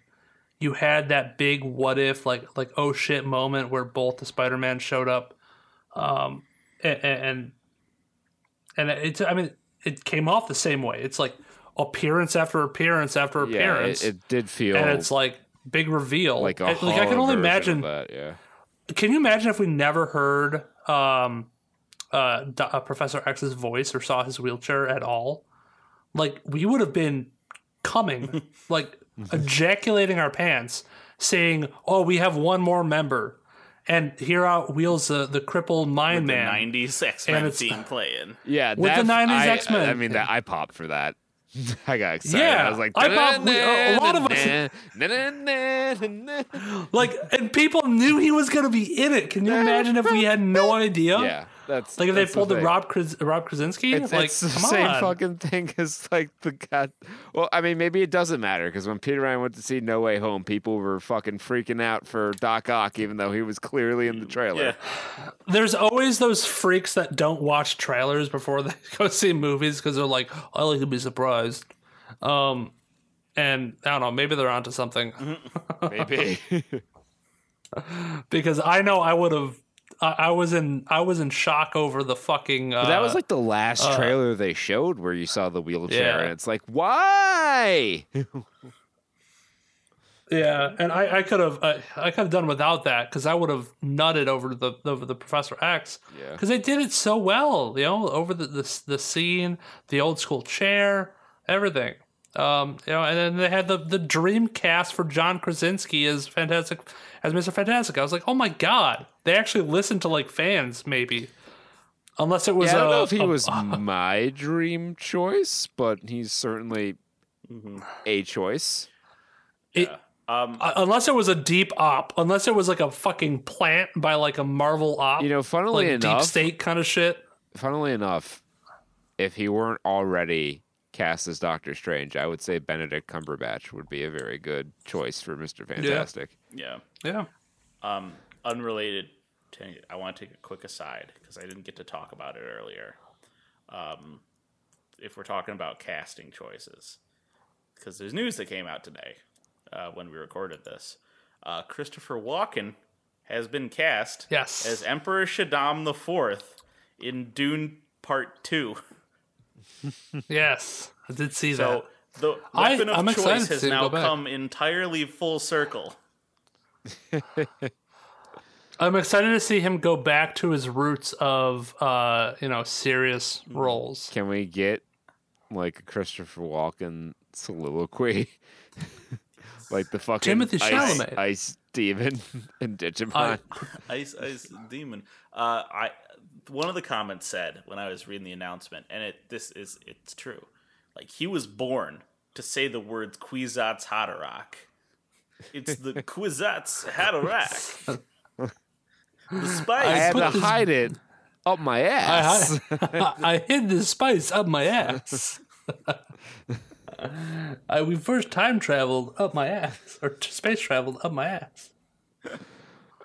you had that big what if, like like oh shit moment where both the Spider-Man showed up, um, and and, and it's I mean it came off the same way. It's like appearance after appearance after Yeah, appearance, it, it did feel and it's like big reveal. like like I can only imagine. that. Yeah. Can you imagine if we never heard um, uh, Do- uh, Professor X's voice or saw his wheelchair at all, like we would have been coming, [LAUGHS] like ejaculating our pants, saying, "Oh, we have one more member," and here out wheels the the crippled mind the man. '90s X And Men it's- theme playing. Yeah, With the that- 90s I- X-Men. I mean, that I popped for that. [LAUGHS] I got excited. Yeah, I was like, I popped- we- a lot of us- us. Like, and people knew he was going to be in it. Can you imagine if we had no idea? Yeah, that's Like if they pulled the, thing. Rob Kras- Rob Krasinski, It's, like it's the come same on. fucking thing [LAUGHS] as like the god. Well, I mean, maybe it doesn't matter because when Peter Ryan went to see No Way Home, people were fucking freaking out for Doc Ock, even though he was clearly in the trailer. Yeah, There's always those freaks that don't watch trailers before they [LAUGHS] go see movies because they're like, I like to be surprised. Um, and I don't know, maybe they're onto something Maybe. [LAUGHS] because I know I would have. I, I was in I was in shock over the fucking. Uh, that was like the last trailer they showed where you saw the wheelchair, Yeah. and it's like, why? [LAUGHS] Yeah, and I, I could have I, I could have done without that because I would have nutted over the over the Professor X. Yeah. because they did it so well. You know, over the the, the scene, the old school chair, everything. Um, you know, and then they had the the dream cast for John Krasinski as fantastic as Mister Fantastic. I was like, oh my god, they actually listened to like fans, maybe. Unless it was, Yeah, I don't know a- if he a- was [LAUGHS] my dream choice, but he's certainly a choice. it- um, uh, unless it was a deep op, unless it was like a fucking plant by like a Marvel op, You know, funnily like deep state kind of shit. funnily enough, if he weren't already cast as Doctor Strange, I would say Benedict Cumberbatch would be a very good choice for Mister Fantastic. yeah. Yeah. Um, unrelated to any, I want to take a quick aside because I didn't get to talk about it earlier. Um, if we're talking about casting choices, because there's news that came out today uh, when we recorded this. Uh, Christopher Walken has been cast Yes. as Emperor Shaddam the Fourth in Dune Part Two. [LAUGHS] Yes, I did see So that. the I- weapon of I'm excited choice to has see him now go back. come entirely full circle. [LAUGHS] I'm excited to see him go back to his roots of, uh, you know, serious roles. Can we get like a Christopher Walken soliloquy, [LAUGHS] like the fucking Timothy ice, Chalamet. ice demon [LAUGHS] and Digimon? I- Ice Ice Demon. Uh, I one of the comments said when I was reading the announcement, and it this is it's true. Like he was born to say the words Kwisatz Haderach. It's the [LAUGHS] Kwisatz Haderach. the spice. I had to this- hide it up my ass. I, [LAUGHS] I hid the spice up my ass. [LAUGHS] I, we first time traveled up my ass, or space traveled up my ass.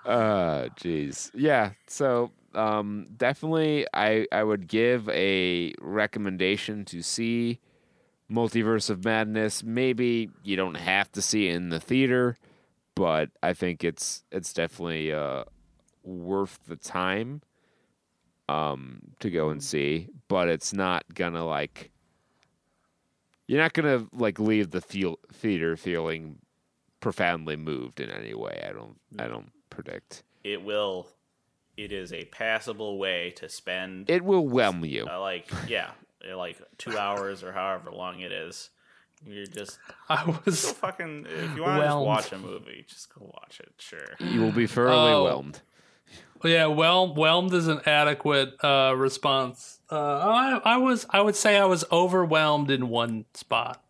Uh, jeez. Yeah. So, um, definitely, I I would give a recommendation to see Multiverse of Madness. Maybe you don't have to see it in the theater, but I think it's it's definitely uh worth the time um to go and see. But it's not gonna like you're not gonna like leave the feel theater feeling profoundly moved in any way. I don't I don't predict. it will. It is a passable way to spend It will whelm you. uh, like yeah, uh, like two hours or however long it is. You're just [LAUGHS] I go was fucking. If you want to just watch a movie, just go watch it. Sure. You will be thoroughly Oh. whelmed. Yeah, well, whelmed is an adequate uh, response. Uh, I, I was, I would say, I was overwhelmed in one spot,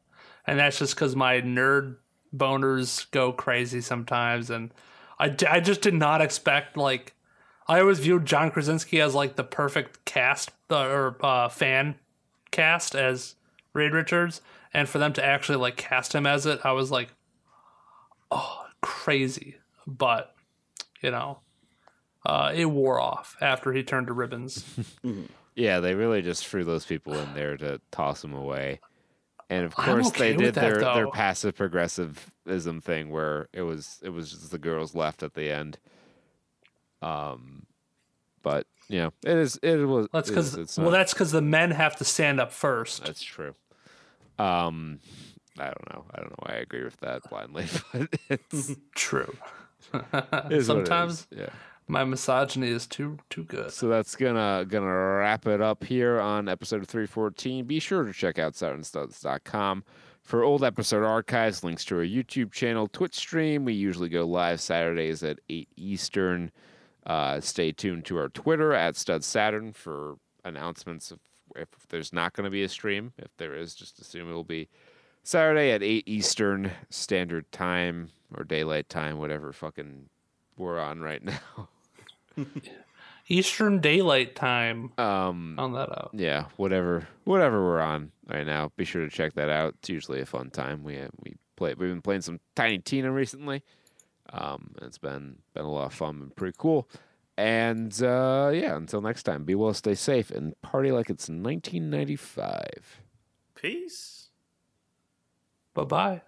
and that's just because my nerd boners go crazy sometimes, and I, d- I just did not expect like. I always viewed John Krasinski as like the perfect cast uh, or uh, fan cast as Reed Richards, and for them to actually like cast him as it, I was like, oh, crazy. But you know, uh, it wore off after he turned to ribbons. [LAUGHS] Yeah, they really just threw those people in there to toss them away. And of course, okay they did that, their, their passive progressivism thing where it was it was just the girls left at the end. Um, but yeah, it is it was That's because it's well, that's because the men have to stand up first. that's true. Um, I don't know. I don't know why I agree with that blindly, [LAUGHS] but it's [LAUGHS] True. [LAUGHS] it it Sometimes is. yeah. My misogyny is too too good. So that's gonna gonna wrap it up here on episode 314. Be sure to check out SaturnStuds.com for old episode archives, links to our YouTube channel, Twitch stream. We usually go live Saturdays at 8 Eastern. Uh, stay tuned to our Twitter at Stud Saturn for announcements of if there's not going to be a stream. If there is, just assume it will be Saturday at 8 Eastern Standard Time or Daylight Time, whatever fucking we're on right [LAUGHS] now. [LAUGHS] Eastern Daylight Time. Um, On that out. yeah, whatever, whatever we're on right now. Be sure to check that out. It's usually a fun time. We we play. We've been playing some Tiny Tina recently. Um, it's been been a lot of fun and pretty cool. And uh, yeah, until next time, be well, stay safe, and party like it's 1995. Peace. Bye bye.